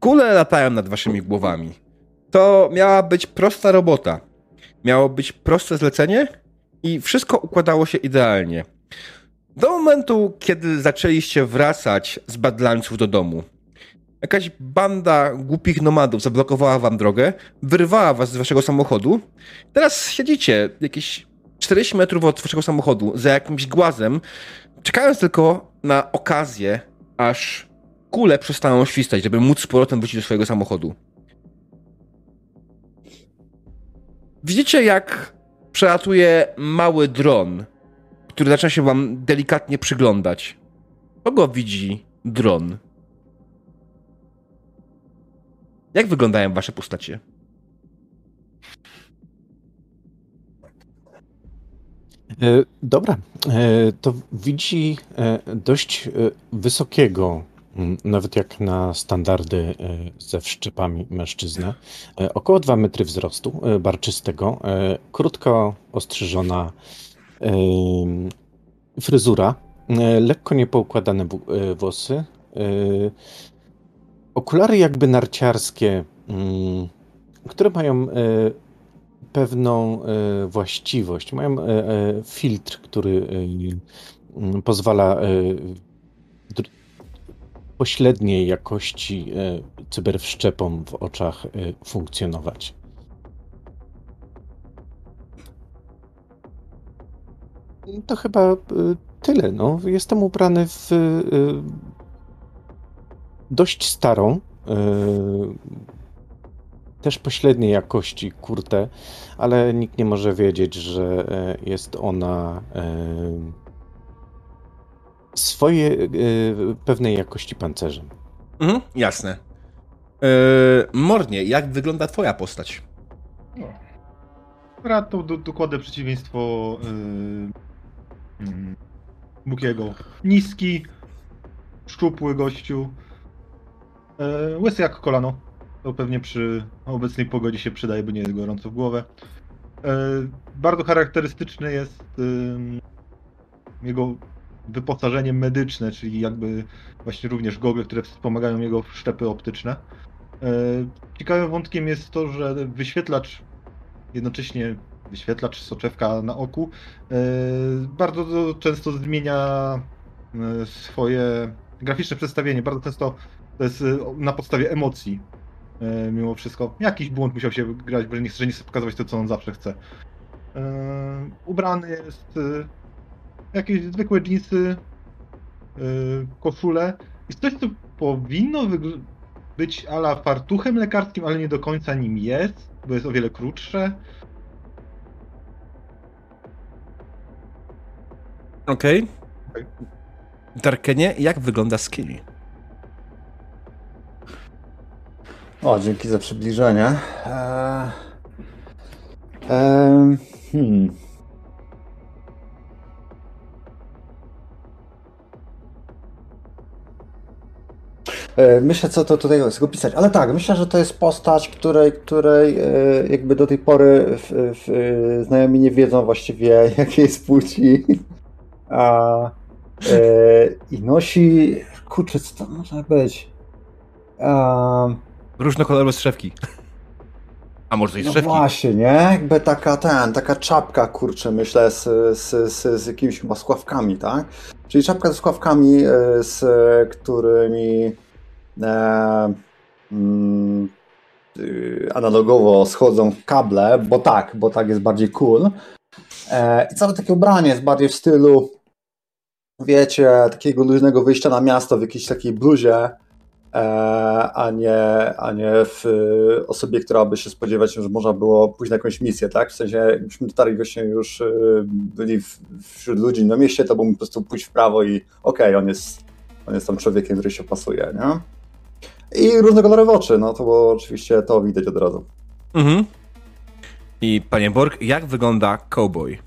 Kule latają nad waszymi głowami. To miała być prosta robota. Miało być proste zlecenie i wszystko układało się idealnie. Do momentu, kiedy zaczęliście wracać z Badlandsów do domu. Jakaś banda głupich nomadów zablokowała wam drogę, wyrwała was z waszego samochodu. Teraz siedzicie jakieś 40 metrów od waszego samochodu za jakimś głazem, czekając tylko na okazję, aż kule przestaną świstać, żeby móc z powrotem wrócić do swojego samochodu. Widzicie, jak przelatuje mały dron, który zaczyna się wam delikatnie przyglądać. Kogo widzi dron? Jak wyglądają wasze postacie? E, dobra, e, to widzi e, dość wysokiego, nawet jak na standardy ze wszczepami mężczyznę, około 2 metry wzrostu, barczystego, krótko ostrzyżona fryzura, lekko niepoukładane włosy, okulary jakby narciarskie, które mają pewną e, właściwość. Mają e, e, filtr, który pozwala pośredniej jakości cyberwszczepom w oczach funkcjonować. To chyba tyle. No. Jestem ubrany w dość starą, też pośredniej jakości kurtę, ale nikt nie może wiedzieć, że e, jest ona e, swojej e, pewnej jakości pancerzem. Mhm, jasne. Mornie, jak wygląda twoja postać? No. Rad to do, dokładne przeciwieństwo yy, Bukiego. Niski, szczupły gościu, yy, łysy jak kolano. To pewnie przy obecnej pogodzie się przydaje, bo nie jest gorąco w głowę. E, bardzo charakterystyczne jest jego wyposażenie medyczne, czyli jakby właśnie również gogle, które wspomagają jego szczepy optyczne. E, ciekawym wątkiem jest to, że wyświetlacz, jednocześnie wyświetlacz, soczewka na oku, e, bardzo często zmienia swoje graficzne przedstawienie. Bardzo często to jest na podstawie emocji. E, mimo wszystko. Jakiś błąd musiał się grać, bo nie chce, nie chce pokazywać to, co on zawsze chce. E, ubrany jest e, jakieś zwykłe jeansy, koszule. Jest coś, co powinno być ala fartuchem lekarskim, ale nie do końca nim jest, bo jest o wiele krótsze. Okej. Okay. Darkenie, jak wygląda skill? O, dzięki za przybliżenie. Eee, eee, hmm. Myślę, co to tutaj jest pisać, ale tak, myślę, że to jest postać, której, której e, jakby do tej pory w, w, znajomi nie wiedzą właściwie, jakiej jest płci. A, e, I nosi, kurczę, co to może być? A, Różnokolorowe strzewki. A może i no strzewki? No właśnie, nie? Jakby taka ten, taka czapka, kurczę, myślę, z, z, z, z jakimiś chyba skławkami, tak? Czyli czapka ze skławkami, e, z którymi e, analogowo schodzą kable, bo tak, bo tak jest bardziej cool. E, I całe takie ubranie jest bardziej w stylu, wiecie, takiego luźnego wyjścia na miasto w jakiejś takiej bluzie, E, a nie, a nie w osobie, która by się spodziewać, że można było pójść na jakąś misję, tak? W sensie, jakbyśmy dotarli właśnie już e, byli wśród ludzi na mieście, to bym po prostu pójść w prawo i okej, okay, on, jest, on jest tam człowiekiem, który się pasuje, nie? I różnokolorowe oczy, no to było oczywiście to widać od razu. Mhm. I panie Borg, jak wygląda cowboy?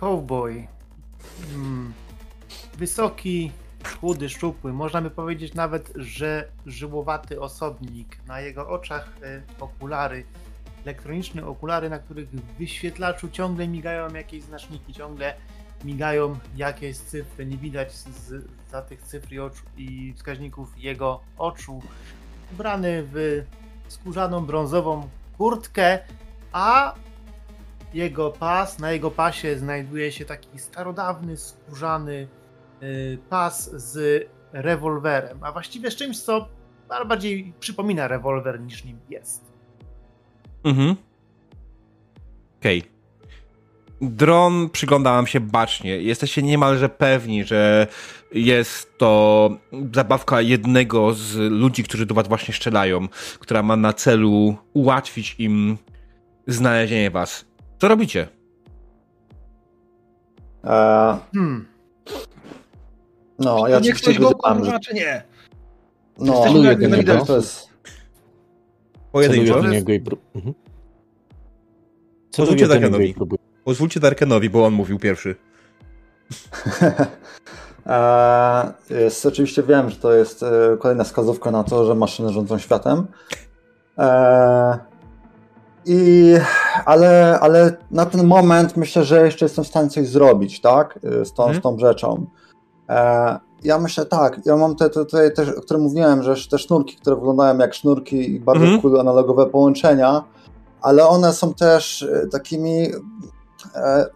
Cowboy. Hmm. Wysoki, chudy, szczupły, można by powiedzieć nawet, że żyłowaty osobnik. Na jego oczach e, okulary, elektroniczne okulary, na których w wyświetlaczu ciągle migają jakieś znaczniki, ciągle migają jakieś cyfry. Nie widać z, za tych cyfr i, oczu, i wskaźników jego oczu. ubrany w skórzaną brązową kurtkę, a jego pas, na jego pasie znajduje się taki starodawny, skórzany y, pas z rewolwerem, a właściwie z czymś, co bardziej przypomina rewolwer niż nim jest. Mhm. Okej. Okay. Dron przygląda wam się bacznie. Jesteście niemalże pewni, że jest to zabawka jednego z ludzi, którzy do was właśnie strzelają, która ma na celu ułatwić im znalezienie was. Co robicie? Eee, hmm. No, ja Niech ktoś go kurwa, czy nie? No, jednego. to jest... Pojedynczo. niego i... Mhm. Pozwólcie Darkenowi. Pozwólcie Darkenowi, bo on mówił pierwszy. eee, jest, oczywiście wiem, że to jest e, kolejna wskazówka na to, że maszyny rządzą światem. Eee, i, ale, ale na ten moment myślę, że jeszcze jestem w stanie coś zrobić, tak? Z tą, hmm. z tą rzeczą. E, ja myślę tak, ja mam te, te, te, te, o których mówiłem, że te sznurki, które wyglądają jak sznurki i bardzo hmm. cool analogowe połączenia, ale one są też e, takimi e,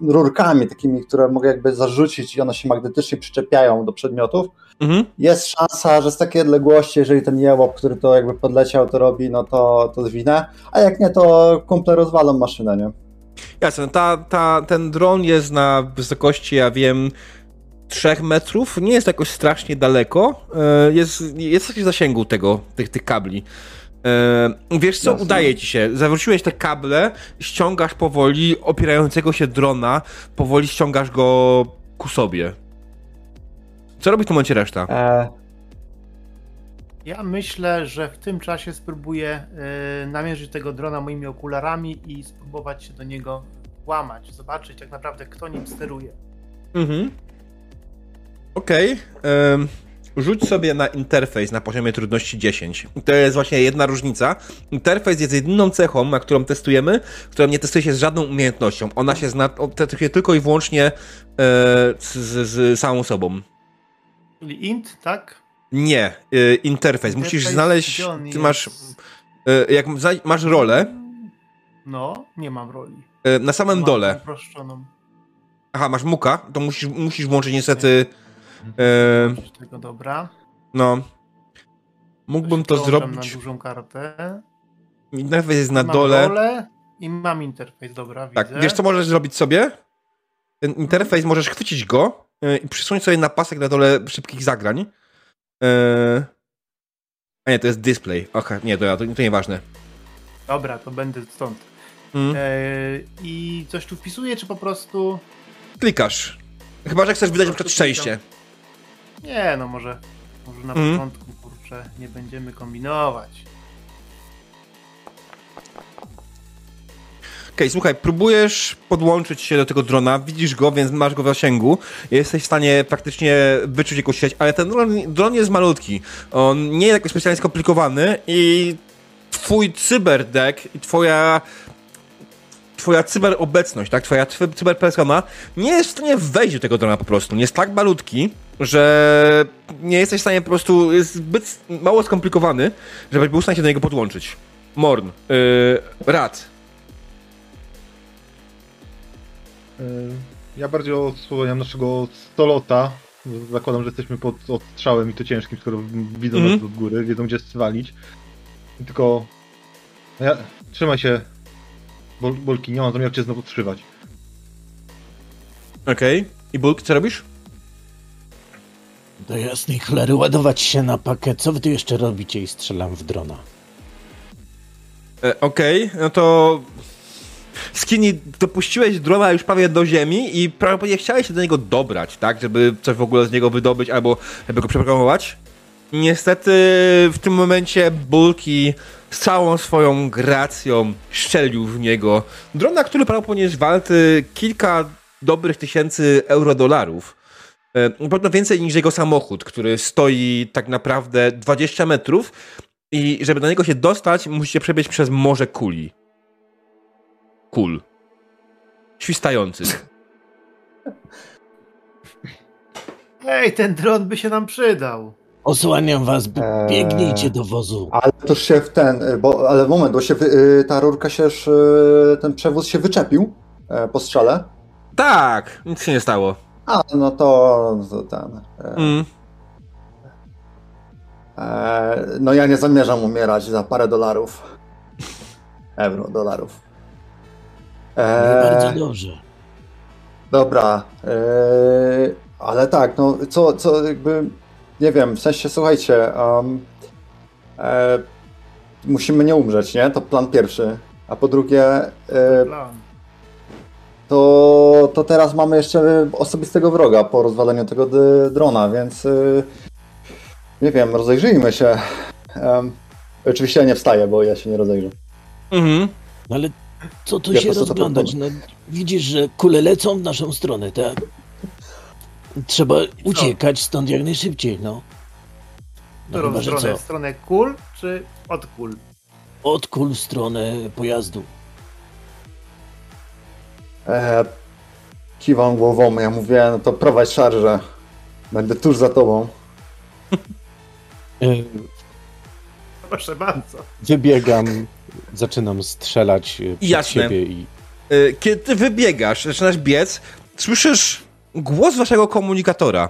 rurkami, takimi, które mogę jakby zarzucić i one się magnetycznie przyczepiają do przedmiotów. Mhm. Jest szansa, że z takiej odległości, jeżeli ten jełop, który to jakby podleciał, to robi, no to, to zwinę, a jak nie, to kumple rozwalą maszynę, nie? Jasne, ta, ta, ten dron jest na wysokości, ja wiem, 3 metrów, nie jest jakoś strasznie daleko, e, jest, jest w zasięgu tego, tych, tych kabli. E, wiesz co, Jasne. udaje ci się. Zawróciłeś te kable, ściągasz powoli opierającego się drona, powoli ściągasz go ku sobie. Co robi w tym momencie reszta? E... Ja myślę, że w tym czasie spróbuję y, namierzyć tego drona moimi okularami i spróbować się do niego łamać, zobaczyć tak naprawdę kto nim steruje. Mhm. Okej. Okay. Rzuć sobie na interfejs na poziomie trudności 10. To jest właśnie jedna różnica. Interfejs jest jedyną cechą, na którą testujemy, którą nie testuje się z żadną umiejętnością. Ona się zna, testuje tylko i wyłącznie e, z, z, z samą sobą. Czyli int, tak? Nie, y, interfejs. Musisz znaleźć. Ty masz. Y, jak masz rolę. No, nie mam roli. Y, na samym mam dole. Uproszczoną. Aha, masz muka, to musisz, musisz włączyć niestety. Y, tego dobra. No. Mógłbym to zrobić. na dużą kartę. Interfejs jest na mam dole. Rolę I mam interfejs, dobra, tak, widzę. Wiesz, co możesz zrobić sobie? Ten interfejs możesz chwycić go i przysunąć sobie na pasek na dole szybkich zagrań. Eee... A nie, to jest display. Okej, nie, to, to, to nieważne. Dobra, to będę stąd. Mm. Eee, I coś tu wpisuję, czy po prostu... Klikasz. Chyba, że chcesz wydać na przykład szczęście. Nie, no może, może na mm. początku, kurczę, nie będziemy kombinować. okay, słuchaj, próbujesz podłączyć się do tego drona, widzisz go, więc masz go w zasięgu, jesteś w stanie praktycznie wyczuć jego sieć, ale ten dron, dron jest malutki. On nie jest jakoś specjalnie skomplikowany i twój cyberdeck i twoja twoja cyberobecność, tak, twoja cyberpersona nie jest w stanie wejść do tego drona po prostu. Nie jest tak malutki, że nie jesteś w stanie po prostu, jest zbyt mało skomplikowany, żeby był w stanie się do niego podłączyć. Morn, yy, Rad, E, ja bardziej odsłaniam naszego stolota. Zakładam, że jesteśmy pod odstrzałem i to ciężkim, skoro widzą mm. nas od góry, wiedzą gdzie zwalić. Tylko ja, trzymaj się Bol, Bolki, nie mam zamiaru cię znowu trzymać. Okej. Okay. I Bulki, co robisz? Do jasnej cholery, ładować się na pakę. Co wy tu jeszcze robicie i strzelam w drona? E, Okej, okay. no to Skinny, dopuściłeś drona już prawie do ziemi i prawdopodobnie chciałeś się do niego dobrać, tak? Żeby coś w ogóle z niego wydobyć albo żeby go przeprogramować. Niestety w tym momencie Bulki z całą swoją gracją szczelił w niego. Drona, który prawdopodobnie jest warty kilka dobrych tysięcy euro-dolarów. E, pewno więcej niż jego samochód, który stoi tak naprawdę 20 metrów i żeby do niego się dostać, musicie przebiec przez morze kuli kul. Świstający. Ej, ten dron by się nam przydał. Osłaniam was, Eee. biegnijcie do wozu. Ale to się w ten, y, bo, ale moment, bo się y, ta rurka się, y, ten przewóz się wyczepił e, po strzale. Tak, nic się nie stało. A, no to, to ten. E, Mm. e, no ja nie zamierzam umierać za parę dolarów. Euro, dolarów. E, Bardzo dobrze. Dobra, yy, ale tak, no co, co jakby, nie wiem, w sensie słuchajcie, um, e, musimy nie umrzeć, nie? To plan pierwszy. A po drugie, e, Plan. To, to teraz mamy jeszcze osobistego wroga po rozwaleniu tego drona, więc y, nie wiem, rozejrzyjmy się. Em, oczywiście ja nie wstaję, bo ja się nie rozejrzę. Mhm. No ale co tu Ja się rozglądać? No, widzisz, że kule lecą w naszą stronę, tak? Trzeba uciekać stąd jak najszybciej, no. No Którą chyba, stronę? co? W stronę kul czy od kul? Od kul w stronę pojazdu. E, kiwam głową, ja mówię, no to prowadź szarżę. Będę tuż za tobą. E, Proszę bardzo. Wybiegam, zaczynam strzelać e, przed Jasne. siebie i Y, Kiedy ty wybiegasz, zaczynasz biec, słyszysz głos waszego komunikatora.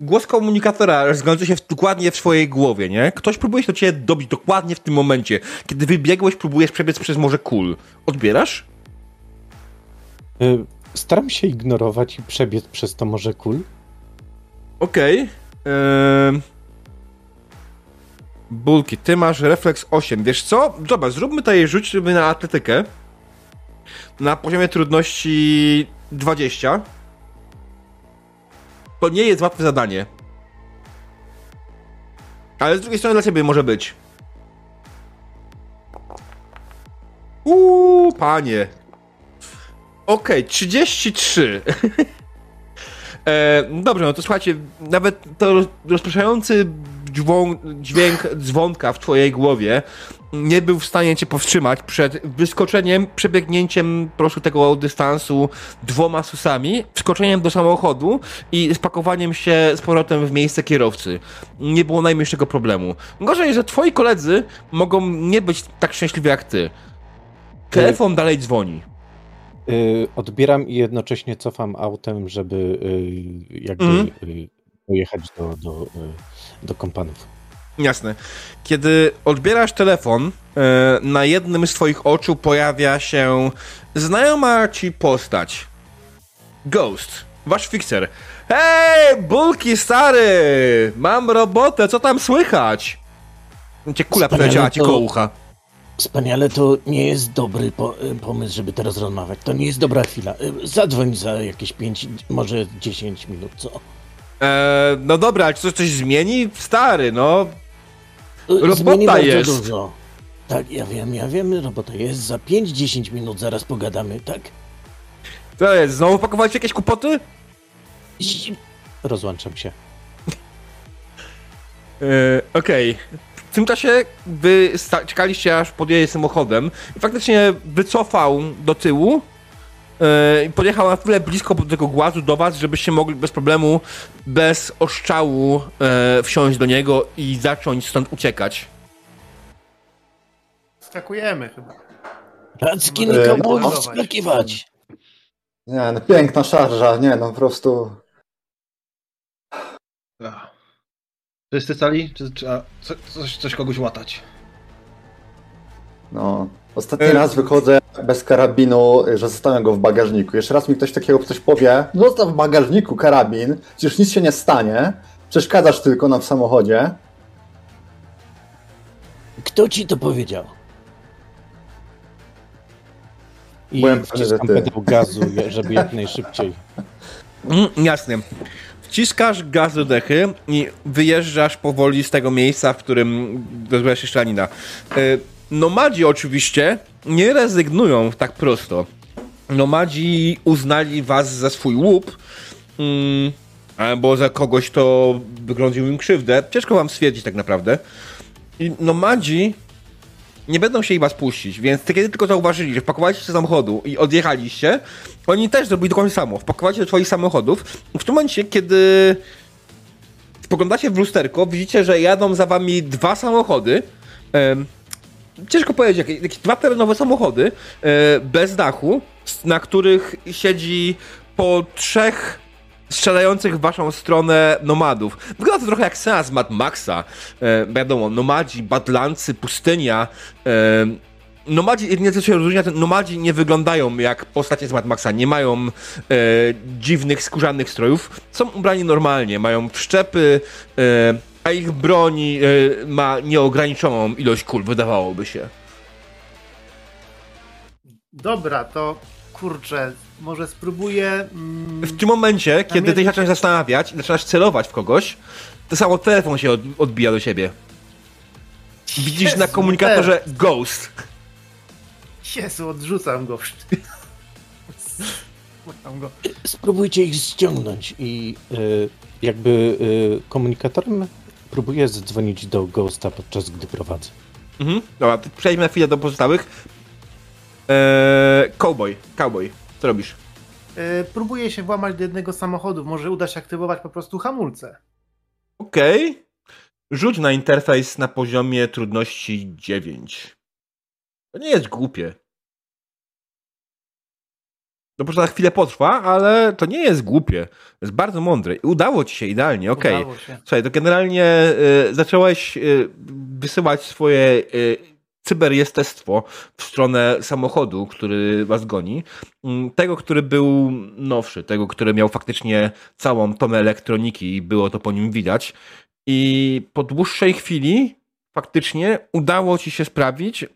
Głos komunikatora rozgląda się w, dokładnie w swojej głowie, nie? Ktoś próbuje się do ciebie dobić dokładnie w tym momencie. Kiedy wybiegłeś, próbujesz przebiec przez morze kul. Odbierasz? E, staram się ignorować i przebiec przez to morze kul. Okej. Ym. Bulki, ty masz refleks 8. Wiesz co? Dobra, zróbmy tutaj rzuć na atletykę. Na poziomie trudności 20. To nie jest łatwe zadanie. Ale z drugiej strony dla ciebie może być. Uuu, panie. Okej, 33. E, dobrze, no to słuchajcie, nawet to roz- rozpraszający dźwięk, dźwięk dzwonka w twojej głowie nie był w stanie cię powstrzymać przed wyskoczeniem, przebiegnięciem po prostu tego dystansu dwoma susami, wskoczeniem do samochodu i spakowaniem się z powrotem w miejsce kierowcy. Nie było najmniejszego problemu. Gorzej, że twoi koledzy mogą nie być tak szczęśliwi jak ty. Telefon dalej dzwoni. Y, Odbieram i jednocześnie cofam autem, żeby y, jakby dojechać do, do, do kompanów. Jasne. Kiedy odbierasz telefon, na jednym z twoich oczu pojawia się znajoma ci postać. Ghost, wasz fixer. Hej, bulki stary! Mam robotę, co tam słychać? Cię kula przeleciała ci to- koło ucha. Wspaniale, to nie jest dobry po, y, pomysł, żeby teraz rozmawiać. To nie jest dobra chwila. Y, Zadzwoń za jakieś 5, może 10 minut, co? E, no dobra, ale czy coś, coś zmieni? Stary, no. Y, Robota zmieni jest. Dużo. Tak, ja wiem, ja wiem, robota jest. Za 5-10 minut zaraz pogadamy, tak? To jest, znowu pakowałeś jakieś kłopoty? Rozłączam się. E, Okej. W tym czasie wy sta- czekaliście aż podjedzie samochodem i faktycznie wycofał do tyłu e, i podjechał na tyle blisko do tego głazu do was, żebyście mogli bez problemu, bez oszczału e, wsiąść do niego i zacząć stąd uciekać. Skakujemy chyba. Radzki E, nikomu no. wskakiwać. Nie, no piękna szarża, nie no po prostu. Ach. Wszyscy stali? Czy trzeba co, coś, coś kogoś łatać? No. Ostatni E. raz wychodzę bez karabinu, że zostawiam go w bagażniku. Jeszcze raz mi ktoś takiego coś powie, zostaw w bagażniku karabin, przecież nic się nie stanie, przeszkadzasz tylko nam w samochodzie. Kto ci to powiedział? I Byłem wciskam ty. pedał gazu, żeby jak najszybciej. Mm, jasne. Wciskasz gaz do dechy i wyjeżdżasz powoli z tego miejsca, w którym rozbywa się szczelanina. E, Nomadzi oczywiście nie rezygnują tak prosto. Nomadzi uznali was za swój łup, mm, albo za kogoś, kto wyglądził im krzywdę. Ciężko wam stwierdzić tak naprawdę. I nomadzi nie będą się was puścić, więc kiedy tylko zauważyli, że wpakowaliście się do samochodu i odjechaliście, oni też zrobili dokładnie samo. Wpakowali do swoich samochodów. W tym momencie, kiedy spoglądacie w lusterko, widzicie, że jadą za wami dwa samochody. Ciężko powiedzieć, jakie, jakieś dwa terenowe samochody e, bez dachu, na których siedzi po trzech strzelających w waszą stronę nomadów. Wygląda to trochę jak z Mad Maxa. E, wiadomo, nomadzi, badlancy, pustynia. E, nomadzi, jedynie co się różni, to nomadzi nie wyglądają jak postacie z Mad Maxa. Nie mają e, dziwnych, skórzanych strojów. Są ubrani normalnie, mają wszczepy, e, a ich broń e, ma nieograniczoną ilość kul, wydawałoby się. Dobra, to kurczę, może spróbuję. Mm, W tym momencie, kiedy ty się zaczynasz zastanawiać i zaczynasz celować w kogoś, to samo telefon się od, odbija do siebie. Widzisz na Jezu, komunikatorze Ghost. Jezu, odrzucam go. Odrzucam go. Spróbujcie ich ściągnąć i y, jakby y, komunikatorem próbuję zadzwonić do Ghosta podczas gdy prowadzę. Mhm. Dobra, przejdźmy na chwilę do pozostałych. Eee, cowboy, cowboy, co robisz? E, próbuję się włamać do jednego samochodu. Może uda się aktywować po prostu hamulce. Okej. Rzuć na interfejs na poziomie trudności 9. To nie jest głupie. To może na chwilę potrwa, ale to nie jest głupie. To jest bardzo mądre. I Udało ci się idealnie, okej. Się. Słuchaj, to generalnie y, zacząłeś y, wysyłać swoje y, cyberjestestwo w stronę samochodu, który was goni. Mm, Tego, który był nowszy, tego, który miał faktycznie całą tonę elektroniki i było to po nim widać. I po dłuższej chwili faktycznie udało ci się sprawić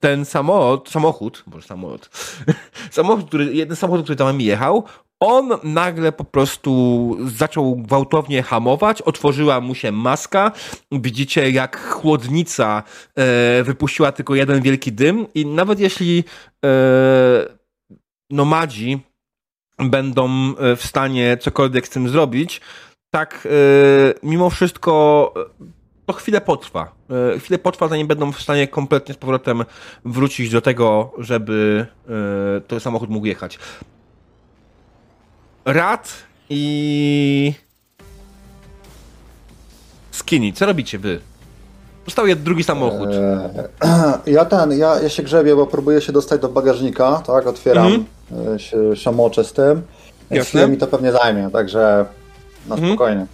ten samolot, samochód, może samolot, samochód, który, jeden samochód, który tam jechał, on nagle po prostu zaczął gwałtownie hamować, otworzyła mu się maska. Widzicie, jak chłodnica e, wypuściła tylko jeden wielki dym, i nawet jeśli e, nomadzi będą e, w stanie cokolwiek z tym zrobić, tak e, mimo wszystko to chwilę potrwa. E, chwilę potrwa, zanim będą w stanie kompletnie z powrotem wrócić do tego, żeby e, ten samochód mógł jechać. Rad i Skinny, co robicie wy? Został drugi samochód. Eee, Ja ten, ja, ja się grzebię, bo próbuję się dostać do bagażnika, tak? Otwieram, Mhm. e, się szamoczę z tym. Jasne. chwilę mi to pewnie zajmie, także na Mhm. spokojnie.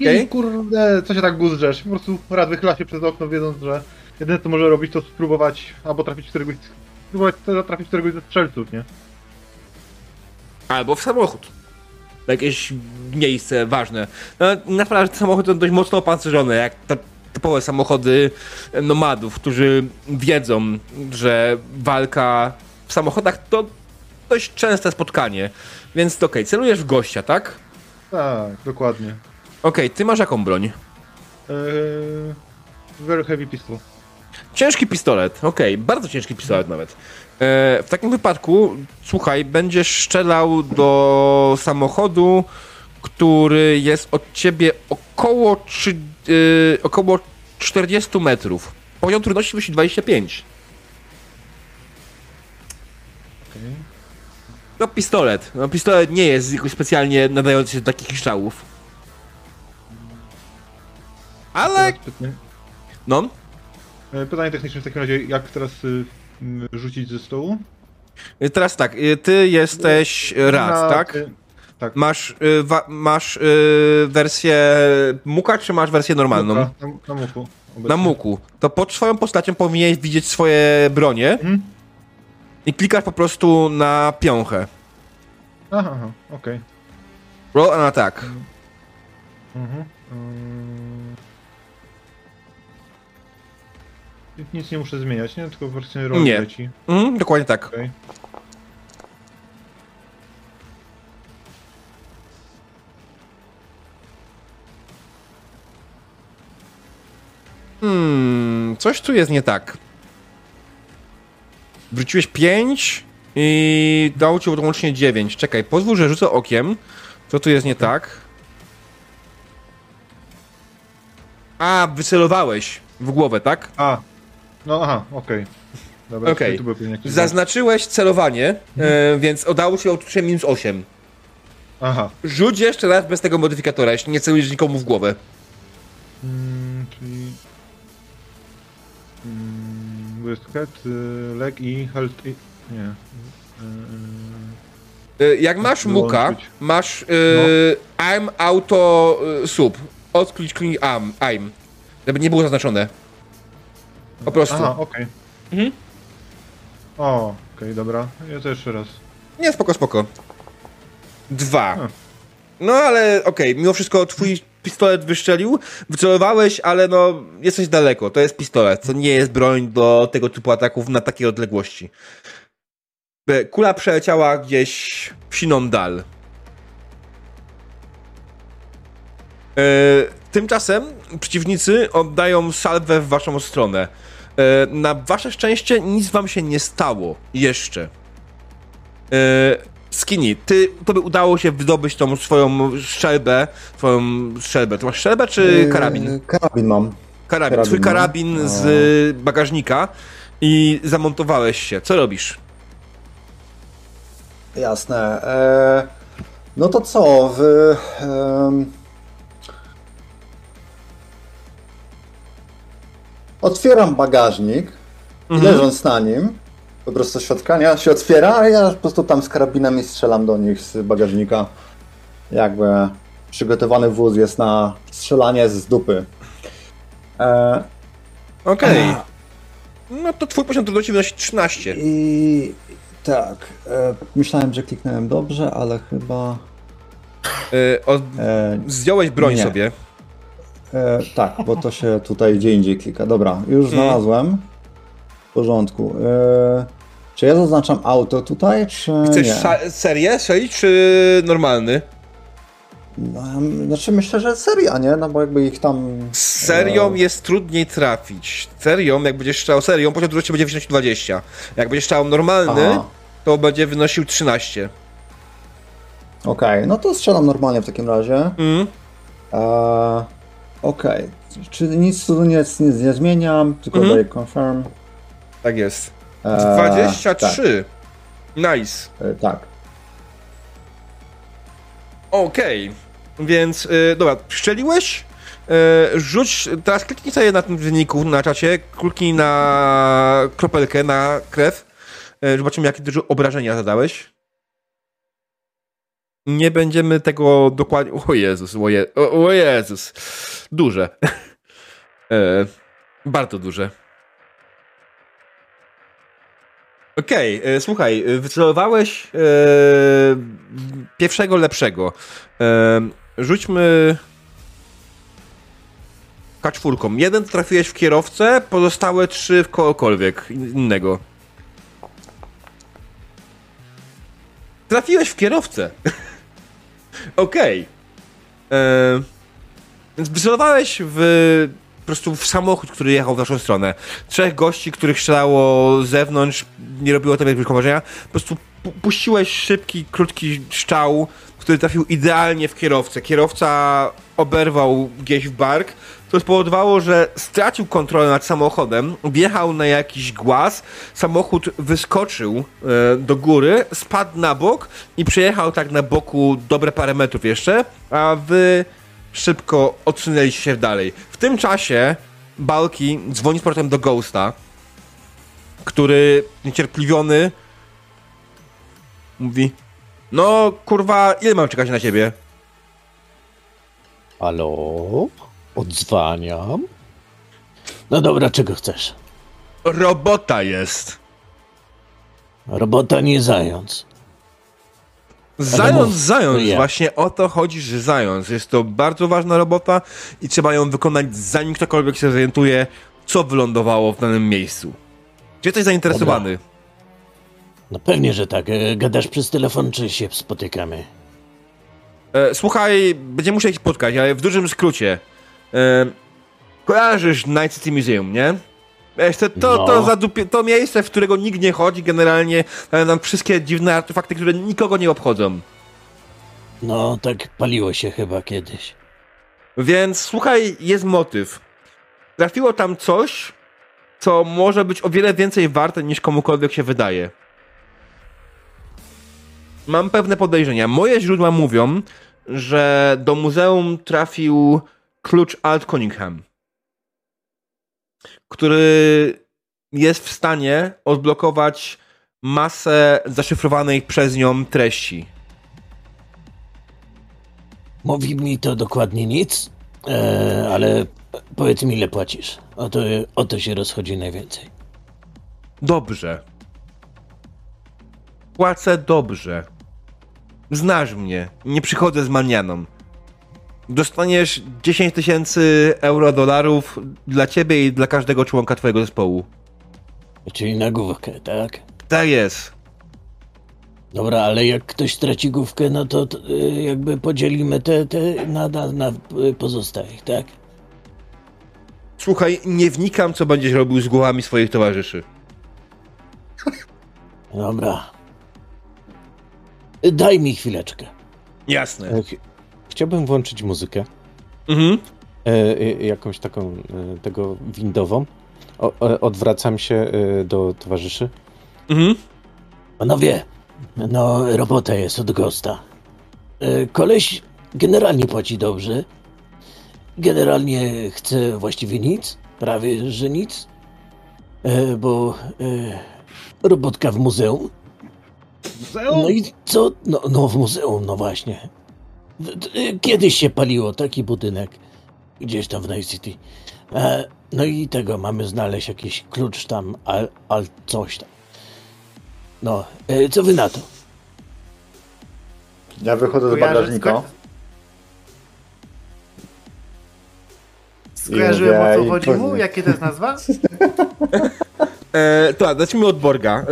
Okej. I kurde, co się tak guzrzesz? Po prostu rad wychyla się przez okno, wiedząc, że jedyne co może robić to spróbować albo trafić w któregoś, spróbować trafić w któregoś ze strzelców, nie? Albo w samochód. Jakieś miejsce ważne. No, naprawdę te samochody są dość mocno opancerzone, jak te typowe samochody nomadów, którzy wiedzą, że walka w samochodach to dość częste spotkanie. Więc okej, celujesz w gościa, tak? Tak, dokładnie. Okej, ty masz jaką broń? Eee, very heavy pistol. Ciężki pistolet, okej, bardzo ciężki pistolet nawet. E, w takim wypadku, słuchaj, będziesz strzelał do samochodu, który jest od ciebie około, trzy, y, około 40 metrów. Poziom trudności wynosi 25. Okej. No pistolet. No pistolet nie jest jakoś specjalnie nadający się do takich strzałów. Ale, no, e, pytanie techniczne w takim razie, jak teraz y, rzucić ze stołu? teraz tak, y, ty jesteś rad, Na- tak? Tak. Masz, y, wa, masz y, wersję muka, czy masz wersję normalną? Muka, Na, na muku. obecnie. Na muku. To pod swoją postacią powinieneś widzieć swoje bronie Mhm. i klikasz po prostu na piąchę. Aha, aha, okej. Roll an attack. Mhm. Mm. Nic nie muszę zmieniać, nie? Tylko wersję roli Nie. leci. Mhm, dokładnie tak. Okej. Hmm, coś tu jest nie tak. Wróciłeś 5 i dało ci łącznie 9. Czekaj, pozwól, że rzucę okiem. Co tu jest nie tak? A, wycelowałeś w głowę, tak? A, no aha, okej. Dobra, Okej. tu pewnie jakieś... Zaznaczyłeś celowanie, e, więc oddało ci oczywiście minus 8. Aha, Rzuć jeszcze raz bez tego modyfikatora, jeśli nie celujesz nikomu w głowę. Mm, czyli... Mm, Westcat, y, leg i health... I, nie. Y, Y, Jak masz muka, masz y, I'm auto y, sub. Odklicz clean am, I'm. Żeby nie było zaznaczone. Po prostu. Aha, okej. Mhm. O, okej, dobra. Ja to jeszcze raz. Nie, spoko, spoko. Dwa. A. No ale okej, mimo wszystko twój pistolet wyszczelił, wycelowałeś, ale no jesteś daleko. To jest pistolet, to nie jest broń do tego typu ataków na takiej odległości. E, Kula przeleciała gdzieś w siną dal. E, tymczasem przeciwnicy oddają salwę w waszą stronę. E, na wasze szczęście nic wam się nie stało jeszcze. E, Skinny, ty, tobie udało się wydobyć tą swoją strzelbę, swoją strzelbę. Ty masz strzelbę czy karabin? Yy, Karabin mam. Karabin, karabin, swój no. karabin No. z bagażnika i zamontowałeś się. Co robisz? Jasne. E, no to co? W, otwieram bagażnik Mhm. leżąc na nim, po prostu świadkania się otwiera, a ja po prostu tam z karabinem i strzelam do nich z bagażnika. Jakby przygotowany wóz jest na strzelanie z dupy. E, Okej. No to twój poziom trudności wynosi 13. I tak, e, myślałem, że kliknąłem dobrze, ale chyba... Y, od, E, zdjąłeś broń Nie. sobie. E, tak, bo to się tutaj gdzie indziej klika. Dobra, już Mhm. znalazłem. W porządku. E, czy ja zaznaczam auto tutaj, czy Chcesz nie? serię strzelić, czy normalny? No, znaczy myślę, że seria, nie? No bo jakby ich tam... Z serią E, jest trudniej trafić. Serią, jak będziesz strzelał serią, poziom trudności będzie wynosił 20. Jak będziesz strzelał normalny, Aha, to będzie wynosił 13. Okej, no to strzelam normalnie w takim razie. Mm. E, Okej, czy nic tu nie, nic nie zmieniam, tylko Mhm. daję confirm. Tak jest. E, 23. Nice. Tak, e, tak. Okej, więc y, dobra, szczeliłeś? Y, rzuć, teraz kliknij sobie na tym wyniku na czacie, kliknij na kropelkę, na krew. Y, zobaczymy, jakie dużo obrażenia zadałeś. Nie będziemy tego dokładnie... O Jezus, o, Je... o, o Jezus. Duże. y, bardzo duże. Okej, e, słuchaj, e, wycelowałeś e, pierwszego lepszego. E, rzućmy kaczwórką. Jeden trafiłeś w kierowcę, pozostałe trzy w kogokolwiek innego. Trafiłeś w kierowcę. Okej. E, Więc wycelowałeś w po prostu w samochód, który jechał w naszą stronę. Trzech gości, których strzelało z zewnątrz, nie robiło tobie wielkiego wrażenia. Po prostu pu- puściłeś szybki, krótki strzał, który trafił idealnie w kierowcę. Kierowca oberwał gdzieś w bark, co spowodowało, że stracił kontrolę nad samochodem, wjechał na jakiś głaz, samochód wyskoczył e, do góry, spadł na bok i przejechał tak na boku dobre parę metrów jeszcze, a wy szybko odsunęliście się dalej. W tym czasie Balki dzwoni z portem do Ghosta, który niecierpliwiony mówi no kurwa, ile mam czekać na ciebie? Halo? Odzwaniam. No dobra, czego chcesz? Robota jest. Robota nie zając. Zając, zając, ja. właśnie o to chodzi, że zając. Jest to bardzo ważna robota i trzeba ją wykonać zanim ktokolwiek się zorientuje, co wylądowało w danym miejscu. Czy jesteś zainteresowany? No pewnie, że tak. E, Gadasz przez telefon, czy się spotykamy? E, słuchaj, będziemy musieli się spotkać, ale w dużym skrócie. E, kojarzysz Night City Museum, nie? Wiesz, to, to, No. to, to miejsce, w którego nikt nie chodzi, generalnie nam wszystkie dziwne artefakty, które nikogo nie obchodzą. No, tak paliło się chyba kiedyś. Więc słuchaj, jest motyw. Trafiło tam coś, co może być o wiele więcej warte niż komukolwiek się wydaje. Mam pewne podejrzenia. Moje źródła mówią, że do muzeum trafił klucz Alt Cunningham, który jest w stanie odblokować masę zaszyfrowanej przez nią treści. Mówi mi to dokładnie nic, e, ale powiedz mi ile płacisz. O to, o to się rozchodzi najwięcej. Dobrze. Płacę dobrze. Znasz mnie. Nie przychodzę z manianą. Dostaniesz 10 tysięcy euro dolarów dla ciebie i dla każdego członka twojego zespołu. Czyli na główkę, tak? Tak jest. Dobra, ale jak ktoś straci główkę, no to, y, jakby podzielimy te, te na, na, na y, pozostałych, tak? Słuchaj, nie wnikam, co będziesz robił z głowami swoich towarzyszy. Dobra. Daj mi chwileczkę. Jasne. Ch- Chciałbym włączyć muzykę, Mhm. e, e, jakąś taką e, tego windową. O, e, odwracam się e, do towarzyszy. Mhm. Panowie, no robota jest od Gosta. E, Koleś generalnie płaci dobrze. Generalnie chce właściwie nic, prawie że nic. E, Bo e, robotka w muzeum. No i co? No, no w muzeum, no właśnie. D- Kiedyś się paliło taki budynek. Gdzieś tam w Night City. E, No i tego mamy znaleźć jakiś klucz tam, al, al coś tam. No, e, co wy na to? Ja wychodzę z bagażnika. sko- Skojarzyłem o co chodzi mu? Jakie to jest nazwa? E, to, zacznijmy od Borga. E,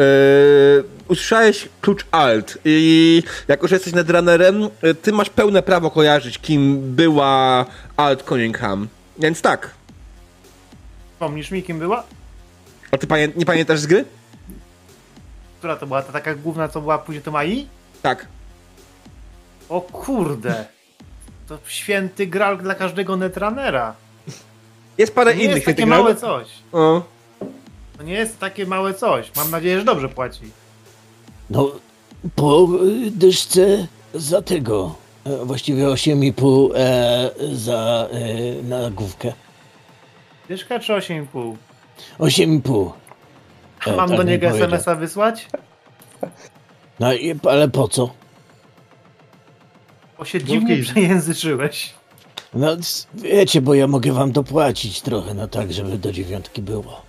usłyszałeś klucz Alt i jako, że jesteś netrunnerem, e, ty masz pełne prawo kojarzyć, kim była Alt Cunningham. Więc tak. Pomnisz mi, kim była? A ty pamię nie pamiętasz z gry? Która to była? Ta taka główna, co była później to Mai? Tak. O kurde. To święty gral dla każdego netrunnera. Jest parę To nie innych jest takie małe coś. O. To nie jest takie małe coś. Mam nadzieję, że dobrze płaci. No, po dyszce za tego. E, Właściwie 8,5 e, za e, na główkę. Dyszka czy 8,5? 8,5. E, Mam tak do niego. SMS-a wysłać? No i, ale po co? Bo się dziwnie Wulki. przejęzyczyłeś. No wiecie, bo ja mogę wam dopłacić trochę, no tak, żeby do dziewiątki było.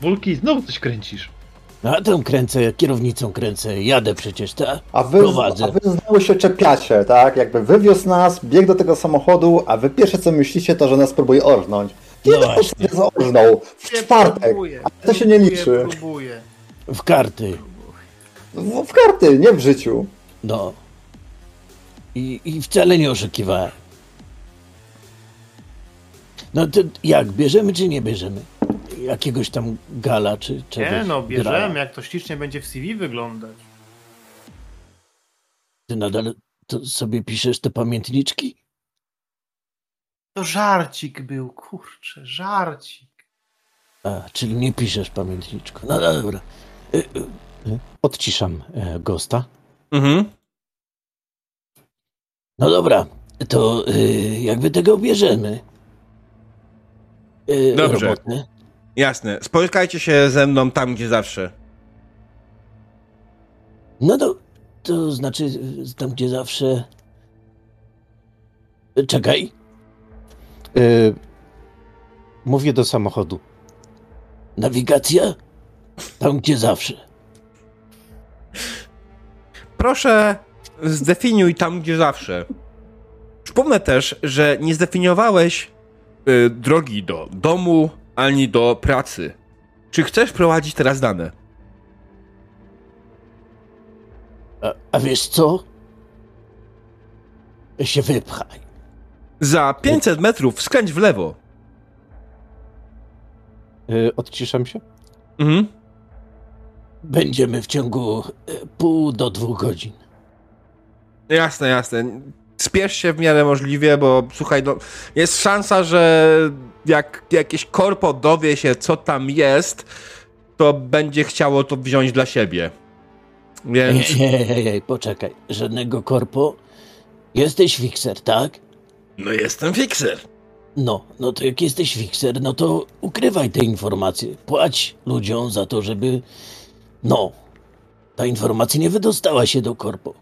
Wulki, znowu coś kręcisz. No a tą kręcę, kierownicą kręcę, jadę przecież, tak? A wy, Prowadzę. a wy znowu się czepiacie, tak? Jakby wywiózł nas, biegł do tego samochodu, a wy pierwsze co myślicie, to że nas próbuje orznąć. No Kiedy właśnie. no się orznął? W czwartek. Próbuję, A to się nie próbuję, liczy. Próbuję. W karty, W, w karty, nie w życiu. no. I, I wcale nie oszukiwałem. No to jak, bierzemy czy nie bierzemy? Jakiegoś tam gala czy czegoś? Nie no, grala? bierzemy, jak to ślicznie będzie w CV wyglądać. Ty nadal to sobie piszesz te pamiętniczki? To żarcik był, kurczę, żarcik. A, czyli nie piszesz pamiętniczku. No dobra. Y, y, Odciszam e, Gosta. Mhm. No dobra, to y, jakby tego bierzemy. Y, Dobrze. Jasne. Spotkajcie się ze mną tam, gdzie zawsze. No to, to znaczy tam, gdzie zawsze... Czekaj. E, mówię do samochodu. Nawigacja? Tam, gdzie zawsze. Proszę, zdefiniuj tam, gdzie zawsze. Przypomnę też, że nie zdefiniowałeś y, drogi do domu ani do pracy. Czy chcesz prowadzić teraz dane? A, a wiesz co? Się wypchaj. Za 500 metrów skręć w lewo. E, odciszam się. Mhm. Będziemy w ciągu y, pół do dwóch godzin. Jasne, jasne. Spiesz się w miarę możliwie, bo słuchaj, no, jest szansa, że jak jakieś korpo dowie się, co tam jest, to będzie chciało to wziąć dla siebie. Więc. Ej, ej, ej, poczekaj. Żadnego korpo Jesteś fixer, tak? No jestem fixer. No, no to jak jesteś fixer, no to ukrywaj te informacje. Płać ludziom za to, żeby. No, ta informacja nie wydostała się do korpo.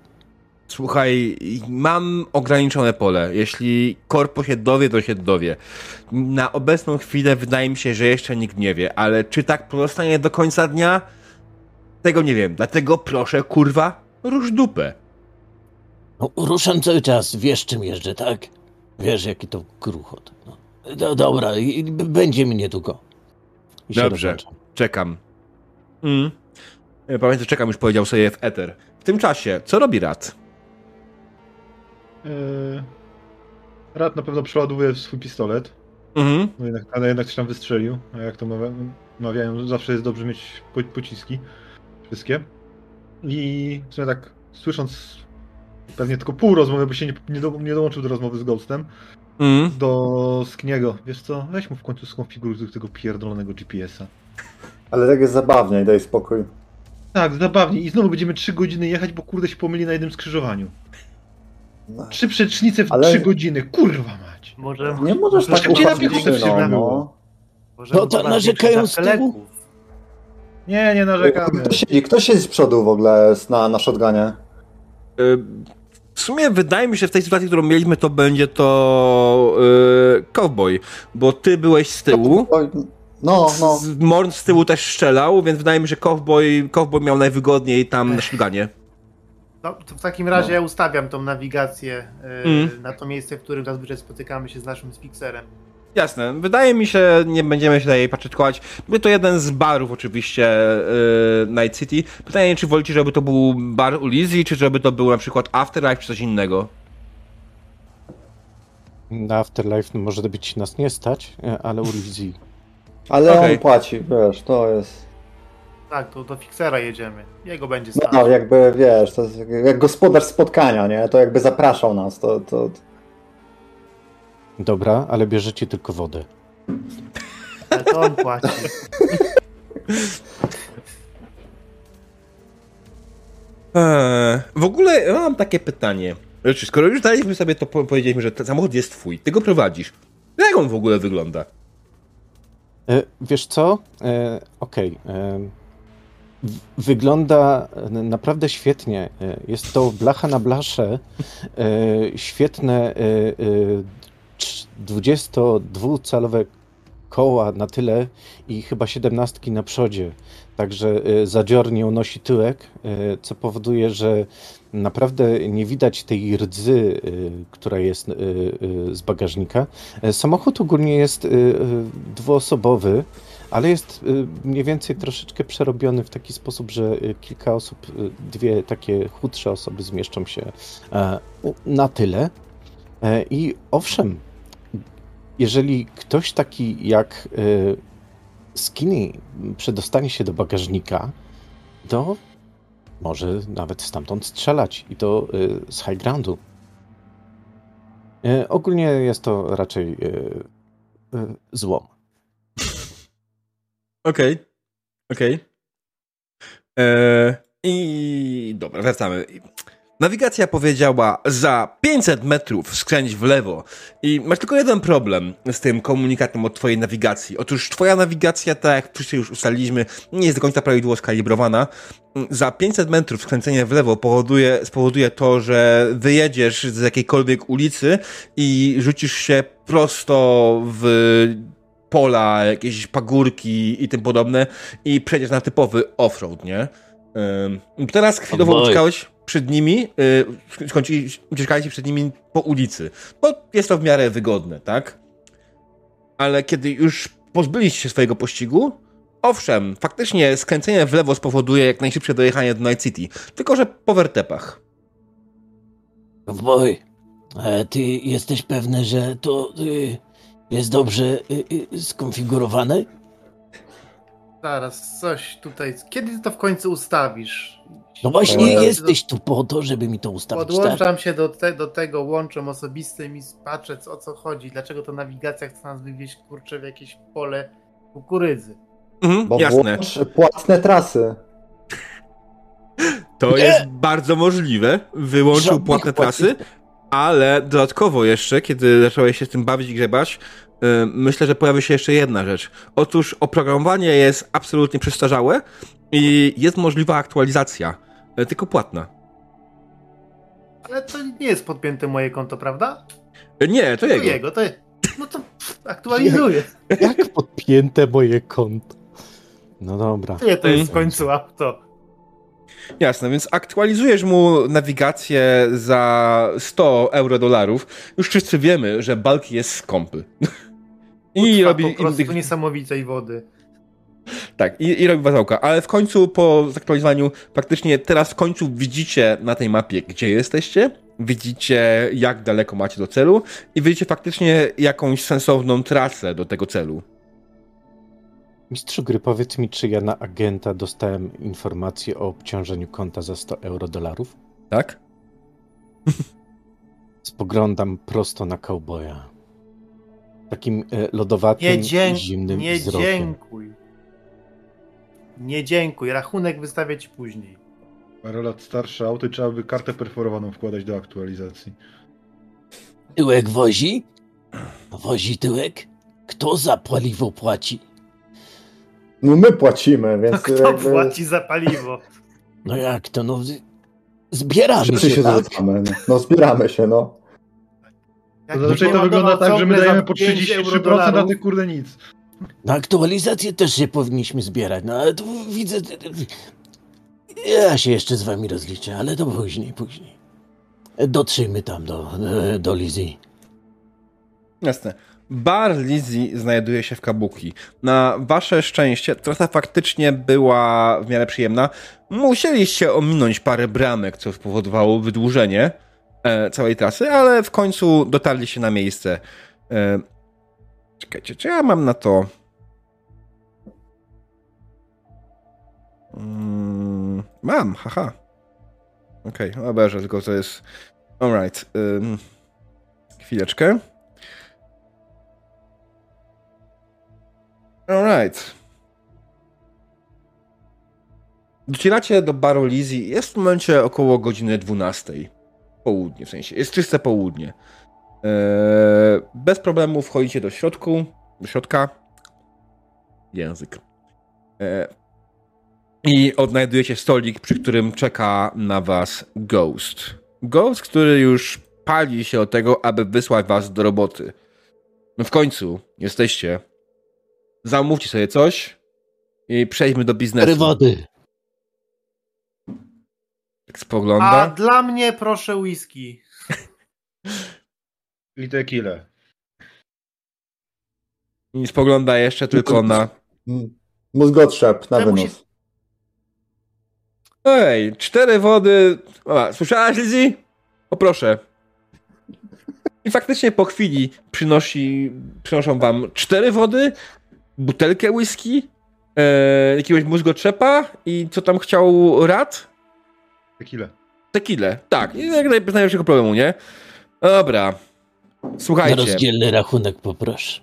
Słuchaj, mam ograniczone pole. Jeśli korpo się dowie, to się dowie. Na obecną chwilę wydaje mi się, że jeszcze nikt nie wie, ale czy tak pozostanie do końca dnia? Tego nie wiem. Dlatego proszę, kurwa, rusz dupę. No, ruszam cały czas, wiesz czym jeżdżę, tak? Wiesz, jaki to gruchot. No. Do, dobra, i, będzie mnie długo. I Dobrze. Czekam. Mm. E, Pamiętaj, czekam, już powiedział sobie w Ether. W tym czasie, co robi Rat? Yy... Rad na pewno przeładuje swój pistolet, Mhm. no jednak, ale jednak się tam wystrzelił. A jak to mawia- mawiają, zawsze jest dobrze mieć po, pociski. Wszystkie. I w sumie tak słysząc pewnie tylko pół rozmowy, bo się nie, nie, do, nie dołączył do rozmowy z Ghostem, Mm. do Skniego. Wiesz co, weź mu w końcu skonfiguruj tego pierdolonego GPS-a. Ale tak jest zabawniej, daj spokój. Tak, zabawnie. I znowu będziemy 3 godziny jechać, bo kurde się pomyli na jednym skrzyżowaniu. No. Trzy przecznice w Ale- 3 godziny, kurwa mać. Może, Nie możesz może tak szybciej na piechotę wsiadło. no. może No to narzekają z tyłu. Nie, nie narzekamy. Kto siedzi, kto siedzi z przodu w ogóle na, na shotgunie? Y, W sumie wydaje mi się, że w tej sytuacji, którą mieliśmy, to będzie to y, cowboy, bo ty byłeś z tyłu. No, no. Z- Morn z tyłu też strzelał, więc wydaje mi się, że cowboy, cowboy miał najwygodniej tam na szluganie. No, to w takim razie ja ustawiam tą nawigację y, Mm. na to miejsce, w którym zazwyczaj spotykamy się z naszym Spixerem. Jasne, wydaje mi się, nie będziemy się tutaj paczyczkować. Był to jeden z barów oczywiście y, Night City. Pytanie, czy wolicie, żeby to był bar u Lizzie, czy żeby to był na przykład Afterlife, czy coś innego? Na Afterlife może być nas nie stać, e, ale u Lizzie. Ale Okej. on płaci, wiesz, to jest... Tak, to do Fixera jedziemy. Jego będzie No, stać. no jakby, wiesz, to jest jak- gospodarz spotkania, nie? To jakby zapraszał nas, to... to... Dobra, ale bierzecie tylko wodę. Ale to on płaci. Eee, w ogóle ja mam takie pytanie. Znaczy, skoro już daliśmy sobie to, po- powiedzieliśmy, że ten samochód jest twój, ty go prowadzisz. Jak on w ogóle wygląda? E, Wiesz co? E, Okej. e, w- Wygląda e, naprawdę świetnie. E, Jest to blacha na blasze. e, Świetne e, e, trz- 22-calowe koła na tyle i chyba 17 na przodzie. Także zadziornie unosi tyłek, co powoduje, że naprawdę nie widać tej rdzy, która jest z bagażnika. Samochód ogólnie jest dwuosobowy, ale jest e, mniej więcej troszeczkę przerobiony w taki sposób, że e, kilka osób, e, dwie takie chudsze osoby zmieszczą się e, na tyle. E, I owszem, jeżeli ktoś taki jak Skinny przedostanie się do bagażnika, to może nawet stamtąd strzelać i to z high groundu. E, Ogólnie jest to raczej e, e, złom. Okej. Okej. Eee, I dobra, wracamy. Nawigacja powiedziała za 500 metrów skręć w lewo. I masz tylko jeden problem z tym komunikatem od twojej nawigacji. Otóż twoja nawigacja, tak jak wszyscy już ustaliliśmy, nie jest do końca prawidłowo skalibrowana. Za 500 metrów skręcenie w lewo powoduje, spowoduje to, że wyjedziesz z jakiejkolwiek ulicy i rzucisz się prosto w pola, jakieś pagórki i tym podobne i przejdziesz na typowy offroad, nie? Ym, teraz chwilowo Oj. uciekałeś przed nimi, yy, skończyli, uciekaliście przed nimi po ulicy, bo jest to w miarę wygodne, tak? Ale kiedy już pozbyliście się swojego pościgu, owszem, faktycznie skręcenie w lewo spowoduje jak najszybsze dojechanie do Night City, tylko że po wertepach. Boy, e, ty jesteś pewny, że to y, jest dobrze y, y, skonfigurowane? Zaraz, coś tutaj. Kiedy ty to w końcu ustawisz? No właśnie, jesteś tu po to, żeby mi to ustawić, tak? Podłączam się do, te, do tego łączem osobistym i patrzę, co- o co chodzi. Dlaczego to nawigacja chce nas wywieźć, kurczę, w jakieś pole kukurydzy. Mhm, Bo jasne. płatne trasy. To Nie! jest bardzo możliwe. Wyłączył Żadnych płatne trasy. płatnych- Ale dodatkowo jeszcze, kiedy zacząłeś się z tym bawić i grzebać, yy, myślę, że pojawi się jeszcze jedna rzecz. Otóż oprogramowanie jest absolutnie przestarzałe i jest możliwa aktualizacja, yy, tylko płatna. Ale to nie jest podpięte moje konto, prawda? Yy, nie, to To jego. jego, to No to aktualizuję. Jak podpięte moje konto? No dobra. Nie, to jest w Mm. końcu auto. Jasne, więc aktualizujesz mu nawigację za 100 euro dolarów. Już wszyscy wiemy, że bulk jest skąpy. I Utrwa robi po prostu innych- niesamowitej wody. Tak, i, i robi wazałka, ale w końcu po zaktualizowaniu, faktycznie teraz w końcu widzicie na tej mapie, gdzie jesteście, widzicie jak daleko macie do celu i widzicie faktycznie jakąś sensowną trasę do tego celu. Mistrzu gry, powiedz mi, czy ja na agenta dostałem informację o obciążeniu konta za 100 euro dolarów? Tak? Spoglądam prosto na cowboya. Takim e, lodowatym, Nie, dzięk, zimnym nie wzrokiem. dziękuj. Nie dziękuj. Rachunek wystawię ci później. Parę lat starsze auto i trzeba by kartę perforowaną wkładać do aktualizacji. Tyłek wozi? Wozi tyłek? Kto za paliwo płaci? No my płacimy, No więc kto jakby płaci za paliwo? No jak to, no... Zbieramy wszyscy się, się tak? zwracamy. No. no zbieramy się, no. Jak Zazwyczaj to wygląda tak, że my dajemy po 5 euro 33%, a ty kurde nic. Na aktualizację też się powinniśmy zbierać, no ale tu widzę... Ja się jeszcze z wami rozliczę, ale to później, później. Dotrzyjmy tam do, do Lizzie. Jasne. Bar Lizzie znajduje się w Kabuki. Na wasze szczęście trasa faktycznie była w miarę przyjemna. Musieliście ominąć parę bramek, co spowodowało wydłużenie e, całej trasy, ale w końcu dotarliście na miejsce. E, czekajcie, czy ja mam na to... Mm, mam, haha. Okej, okay, obejrzę, tylko to jest... Alright. Ym, chwileczkę. Alright. Docieracie do baru Lizzy. Jest w momencie około godziny 12. Południe w sensie. Jest czyste południe. Eee, bez problemu wchodzicie do środku. Do środka. Język. Eee, I odnajdujecie stolik, przy którym czeka na was Ghost. Ghost, który już pali się od tego, aby wysłać was do roboty. No w końcu jesteście zamówcie sobie coś i przejdźmy do biznesu. Cztery wody. Tak spogląda. A dla mnie proszę whisky. I tequilę. I spogląda jeszcze tylko na. Mm. Mózgotrzep na Czemu wynos. się- Ej, cztery wody. O, słyszałaś, Lizzy? Poproszę. I faktycznie po chwili przynosi, przynoszą wam cztery wody, butelkę whisky, e, jakiegoś mózgotrzepa i co tam chciał Rad? Tequilę. Tequilę. Tak, i jak naj- bez najmniejszego problemu, nie? Dobra. Na Słuchajcie, rozdzielny rachunek poproszę.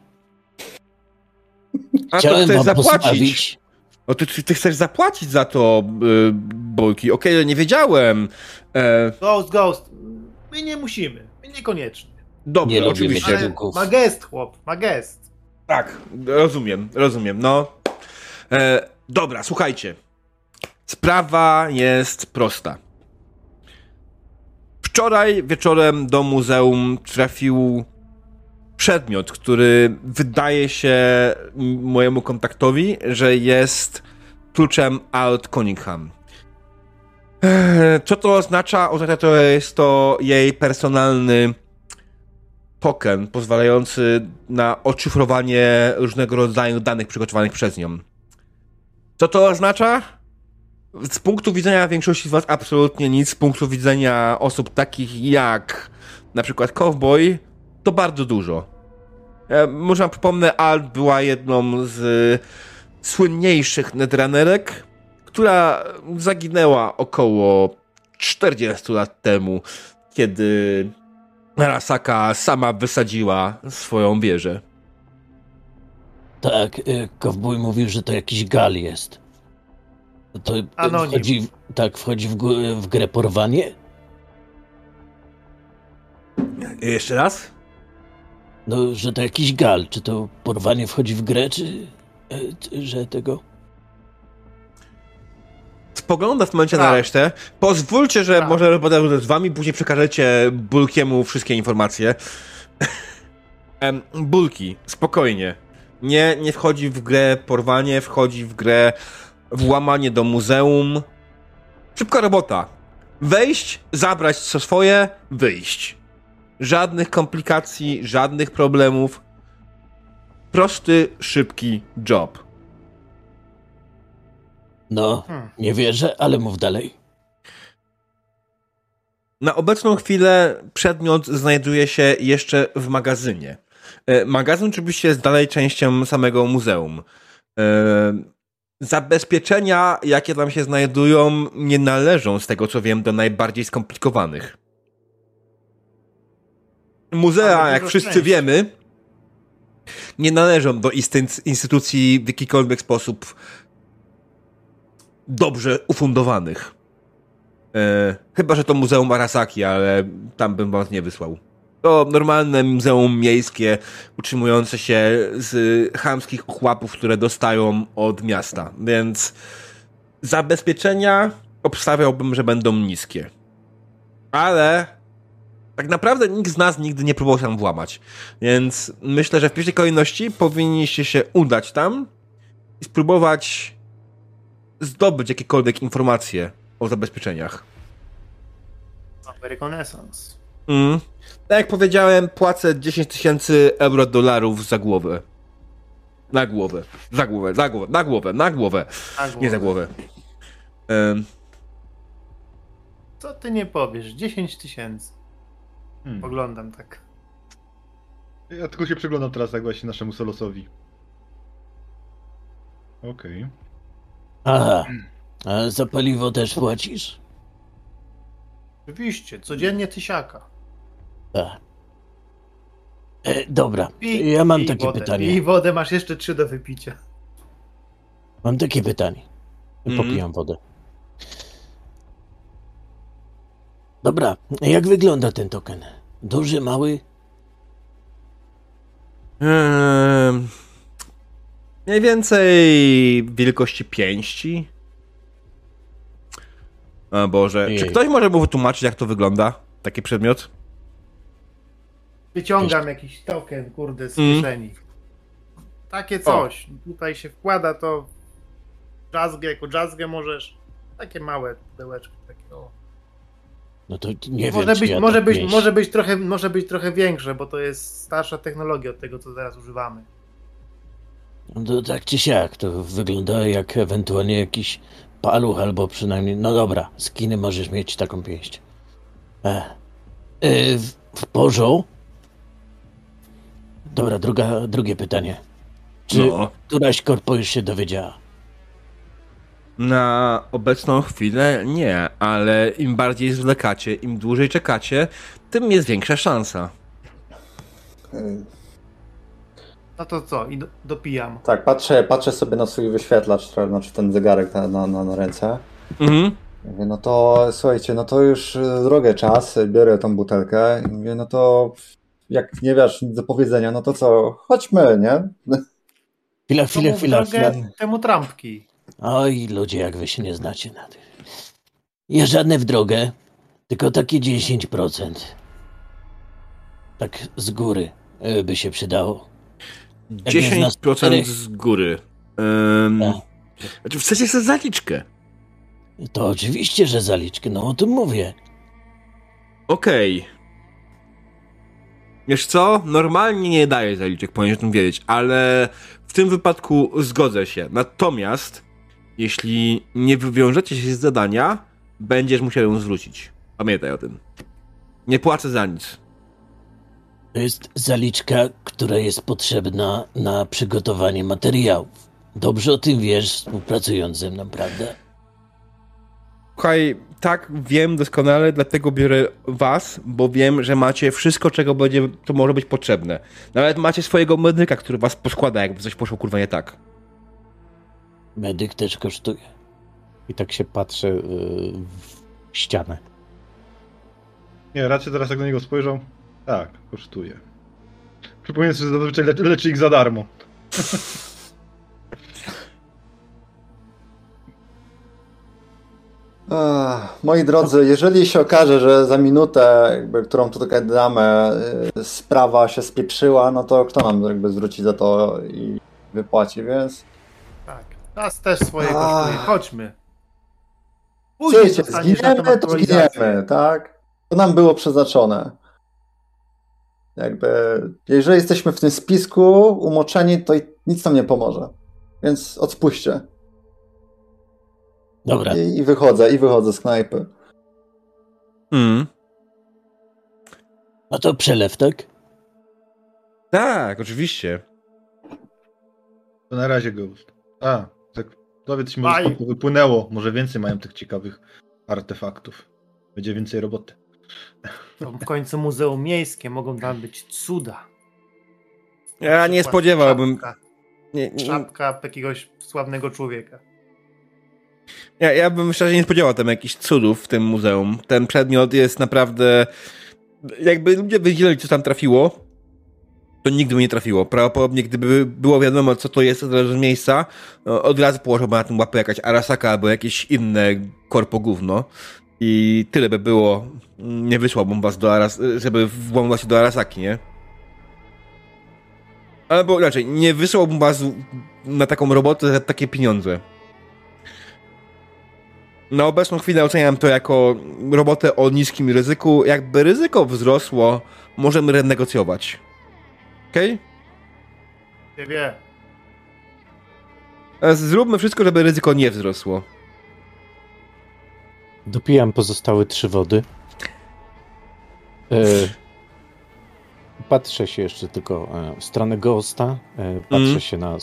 a to Chciałem chcesz wam zapłacić? postawić... O, ty, ty, chcesz zapłacić za to, y, Bolki. Okej, ale nie wiedziałem. E, Ghost, ghost. My nie musimy. My niekoniecznie. dobrze, Nie lubimy oczywiście. Dzięków. ma gest, chłop. Ma gest. Tak, rozumiem, rozumiem, no. E, dobra, słuchajcie. Sprawa jest prosta. Wczoraj wieczorem do muzeum trafił przedmiot, który wydaje się mojemu kontaktowi, że jest kluczem Alt Cunningham. Eee, Co to oznacza? Oznacza to, że jest to jej personalny token pozwalający na odszyfrowanie różnego rodzaju danych przygotowanych przez nią. Co to oznacza? Z punktu widzenia większości z Was absolutnie nic. Z punktu widzenia osób takich jak na przykład Cowboy, to bardzo dużo. E, może wam przypomnę, Alt była jedną z słynniejszych netrunnerek, która zaginęła około 40 lat temu, kiedy Arasaka sama wysadziła swoją wieżę. Tak, y, kowbój mówił, że to jakiś gal jest. To Anonim. wchodzi, tak, wchodzi w, w grę porwanie? Jeszcze raz? No, że to jakiś gal. Czy to porwanie wchodzi w grę, czy, e, czy że tego... Spogląda w momencie na Tak. resztę. Pozwólcie, że Tak. może będę z wami, później przekażecie Bulkiemu wszystkie informacje. Bulki, spokojnie. Nie, nie wchodzi w grę porwanie, wchodzi w grę włamanie do muzeum. Szybka robota. Wejść, zabrać co swoje, wyjść. Żadnych komplikacji, żadnych problemów. Prosty, szybki job. No, Hmm. nie wierzę, ale mów dalej. Na obecną chwilę przedmiot znajduje się jeszcze w magazynie. E, Magazyn oczywiście jest dalej częścią samego muzeum. E, Zabezpieczenia, jakie tam się znajdują, nie należą, z tego co wiem, do najbardziej skomplikowanych. Muzea, jak wszyscy szczęścia. wiemy, nie należą do instytucji w jakikolwiek sposób dobrze ufundowanych. E, chyba, że to Muzeum Arasaki, ale tam bym was nie wysłał. To normalne muzeum miejskie, utrzymujące się z chamskich ochłapów, które dostają od miasta, więc zabezpieczenia obstawiałbym, że będą niskie. Ale tak naprawdę nikt z nas nigdy nie próbował tam włamać, więc myślę, że w pierwszej kolejności powinniście się udać tam i spróbować zdobyć jakiekolwiek informacje o zabezpieczeniach. American Essence. Mm. Tak jak powiedziałem, płacę 10 tysięcy euro dolarów za głowę. Na głowę. Za głowę, za głowę, na głowę, na głowę. Tak, Nie za głowę. Ym, Co ty nie powiesz? 10 tysięcy. Hmm. Oglądam tak. Ja tylko się przyglądam teraz tak właśnie naszemu Solosowi. Okej. Aha. A za paliwo też płacisz? Oczywiście, codziennie tysiaka. Tak. E, dobra, I, ja mam i takie wodę. pytanie. I wodę masz jeszcze trzy do wypicia. Mam takie pytanie. Mhm. Popijam wodę. Dobra, jak wygląda ten token? Duży, mały? ym, mniej więcej wielkości pięści. O Boże. Czy Jej. ktoś może mu wytłumaczyć, jak to wygląda? Taki przedmiot? Wyciągam jakiś token, kurde, z Mm. kieszeni. Takie coś. Tutaj się wkłada to jazzgę, jako jazzgę możesz. Takie małe pudełeczki. Takie, o. No to nie może wiem, czy być, ja może, tak być, może, być trochę, może być trochę większe, bo to jest starsza technologia od tego, co teraz używamy. No to tak czy siak, to wygląda jak ewentualnie jakiś paluch, albo przynajmniej... No dobra, z kiny możesz mieć taką pięść. E, e, w, w porządku? Dobra, druga, drugie pytanie. Czy No. któraś korpo już się dowiedziała? Na obecną chwilę nie, ale im bardziej zwlekacie, im dłużej czekacie, tym jest większa szansa. No to co? I do, dopijam. Tak, patrzę, patrzę sobie na swój wyświetlacz, znaczy ten zegarek na, na, na, na ręce. Mhm. Mówię, no to słuchajcie, no to już y, drogę czas, biorę tą butelkę i mówię, no to jak nie wiesz nic do powiedzenia, no to co, chodźmy, nie? Chwila, chwila, chwila. Temu trampki. Oj, ludzie, jak wy się nie znacie na tym. Nie żadne w drogę, tylko takie 10%. Tak z góry e, by się przydało. Jak jest nas 10% czterech. z góry. Um, Tak. znaczy, chcecie sobie zaliczkę. To oczywiście, że zaliczkę, no o tym mówię. Okej. Wiesz co? Normalnie nie daję zaliczek, powinieneś o tym wiedzieć, ale w tym wypadku zgodzę się. Natomiast, jeśli nie wywiążecie się z zadania, będziesz musiał ją zwrócić. Pamiętaj o tym. Nie płacę za nic. To jest zaliczka, która jest potrzebna na przygotowanie materiałów. Dobrze o tym wiesz, współpracując ze mną, prawda? Słuchaj, tak, wiem doskonale, dlatego biorę was, bo wiem, że macie wszystko, czego będzie, to może być potrzebne. Nawet macie swojego medyka, który was poskłada, jakby coś poszło kurwa nie tak. Medyk też kosztuje. I tak się patrzy yy, w ścianę. Nie, raczej teraz jak na niego spojrzał. Tak, kosztuje. Przypomnę sobie, że zazwyczaj leczy, leczy ich za darmo. Ech, Moi drodzy, jeżeli się okaże, że za minutę, jakby, którą tu tutaj damy, y, sprawa się spieprzyła, no to kto nam jakby zwróci za to i wypłaci, więc Tak. Nas też swoje Ach. kosztuje. Chodźmy. Później zginiemy, to zginiemy, tak? To nam było przeznaczone. Jakby, jeżeli jesteśmy w tym spisku umoczeni, to nic nam nie pomoże. Więc odpuśćcie. Dobra, I, I wychodzę, i wychodzę z knajpy. Mm. no to przelew, tak? Tak, oczywiście. To na razie Ghost. A, tak dowiedz mi, może wypłynęło. Może więcej mają tych ciekawych artefaktów. Będzie więcej roboty. To w końcu muzeum miejskie, mogą tam być cuda. Ja nie spodziewałbym. Czapka, Nie, nie, czapka jakiegoś sławnego człowieka. ja, ja bym szczerze nie spodziewał tam jakichś cudów w tym muzeum. Ten przedmiot jest naprawdę. Jakby ludzie wiedzieli, co tam trafiło, to nigdy by nie trafiło. Prawdopodobnie, gdyby było wiadomo, co to jest od miejsca, no, od razu położyłby na tym łapę jakaś Arasaka albo jakieś inne korpo gówno. I tyle by było. Nie wysłałbym was do Aras żeby włamać się do Arasaki, nie? Albo inaczej, nie wysłałbym was na taką robotę za takie pieniądze. Na obecną chwilę oceniam to jako robotę o niskim ryzyku. Jakby ryzyko wzrosło, możemy renegocjować. Okej? Nie wie. Okay? Zróbmy wszystko, żeby ryzyko nie wzrosło. Dopijam pozostałe trzy wody. E, patrzę się jeszcze tylko e, w stronę Ghosta. E, patrzę Mhm. się na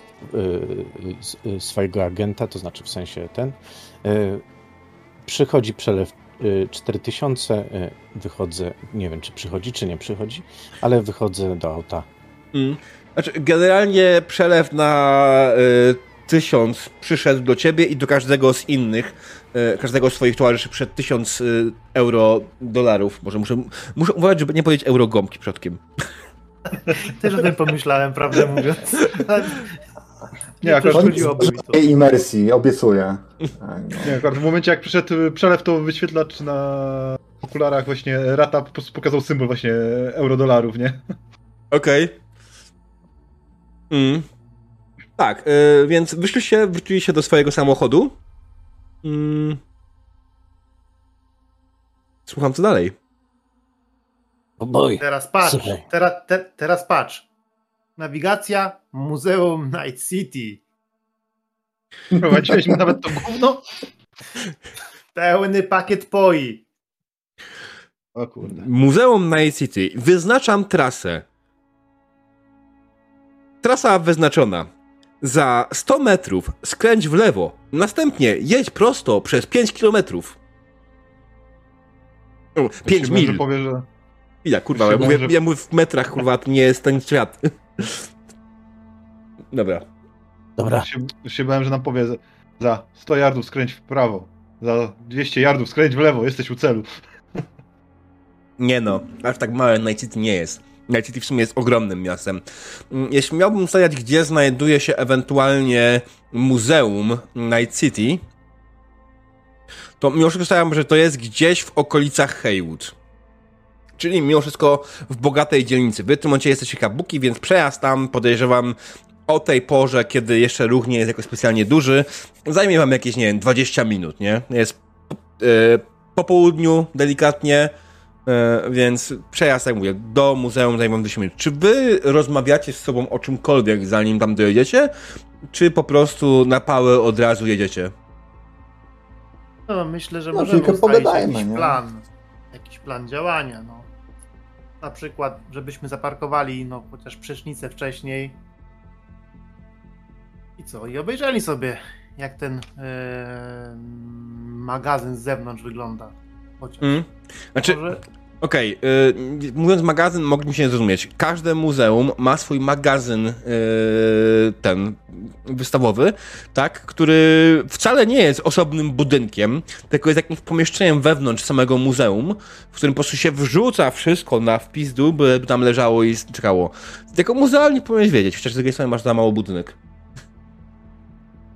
e, swojego agenta, to znaczy w sensie ten. Przychodzi przelew e, 4000. E, wychodzę, nie wiem czy przychodzi, czy nie przychodzi, ale wychodzę do auta. Mm. Znaczy, generalnie przelew na tysiąc przyszedł do ciebie i do każdego z innych, y, każdego z swoich towarzyszy przed tysiąc y, euro, dolarów. Może muszę, muszę uważać, żeby nie powiedzieć euro gąbki przodkiem. Też o tym pomyślałem, prawdę mówiąc. Nie, Nie akurat. Tej imersji, obiecuję. Nie, akurat w momencie jak przyszedł przelew, to wyświetlacz na okularach właśnie Rata po prostu pokazał symbol właśnie eurodolarów, nie? Okej. Mm. Tak, y, więc wyszliście, wróciliście do swojego samochodu. Mm. Słucham, co dalej? O boj. Teraz patrz, Słuchaj. teraz, te, teraz patrz. Nawigacja Muzeum Night City. Prowadziłeś nawet to gówno? Pełny pakiet poi. O kurde. Muzeum Night City. Wyznaczam trasę. Trasa wyznaczona. Za 100 metrów skręć w lewo. Następnie jedź prosto przez 5 kilometrów. O, 5 Myślałem, że mil. powie, że Ile, kurwa, ja mówię, że- ja mówię w metrach, kurwa, to nie jest ten świat. Dobra. Dobra, się, się bałem, że nam powie za, za 100 yardów skręć w prawo, za 200 yardów skręć w lewo, jesteś u celu. Nie no, aż tak małe Night City nie jest. Night City w sumie jest ogromnym miastem. Mm, Jeśli miałbym ustalić, gdzie znajduje się ewentualnie muzeum Night City, to mimo wszystko stawiam, że to jest gdzieś w okolicach Haywood. Czyli mimo wszystko w bogatej dzielnicy. Wy w tym momencie jesteście kabuki, więc przejazd tam podejrzewam o tej porze, kiedy jeszcze ruch nie jest jakoś specjalnie duży, zajmie wam jakieś, nie wiem, 20 minut, nie? Jest e, po południu, delikatnie, więc przejazd, jak mówię, do muzeum zajmą 20 minut. Czy wy rozmawiacie z sobą o czymkolwiek, zanim tam dojedziecie, czy po prostu na pałę od razu jedziecie? No, myślę, że No, możemy ustalić jakiś nie? plan. Jakiś plan działania, no. Na przykład, żebyśmy zaparkowali, no, chociaż prysznicę wcześniej. I co? I obejrzeli sobie, jak ten e, magazyn z zewnątrz wygląda. Chociaż. Mm. Znaczy, Może, Okej, okay, mówiąc magazyn, mogliśmy się zrozumieć. Każde muzeum ma swój magazyn yy, ten wystawowy, tak, który wcale nie jest osobnym budynkiem, tylko jest jakimś pomieszczeniem wewnątrz samego muzeum, w którym po prostu się wrzuca wszystko na wpis dół, by tam leżało i czekało. Jako muzealnie powinieneś wiedzieć, chociaż z drugiej strony masz za mało budynek.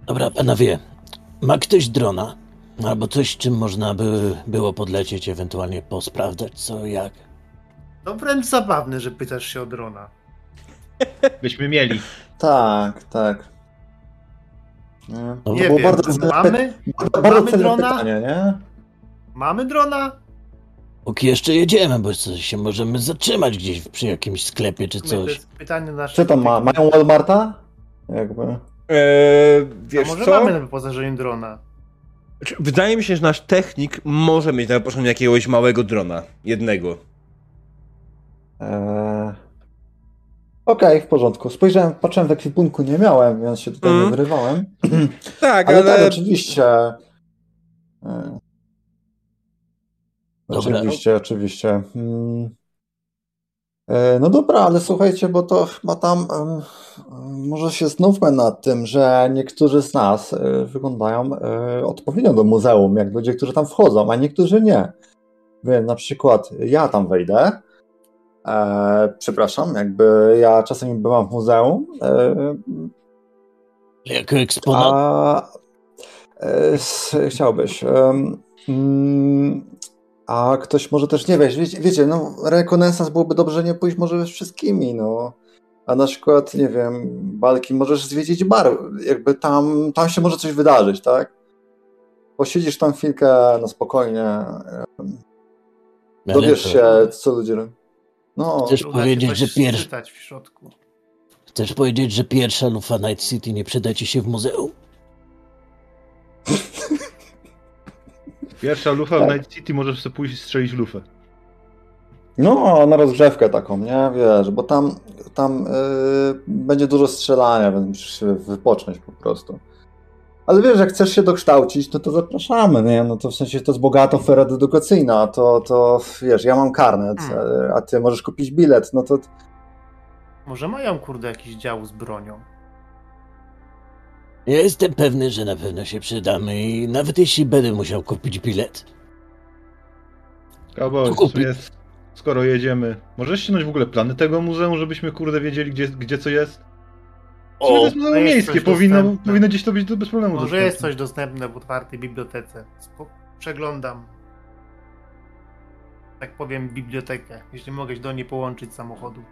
Dobra, panowie, ma ktoś drona? Albo coś, czym można by było podlecieć, ewentualnie posprawdzać co, jak. To wręcz zabawne, że pytasz się o drona. Byśmy mieli. Tak, tak. Nie, no, nie wiem, bardzo mamy, bardzo mamy drona? Pytanie, nie? Mamy drona? Póki jeszcze jedziemy, bo się możemy zatrzymać gdzieś przy jakimś sklepie czy coś. To jest pytanie nasze. Co tam ma? Mają Walmarta? Jakby. Eee, wiesz A może co? mamy na wyposażeniu drona? Znaczy, wydaje mi się, że nasz technik może mieć na wyposażeniu jakiegoś małego drona. Jednego. Eee... Okej, okay, w porządku. Spojrzałem, patrzyłem w ekwipunku, nie miałem, więc się tutaj mm. nie wyrywałem. tak, ale... ale... tak, oczywiście. Eee... Oczywiście, oczywiście. Hmm. E, no dobra, ale słuchajcie, bo to chyba tam może się znówmy nad tym, że niektórzy z nas e, wyglądają e, odpowiednio do muzeum, jak ludzie, którzy tam wchodzą, a niektórzy nie. Więc na przykład ja tam wejdę, e, przepraszam, jakby ja czasami byłam w muzeum. E, jako eksponat? A, e, chciałbyś. Mm, a ktoś może też nie wiesz, wiecie, wiecie no rekonesans byłoby dobrze nie pójść może z wszystkimi, no. A na przykład, nie wiem, Balki, możesz zwiedzić bar, jakby tam, tam się może coś wydarzyć, tak? Posiedzisz tam chwilkę, no spokojnie, dowiesz się, co ludzie robią. No, Chcesz powiedzieć, że pierwsza... Chcesz powiedzieć, że pierwsza lufa Night City nie przyda ci się w muzeum? Pierwsza lufa tak. w Night City możesz sobie pójść i strzelić lufę. No, na rozgrzewkę taką, nie? Wiesz, bo tam, tam yy, będzie dużo strzelania, więc musisz się wypocząć po prostu. Ale wiesz, jak chcesz się dokształcić, to to zapraszamy, nie? No to w sensie to jest bogata oferta edukacyjna, to, to wiesz, ja mam karnet, hmm. a ty możesz kupić bilet, no to... Może mają, kurde, jakiś dział z bronią. Ja jestem pewny, że na pewno się przydamy i nawet jeśli będę musiał kupić bilet. Cowboy, kupi... jest, skoro jedziemy, możesz ściągnąć w ogóle plany tego muzeum, żebyśmy kurde wiedzieli, gdzie, gdzie co jest? O, to jest muzeum miejskie, powinno, powinno gdzieś to być bez problemu. Może dostępne. jest coś dostępne w otwartej bibliotece. Przeglądam, tak powiem, bibliotekę, jeśli mogę do niej połączyć samochodu.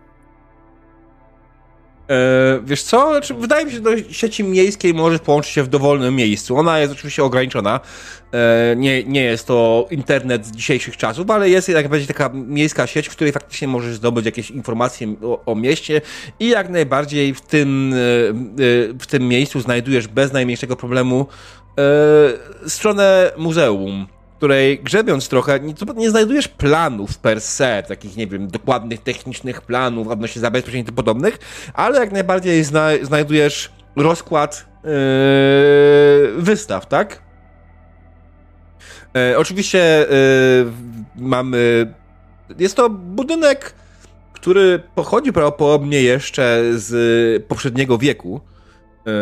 E, wiesz co? Znaczy, wydaje mi się, że do sieci miejskiej możesz połączyć się w dowolnym miejscu. Ona jest oczywiście ograniczona. E, nie, nie jest to internet z dzisiejszych czasów, ale jest jak będzie taka miejska sieć, w której faktycznie możesz zdobyć jakieś informacje o, o mieście i jak najbardziej w tym, e, w tym miejscu znajdujesz bez najmniejszego problemu stronę muzeum której grzebiąc trochę, nie, nie, znajdujesz planów per se, takich, nie wiem, dokładnych technicznych planów odnośnie zabezpieczeń i podobnych, ale jak najbardziej zna, znajdujesz rozkład yy, wystaw, tak? Yy, oczywiście yy, mamy. Jest to budynek, który pochodzi prawdopodobnie jeszcze z poprzedniego wieku. Yy,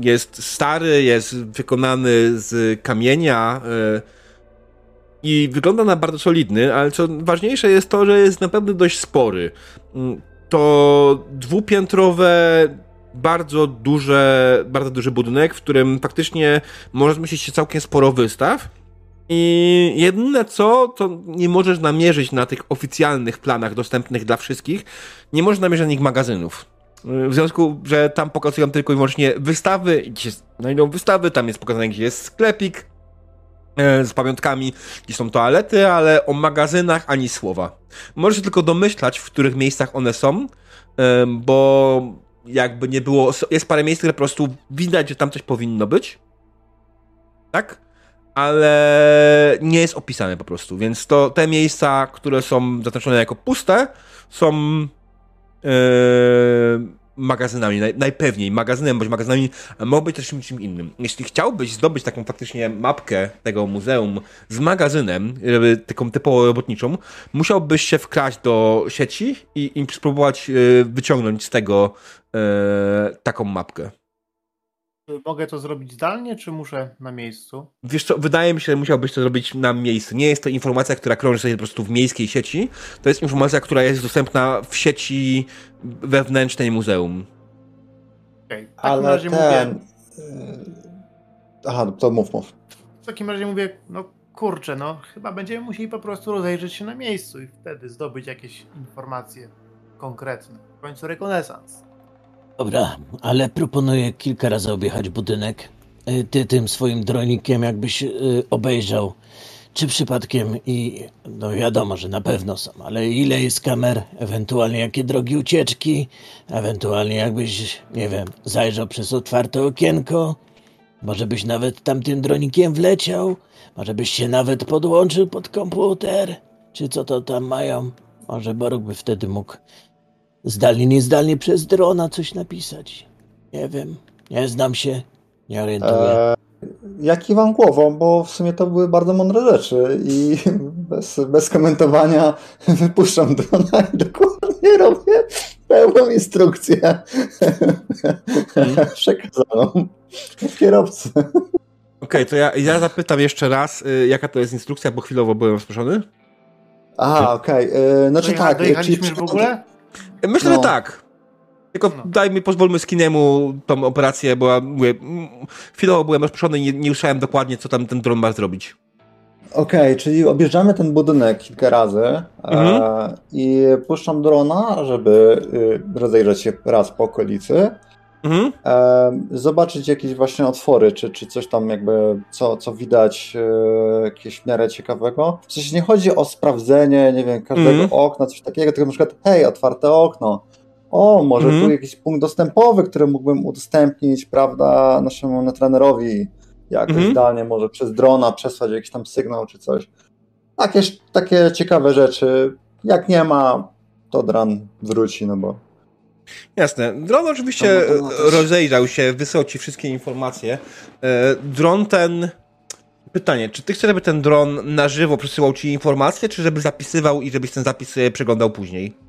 jest stary, jest wykonany z kamienia. I wygląda na bardzo solidny, ale co ważniejsze jest to, że jest naprawdę dość spory. Mm, to dwupiętrowe, bardzo duże, bardzo duży budynek, w którym faktycznie można zmieścić się całkiem sporo wystaw. I jedyne co, to nie możesz namierzyć na tych oficjalnych planach dostępnych dla wszystkich, nie możesz namierzyć na nich magazynów. W związku, że tam pokazują tylko i wyłącznie wystawy, gdzie znajdą wystawy, tam jest pokazane, gdzie jest sklepik, z pamiątkami, gdzie są toalety, ale o magazynach ani słowa. Możesz tylko domyślać, w których miejscach one są, e, bo jakby nie było. Jest parę miejsc, które po prostu widać, że tam coś powinno być. Tak? Ale nie jest opisane po prostu. Więc to te miejsca, które są zaznaczone jako puste, są. Yy, magazynami, naj, najpewniej magazynem bądź magazynami, mogą być też czymś, innym. Jeśli chciałbyś zdobyć taką faktycznie mapkę tego muzeum z magazynem, taką typowo robotniczą, musiałbyś się wkraść do sieci i, spróbować e, wyciągnąć z tego e, taką mapkę. Mogę to zrobić zdalnie, czy muszę na miejscu? Wiesz co, wydaje mi się, że musiałbyś to zrobić na miejscu. Nie jest to informacja, która krąży sobie po prostu w miejskiej sieci. To jest informacja, która jest dostępna w sieci wewnętrznej muzeum. Okej, w takim Ale razie ten... mówię... y, Aha, to mów, mów. W takim razie mówię, no kurczę, no chyba będziemy musieli po prostu rozejrzeć się na miejscu i wtedy zdobyć jakieś informacje konkretne. W końcu rekonesans. Dobra, ale proponuję kilka razy objechać budynek. Y, Ty tym swoim dronikiem jakbyś y, obejrzał, czy przypadkiem i no wiadomo, że na pewno są, ale ile jest kamer, ewentualnie jakie drogi ucieczki, ewentualnie jakbyś, nie wiem, zajrzał przez otwarte okienko, może byś nawet tamtym dronikiem wleciał, może byś się nawet podłączył pod komputer, czy co to tam mają. Może Boruk by wtedy mógł zdalnie, niezdalnie przez drona coś napisać. Nie wiem, nie znam się, nie orientuję. E, ja kiwam głową, bo w sumie to były bardzo mądre rzeczy i bez, bez komentowania wypuszczam drona i dokładnie robię pełną instrukcję przekazaną kierowcy. Okej, to ja, ja zapytam jeszcze raz, y, jaka to jest instrukcja, bo chwilowo byłem rozproszony. Aha, okej. e, Znaczy Dojecha- tak. Dojechaliśmy czyli w ogóle? Myślę, No. że tak. Tylko No. daj mi, pozwólmy Skinemu tą operację, bo ja mówię, mm, chwilowo byłem rozproszony i nie, nie usłyszałem dokładnie, co tam ten dron ma zrobić. Okej, czyli objeżdżamy ten budynek kilka razy Mhm. e, i puszczam drona, żeby y, rozejrzeć się raz po okolicy, Mhm. zobaczyć jakieś właśnie otwory, czy, czy coś tam jakby, co, co widać, e, jakieś w miarę ciekawego. W sensie nie chodzi o sprawdzenie, nie wiem, każdego Mhm. okna, coś takiego, tylko na przykład, hej, otwarte okno, o, może Mhm. tu jakiś punkt dostępowy, który mógłbym udostępnić, prawda, naszemu netrenerowi, jakoś Mhm. zdalnie, może przez drona przesłać jakiś tam sygnał czy coś. Takie, takie ciekawe rzeczy. Jak nie ma, to dran wróci, no bo Jasne. Dron oczywiście rozejrzał się, wysłał ci wszystkie informacje. E, Dron ten... Pytanie, czy ty chcesz, żeby ten dron na żywo przesyłał ci informacje, czy żeby zapisywał i żebyś ten zapis sobie przeglądał później?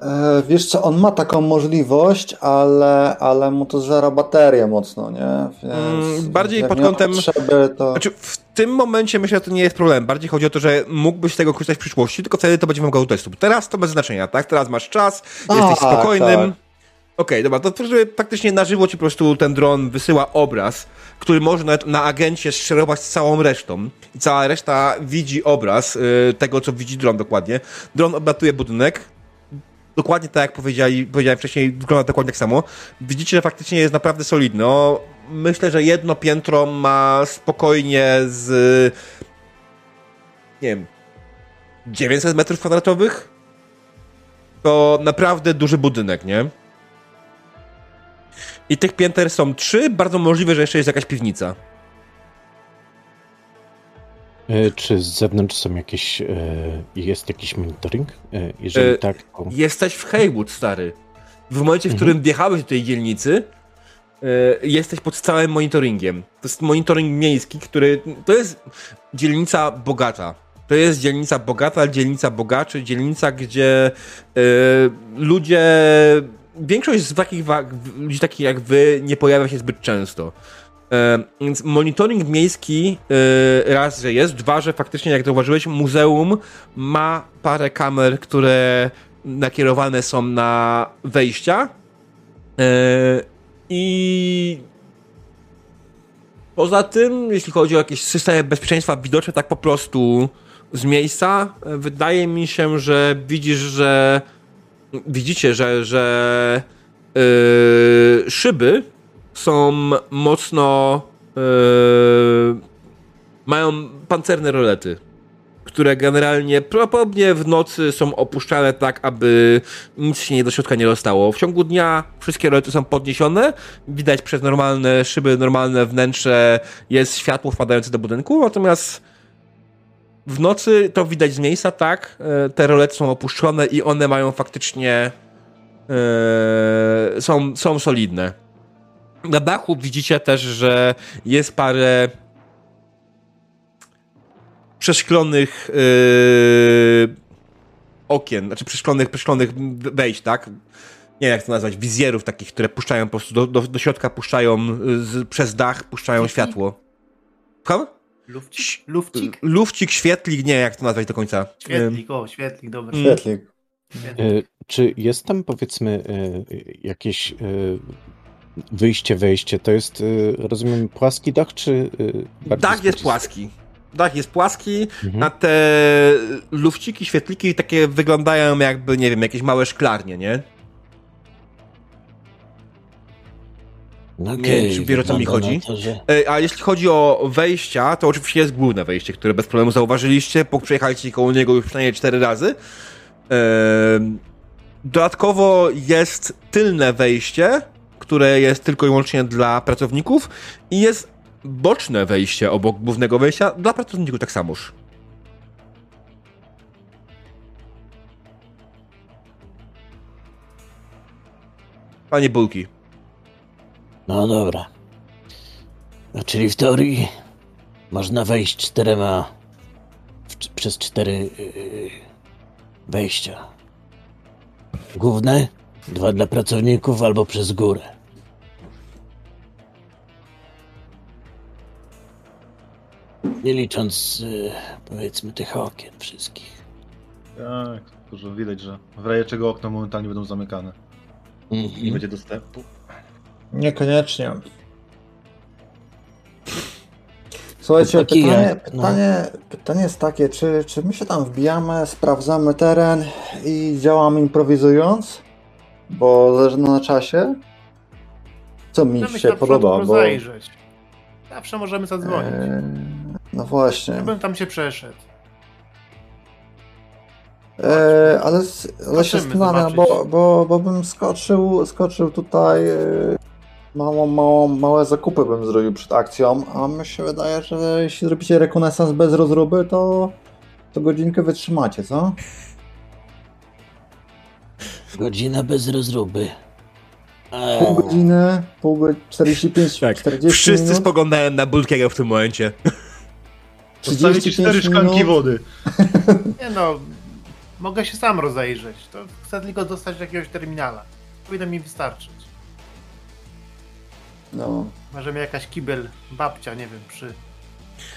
E, Wiesz co, on ma taką możliwość, ale, ale mu to zżera baterię mocno, nie? Więc Mm, bardziej pod kątem- Potrzeby, to... Znaczy, w tym momencie myślę, że to nie jest problem. Bardziej chodzi o to, że mógłbyś tego korzystać w przyszłości, tylko wtedy to będzie wymagało testu. Teraz to bez znaczenia, tak? Teraz masz czas, jesteś Tak, spokojnym. tak. Okej, dobra, to żeby faktycznie na żywo ci po prostu ten dron wysyła obraz, który może nawet na agencie szerować z całą resztą. I cała reszta widzi obraz y, tego, co widzi dron dokładnie. Dron oblatuje budynek. Dokładnie tak jak powiedzieli, powiedziałem wcześniej, wygląda dokładnie tak samo. Widzicie, że faktycznie jest naprawdę solidny. No, myślę, że jedno piętro ma spokojnie z nie wiem 900 metrów kwadratowych. To naprawdę duży budynek, nie? I tych pięter są trzy, bardzo możliwe, że jeszcze jest jakaś piwnica. E, Czy z zewnątrz są jakieś, e, jest jakiś monitoring? E, Jeżeli tak, to... Jesteś w Haywood, stary. W momencie, w Mhm. którym wjechałeś do tej dzielnicy, jesteś pod stałym monitoringiem. To jest monitoring miejski, który. To jest dzielnica bogata. To jest dzielnica bogata, dzielnica bogaczy, dzielnica, gdzie ludzie. Większość z takich ludzi takich jak wy nie pojawia się zbyt często. E, Więc monitoring miejski e, raz, że jest, dwa, że faktycznie, jak zauważyłeś, muzeum ma parę kamer, które nakierowane są na wejścia. E, I poza tym, jeśli chodzi o jakieś systemy bezpieczeństwa widoczne tak po prostu z miejsca, wydaje mi się, że widzisz, że widzicie, że, że e, szyby są mocno e, mają pancerne rolety które generalnie prawdopodobnie w nocy są opuszczane tak, aby nic się nie do środka nie dostało. W ciągu dnia wszystkie rolety są podniesione, widać przez normalne szyby, normalne wnętrze jest światło wpadające do budynku, natomiast w nocy to widać z miejsca, tak, e, te rolety są opuszczone i one mają faktycznie e, są, są solidne. Na dachu widzicie też, że jest parę przeszklonych yy, okien, znaczy przeszklonych, przeszklonych wejść, tak? Nie wiem jak to nazwać, wizjerów takich, które puszczają po prostu do, do, do środka, puszczają z, przez dach, puszczają światło. Słucham? Lufcik? Lufcik? Lufcik, świetlik, nie jak to nazwać do końca. Świetlik, o, świetlik, dobra. Świetlik. Świetlik. E, Czy jest tam powiedzmy jakieś wyjście, wejście? To jest, e, rozumiem, płaski dach, czy e, bardziej Dach jest płaski. Dach jest płaski, Mhm. a te lufciki, świetliki takie wyglądają jakby, nie wiem, jakieś małe szklarnie, nie? No Nie wiem, czy wiesz, o co mi chodzi? To, że... E, A jeśli chodzi o wejścia, to oczywiście jest główne wejście, które bez problemu zauważyliście, bo przejechaliście koło niego już przynajmniej cztery razy. Em, Dodatkowo jest tylne wejście, które jest tylko i wyłącznie dla pracowników i jest boczne wejście obok głównego wejścia dla pracowników tak samoż. Panie Bulki. No dobra. Czyli w teorii można wejść czterema w, przez cztery yy, wejścia. Główne, dwa dla pracowników albo przez górę. Nie licząc yy, powiedzmy tych okien wszystkich. Tak, że widać, że w razie czego okna momentalnie będą zamykane. Nie Mhm. będzie dostępu. Niekoniecznie. Słuchajcie, pytanie, jak- no. pytanie, pytanie jest takie, czy, czy my się tam wbijamy, sprawdzamy teren i działamy improwizując? Bo zależy na czasie? Co mi się podoba, bo... rozejrzeć. Zawsze możemy zadzwonić. Eee, no właśnie. Ja bym tam się przeszedł. Eee, ale, ale się zastanawiam, bo, bo, bo bym skoczył, skoczył tutaj, e, małą, małą, małe zakupy bym zrobił przed akcją, a mi się wydaje, że jeśli zrobicie rekonesans bez rozruby, to, to godzinkę wytrzymacie, co? Godzina bez rozruby. Eee, Pół godziny, pół go- 45, Tak, 40 Wszyscy minut, spoglądają na Bulkiego w tym momencie. 35 cztery szklanki wody. Nie no, mogę się sam rozejrzeć. To chcę tylko dostać do jakiegoś terminala. Powinno mi wystarczyć. No. Może mi jakaś kibel babcia, nie wiem, przy...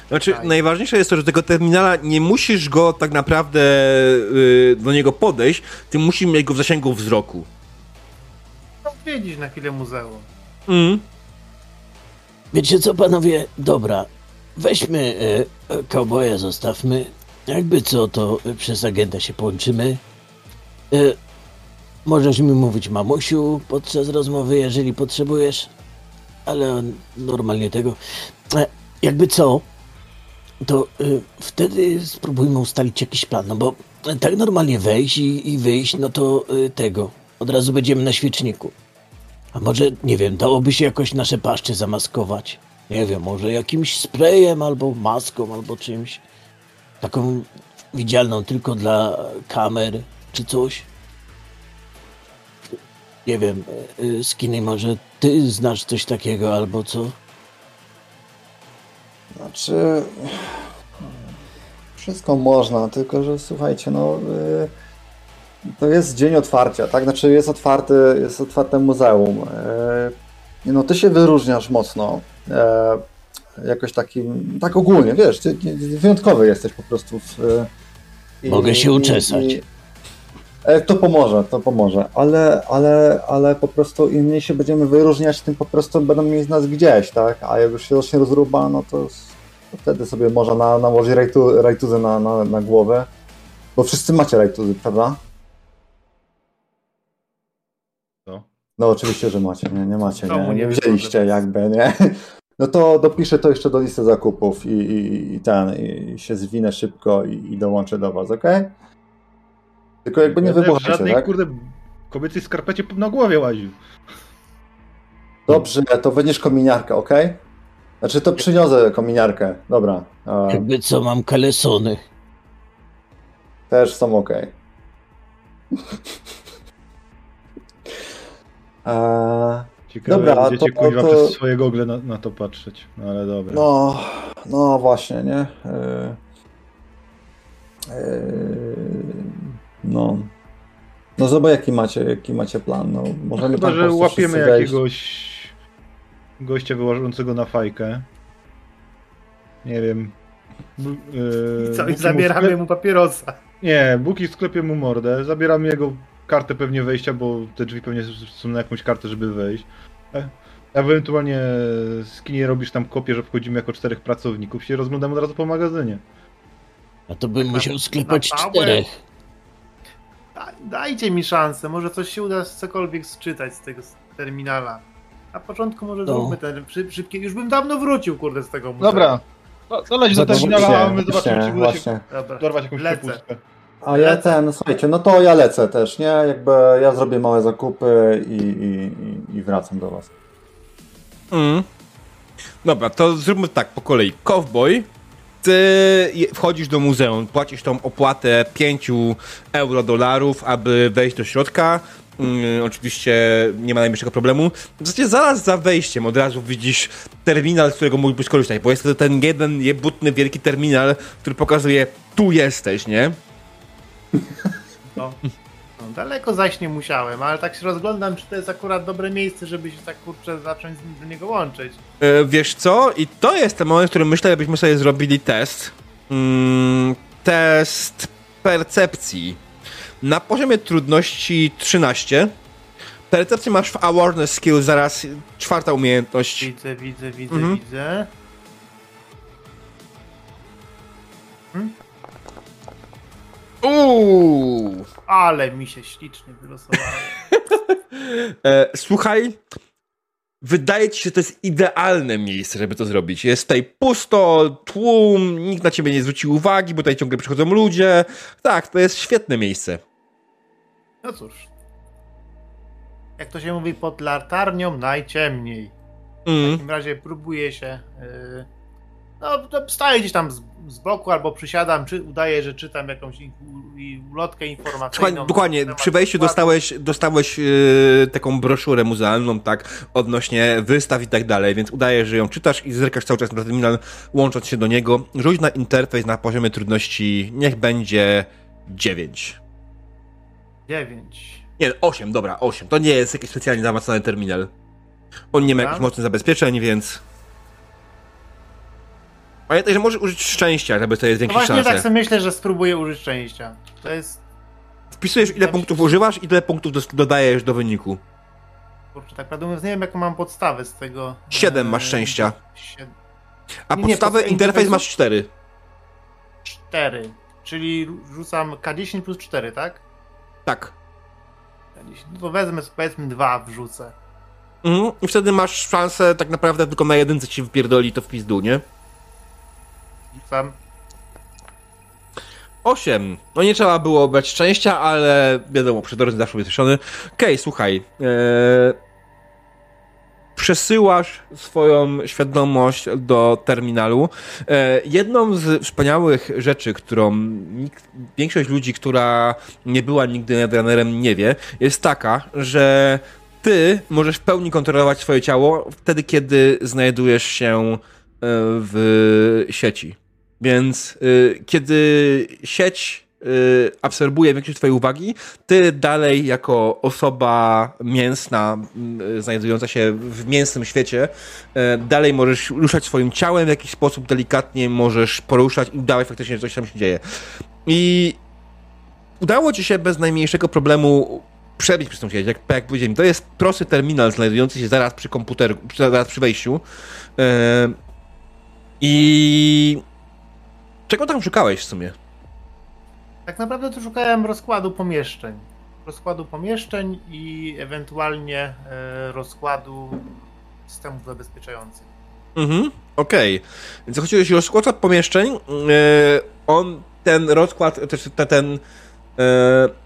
Znaczy, Tak. najważniejsze jest to, że tego terminala nie musisz go tak naprawdę y, do niego podejść, ty musisz mieć go w zasięgu wzroku. Odwiedzić na chwilę muzeum. Mm. Wiecie co, panowie? Dobra, weźmy e, zostawmy. Jakby co, to przez agenta się połączymy. E, możesz mi mówić mamusiu podczas rozmowy, jeżeli potrzebujesz, ale normalnie tego. E, jakby co, to e, wtedy spróbujmy ustalić jakiś plan, no bo tak normalnie wejść i, i wyjść, no to e, tego. Od razu będziemy na świeczniku. A może, nie wiem, dałoby się jakoś nasze paszcze zamaskować? Nie wiem, może jakimś sprayem albo maską albo czymś. Taką widzialną tylko dla kamer czy coś. Nie wiem, e, Skinny, może ty znasz coś takiego albo co? Znaczy, wszystko można, tylko że słuchajcie, no y, to jest dzień otwarcia, tak? Znaczy jest otwarty, jest otwarte muzeum. No ty się wyróżniasz mocno. y, Jakoś takim, tak ogólnie, wiesz, ty wyjątkowy jesteś po prostu. W, y, Mogę się uczesać. e, to pomoże, to pomoże, ale, ale, ale po prostu im mniej się będziemy wyróżniać, tym po prostu będą mieć nas gdzieś, tak? A jak już się zacznie rozruba, no to, to wtedy sobie można na, nałożyć rajtu, rajtuzy na, na, na głowę, bo wszyscy macie rajtuzy, prawda? No oczywiście, że macie, nie, nie macie, nie, nie nie wzięliście jakby, nie? No to dopiszę to jeszcze do listy zakupów i, i, i ten, i się zwinę szybko i, i dołączę do was, okej? Tylko jakby nie w wybuchacie, żadnej, tak? kurde, kobiecej skarpecie na głowie łaził. Dobrze, to będziesz kominiarkę, ok? Znaczy to przyniosę kominiarkę, dobra. Jakby co, mam kalesony. też są ok. Eee, Ciekawe, Dobra, a będziecie to- kuźwa to- przez swoje gogle na, na to patrzeć. No ale dobra. no, no właśnie, nie? Eee, eee, no. No zobacz jaki macie, jaki macie plan. No, możemy Chyba, tam po że łapiemy jakiegoś gościa wyłażącego na fajkę. Nie wiem. Yy, I co, i zabieramy sklep- mu papierosa. Nie, Buki sklepie mu mordę. Zabieramy jego kartę pewnie wejścia, bo te drzwi pewnie są na jakąś kartę, żeby wejść. E- Ewentualnie skinie robisz tam kopię, że wchodzimy jako czterech pracowników, się rozglądamy od razu po magazynie. A to bym musiał sklepać na pałę. czterech. Da, dajcie mi szansę, może coś się uda cokolwiek sczytać z tego terminala. Na początku może No. zróbmy ten szy, szybki. Już bym dawno wrócił, kurde, z tego muzeum. Dobra, to, to leć do terminala, a my zobaczymy, czy uda się. Dobra. dorwać jakąś przepustkę. A ja ten, słuchajcie, no to ja lecę też, nie? Jakby ja zrobię małe zakupy i, i, i- wracam do was. Mm. Dobra, to zróbmy tak po kolei. Cowboy, ty wchodzisz do muzeum, płacisz tą opłatę 5 euro dolarów, aby wejść do środka. Mm, oczywiście nie ma najmniejszego problemu. W zasadzie zaraz za wejściem od razu widzisz terminal, z którego mógłbyś korzystać, bo jest to ten jeden jebutny wielki terminal, który pokazuje tu jesteś, nie? No. No, daleko zaś nie musiałem, ale tak się rozglądam, czy to jest akurat dobre miejsce, żeby się tak kurczę zacząć z- do niego łączyć. E, wiesz co? I to jest ten moment, w którym myślę, żebyśmy sobie zrobili test. Mm, test percepcji. Na poziomie trudności 13. Percepcję masz w awareness skill, zaraz czwarta umiejętność. Widzę, widzę, widzę, Mhm. widzę. Uuu! Ale mi się ślicznie wylosowało. E, słuchaj, wydaje ci się, że to jest idealne miejsce, żeby to zrobić. Jest tutaj pusto, tłum, nikt na ciebie nie zwrócił uwagi, bo tutaj ciągle przychodzą ludzie. Tak, to jest świetne miejsce. No cóż. Jak to się mówi, pod latarnią najciemniej. W Mm. takim razie próbuję się. Yy, no, to staję gdzieś tam z, z boku albo przysiadam, czy udaję, że czytam jakąś in, ulotkę informacyjną. Słuchaj, dokładnie, przy wejściu składu. dostałeś, dostałeś yy, taką broszurę muzealną, tak, odnośnie wystaw i tak dalej, więc udajesz, że ją czytasz i zerkasz cały czas na terminal, łącząc się do niego. Rzuć na interfejs na poziomie trudności, niech będzie 9. Dziewięć. Nie, 8, dobra, 8. To nie jest jakiś specjalnie zaawansowany terminal. On nie ma jakichś mocnych zabezpieczeń, więc... Pamiętaj, że możesz użyć szczęścia, żeby sobie No zwiększyć właśnie szansę. tak sobie myślę, że spróbuję użyć szczęścia. To jest. Wpisujesz ile punktów używasz i tyle punktów dodajesz do wyniku. Kurczę, tak prawdę mówiąc, nie wiem jaką mam podstawę z tego. Siedem e, masz szczęścia. sied- A Nie, nie, podstawę podstawę interfejs masz 4. Cztery. Czyli rzucam K10 plus 4, tak? Tak. K10. No to wezmę, powiedzmy, dwa wrzucę. Mhm. I wtedy masz szansę tak naprawdę tylko na jedynce ci wypierdoli to w pizdu, nie? Rzucam. 8. No nie trzeba było brać szczęścia, ale wiadomo, przy drodze zawsze ubezpieczony. Okej, słuchaj. Eee, przesyłasz swoją świadomość do terminalu. E, jedną z wspaniałych rzeczy, którą nikt, większość ludzi, która nie była nigdy Netrunnerem nie wie, jest taka, że ty możesz w pełni kontrolować swoje ciało wtedy, kiedy znajdujesz się e, w sieci. Więc y, kiedy sieć y, absorbuje większość twojej uwagi, ty dalej jako osoba mięsna, y, znajdująca się w mięsnym świecie, y, dalej możesz ruszać swoim ciałem w jakiś sposób delikatnie, możesz poruszać i udawać faktycznie, że coś tam się dzieje. I udało ci się bez najmniejszego problemu przebić przez tą sieć. Jak, jak powiedziałem, to jest prosty terminal znajdujący się zaraz przy komputerze, zaraz przy wejściu. Y, I Czego tam szukałeś w sumie? Tak naprawdę to szukałem rozkładu pomieszczeń. Rozkładu pomieszczeń i ewentualnie e, rozkładu systemów zabezpieczających. Mhm, okej. Więc chodziłeś o rozkład pomieszczeń. Yy, on, ten rozkład, ten, yy,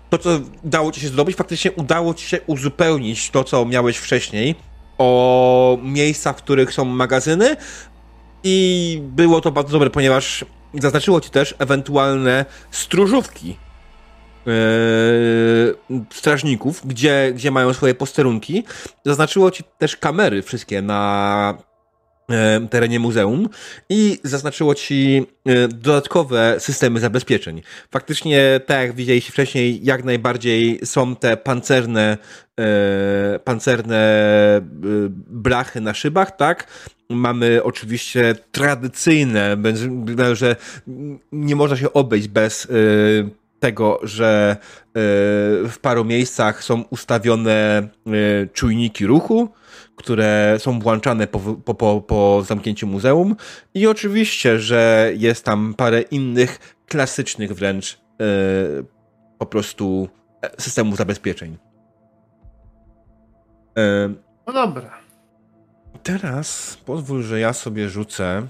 to co udało ci się zrobić, faktycznie udało ci się uzupełnić to, co miałeś wcześniej o miejsca, w których są magazyny i było to bardzo dobre, ponieważ zaznaczyło ci też ewentualne stróżówki strażników, gdzie, gdzie mają swoje posterunki. Zaznaczyło ci też kamery wszystkie na terenie muzeum i zaznaczyło ci dodatkowe systemy zabezpieczeń. Faktycznie, tak jak widzieliście wcześniej, jak najbardziej są te pancerne pancerne blachy na szybach, tak? Mamy oczywiście tradycyjne, że nie można się obejść bez tego, że w paru miejscach są ustawione czujniki ruchu, które są włączane po, po, po, po zamknięciu muzeum i oczywiście, że jest tam parę innych klasycznych wręcz po prostu e, systemów zabezpieczeń. No dobra. Teraz pozwól, że ja sobie rzucę.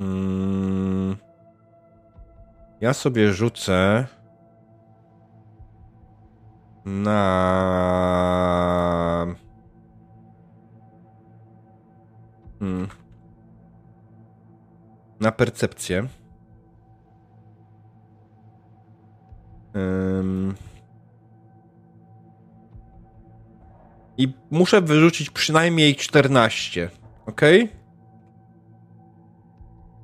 Mm, ja sobie rzucę na. Hmm. Na percepcję. Um. I muszę wyrzucić przynajmniej 14. Ok?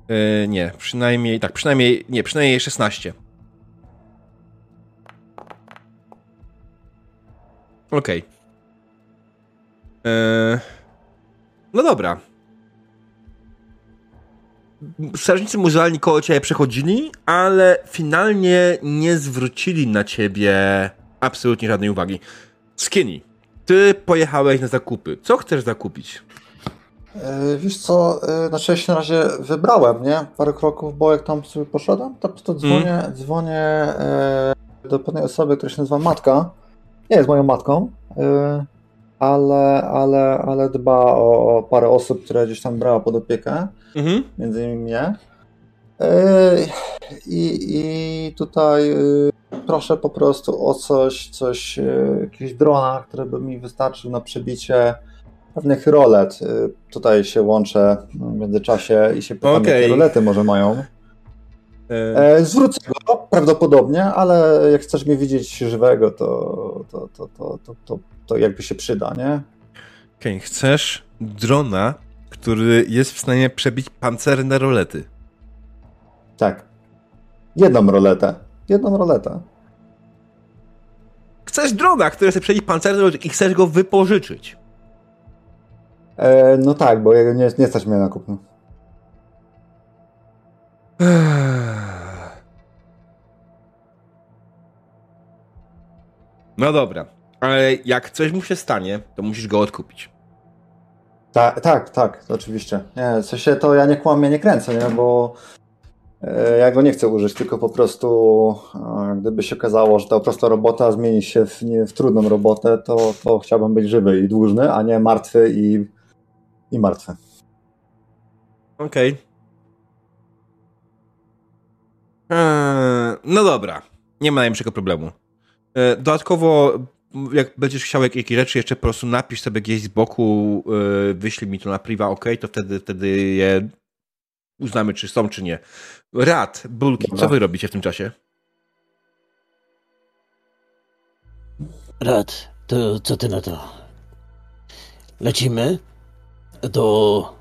Yy, nie, przynajmniej. Tak, przynajmniej. Nie, przynajmniej 16. Ok. Yy, no dobra. Strażnicy muzealni koło ciebie przechodzili, ale finalnie nie zwrócili na ciebie absolutnie żadnej uwagi. Skinny. Ty pojechałeś na zakupy. Co chcesz zakupić? Yy, wiesz co, yy, znaczy ja się na razie wybrałem, nie? Parę kroków, bo jak tam sobie poszedłem, to po prostu dzwonię, mm. dzwonię do pewnej osoby, która się nazywa Matka. Nie jest moją matką, ale, ale, ale dba o, o, parę osób, które gdzieś tam brała pod opiekę, -hmm. między innymi mnie. I, I tutaj proszę po prostu o coś, coś, e, jakiś drona, który by mi wystarczył na przebicie pewnych rolet. E, tutaj się łączę w międzyczasie i się pytam, okay. jakie rolety może mają. E... Zwrócę go prawdopodobnie, ale jak chcesz mnie widzieć żywego, to, to, to, to, to, to, to jakby się przyda, nie? Okej, okay. chcesz drona, który jest w stanie przebić pancerne rolety. Tak. Jedną roletę. Jedną roletę. Chcesz drona, który chce przejść pancerny i chcesz go wypożyczyć. E, no tak, bo nie, nie stać mnie na kupno. No dobra, ale jak coś mu się stanie, to musisz go odkupić. Tak, tak, tak, oczywiście. Nie, w się to ja nie kłamię, nie kręcę, nie, bo E, ja go nie chcę użyć, tylko po prostu gdyby się okazało, że ta prosta robota zmieni się w, nie, w trudną robotę, to, to chciałbym być żywy i dłużny, a nie martwy i, i martwy. Okej. Okay. Eee, no dobra, nie ma najmniejszego problemu. Eee, dodatkowo, jak będziesz chciał jakieś rzeczy, jeszcze po prostu napisz sobie gdzieś z boku, eee, wyślij mi to na priwa, ok, to wtedy, wtedy je uznamy, czy są, czy nie. Rad, Bulki, co wy robicie w tym czasie? Rad, to co ty na to? Lecimy do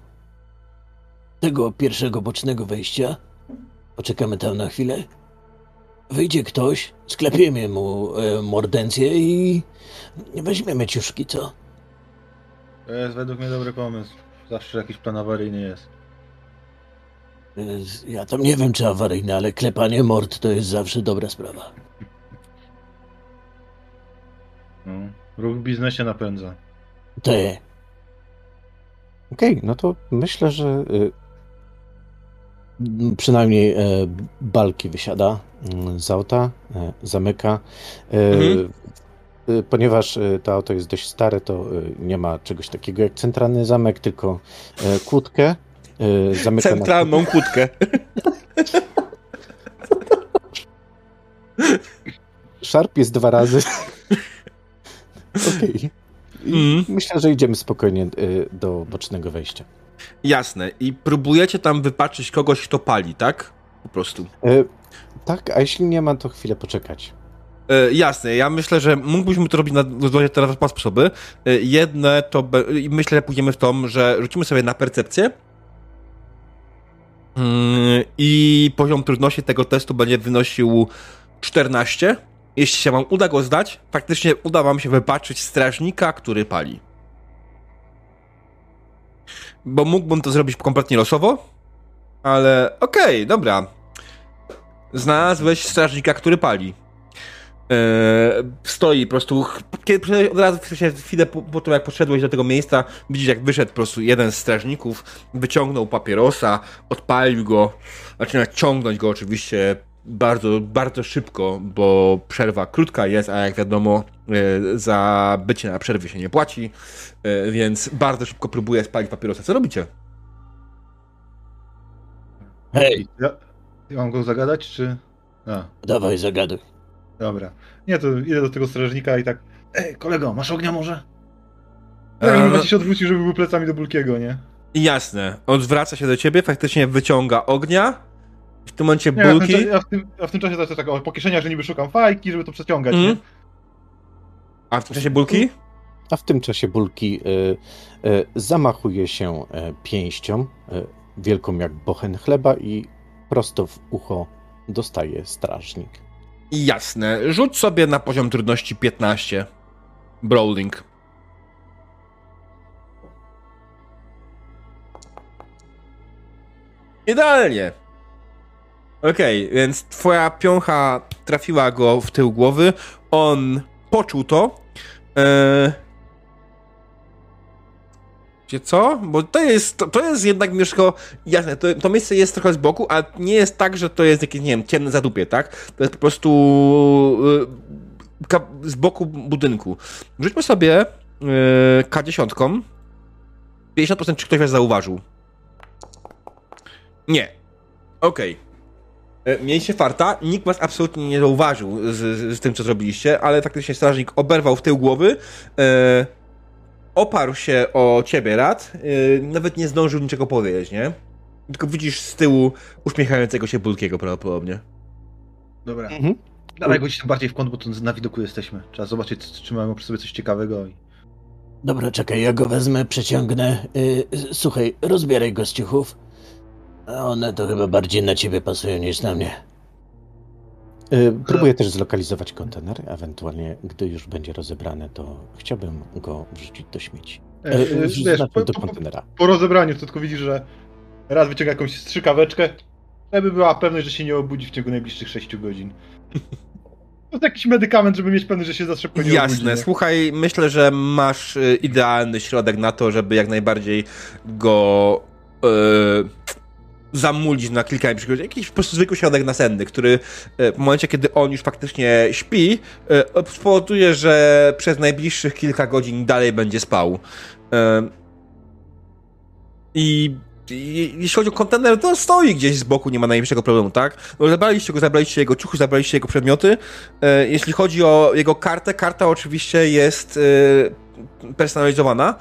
tego pierwszego bocznego wejścia. Poczekamy tam na chwilę. Wyjdzie ktoś, sklepiemy mu e, mordencję i weźmiemy ciuszki, co? To jest według mnie dobry pomysł. Zawsze jakiś plan awaryjny jest. Ja tam nie wiem, czy awaryjne, ale klepanie mord to jest zawsze dobra sprawa. No, ruch w biznesie napędza. Te. Okej, okay, no to myślę, że y, przynajmniej y, Balki wysiada y, z auta, y, zamyka. Y, mhm. Ponieważ to auto jest dość stare, to nie ma czegoś takiego jak centralny zamek, tylko kłódkę Yy, Centralną na... kłódkę. Szarp jest dwa razy. Okej. Okay. Mm. Myślę, że idziemy spokojnie do bocznego wejścia. Jasne. I próbujecie tam wypaczyć kogoś, kto pali, tak? Po prostu. Y, Tak, a jeśli nie ma, to chwilę poczekać. E, jasne, ja myślę, że mógłbyśmy to robić na teraz dwa sposoby. E, jedne to, be, myślę, że pójdziemy w tom, że rzucimy sobie na percepcję mm, i poziom trudności tego testu będzie wynosił 14. Jeśli się wam uda go zdać, faktycznie uda wam się wybaczyć strażnika, który pali. Bo mógłbym to zrobić kompletnie losowo, ale okej, okay, dobra. Znalazłeś strażnika, który pali. Eee, stoi po prostu, kiedy od razu chwilę po, po tym, jak poszedłeś do tego miejsca, widzisz, jak wyszedł po prostu jeden z strażników, wyciągnął papierosa, odpalił go, zaczyna ciągnąć go oczywiście bardzo, bardzo szybko, bo przerwa krótka jest, a jak wiadomo, e, za bycie na przerwie się nie płaci, e, więc bardzo szybko próbuje spalić papierosa. Co robicie? Hej! Ja, ja mam go zagadać, czy... A. Dawaj, zagaduj. Dobra. Nie, to idę do tego strażnika i tak Ej, kolego, masz ognia może? Tak, no... się odwrócił, żeby był plecami do Bulkiego, nie? Jasne. Odwraca się do ciebie, faktycznie wyciąga ognia, w tym momencie nie, bulki. Ja w, tym, ja w tym czasie to tak o, po kieszeniach, że niby szukam fajki, żeby to przeciągać, mm. nie? A w tym czasie bulki? A w tym czasie bulki y, y, zamachuje się y, pięścią, y, wielką jak bochen chleba i prosto w ucho dostaje strażnik. Jasne. Rzuć sobie na poziom trudności 15. Brawling. Idealnie. Okej, okay, więc twoja piącha trafiła go w tył głowy. On poczuł to. Eee... Co? Bo to jest, to, to jest jednak mieszko, jasne, to, to, miejsce jest trochę z boku, a nie jest tak, że to jest jakieś, nie wiem, ciemne zadupie, tak? To jest po prostu yy, z boku budynku. Rzućmy sobie yy, K10. 50% czy ktoś was zauważył. Nie. Okej. Okay. E, mieliście farta, nikt was absolutnie nie zauważył z, z, z, tym, co zrobiliście, ale faktycznie strażnik oberwał w tył głowy, e, oparł się o ciebie, Rad, e, nawet nie zdążył niczego powiedzieć, nie? Tylko widzisz z tyłu uśmiechającego się Bulkiego prawdopodobnie. Dobra. Mhm. Dawaj go się bardziej w kąt, bo tu na widoku jesteśmy. Trzeba zobaczyć, czy mamy przy sobie coś ciekawego. I... Dobra, czekaj, ja go wezmę, przeciągnę. Yy, słuchaj, rozbieraj go z ciuchów. A one to chyba bardziej na ciebie pasują niż na mnie. E, próbuję też zlokalizować kontener, ewentualnie gdy już będzie rozebrany, to chciałbym go wrzucić do śmieci. E, e, wiesz, po, do kontenera. Po, po rozebraniu to tylko widzisz, że raz wyciąga jakąś strzykaweczkę, żeby była pewność, że się nie obudzi w ciągu najbliższych 6 godzin. To jest jakiś medykament, żeby mieć pewność, że się za szybko nie Jasne, obudzi, słuchaj, myślę, że masz idealny środek na to, żeby jak najbardziej go... Yy zamulić na kilka najbliższych Jakiś po prostu zwykły środek nasenny, który e, w momencie, kiedy on już faktycznie śpi, e, spowoduje, że przez najbliższych kilka godzin dalej będzie spał. E, I jeśli chodzi o kontener, to stoi gdzieś z boku, nie ma najmniejszego problemu, tak? No, zabraliście go, zabraliście jego ciuchy, zabraliście jego przedmioty. Jeśli chodzi o jego kartę, karta oczywiście jest personalizowana.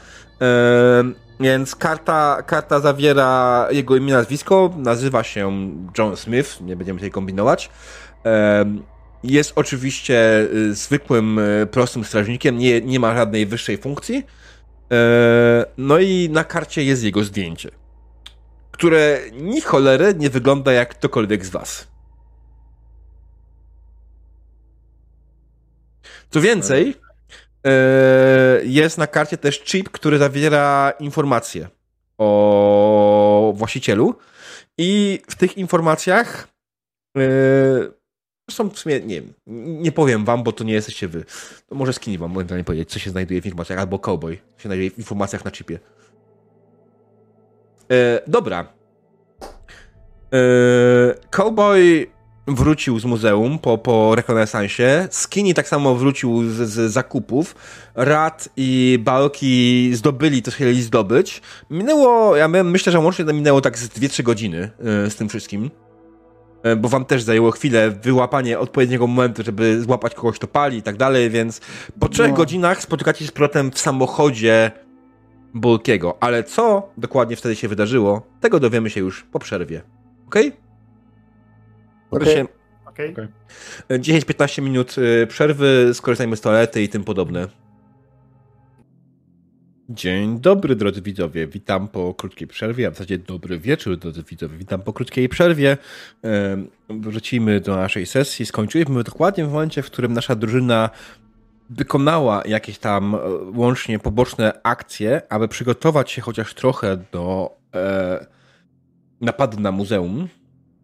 Więc karta, karta zawiera jego imię, nazwisko, nazywa się John Smith, nie będziemy tutaj kombinować. Jest oczywiście y, zwykłym, y, prostym strażnikiem, nie, nie ma żadnej wyższej funkcji. E, no i na karcie jest jego zdjęcie, które ni cholery nie wygląda jak ktokolwiek z was. Co więcej, jest na karcie też chip, który zawiera informacje o właścicielu i w tych informacjach Zresztą w sumie nie nie powiem wam, bo to nie jesteście wy. To może skini wam nie powiedzieć, co się znajduje w informacjach, albo cowboy się znajduje w informacjach na chipie. E, dobra. Cowboy wrócił z muzeum po, po rekonesansie. Skinny tak samo wrócił z, z zakupów. Rad i Balki zdobyli to, co chcieli zdobyć. Minęło, ja myślę, że łącznie minęło tak z 2-3 godziny yy, z tym wszystkim. Yy, bo wam też zajęło chwilę wyłapanie odpowiedniego momentu, żeby złapać kogoś, kto pali i tak dalej, więc po trzech no. godzinach spotykacie się z protem w samochodzie Bulkiego. Ale co dokładnie wtedy się wydarzyło, tego dowiemy się już po przerwie. Okej? Okay? Okay. Okej. Okej. 10-15 minut y, przerwy, skorzystajmy z toalety i tym podobne. Dzień dobry, drodzy widzowie. Witam po krótkiej przerwie, a w zasadzie dobry wieczór, drodzy widzowie. Witam po krótkiej przerwie. Wrócimy do naszej sesji. Skończyliśmy dokładnie w momencie, w którym nasza drużyna wykonała jakieś tam e, łącznie poboczne akcje, aby przygotować się chociaż trochę do e, napadu na muzeum.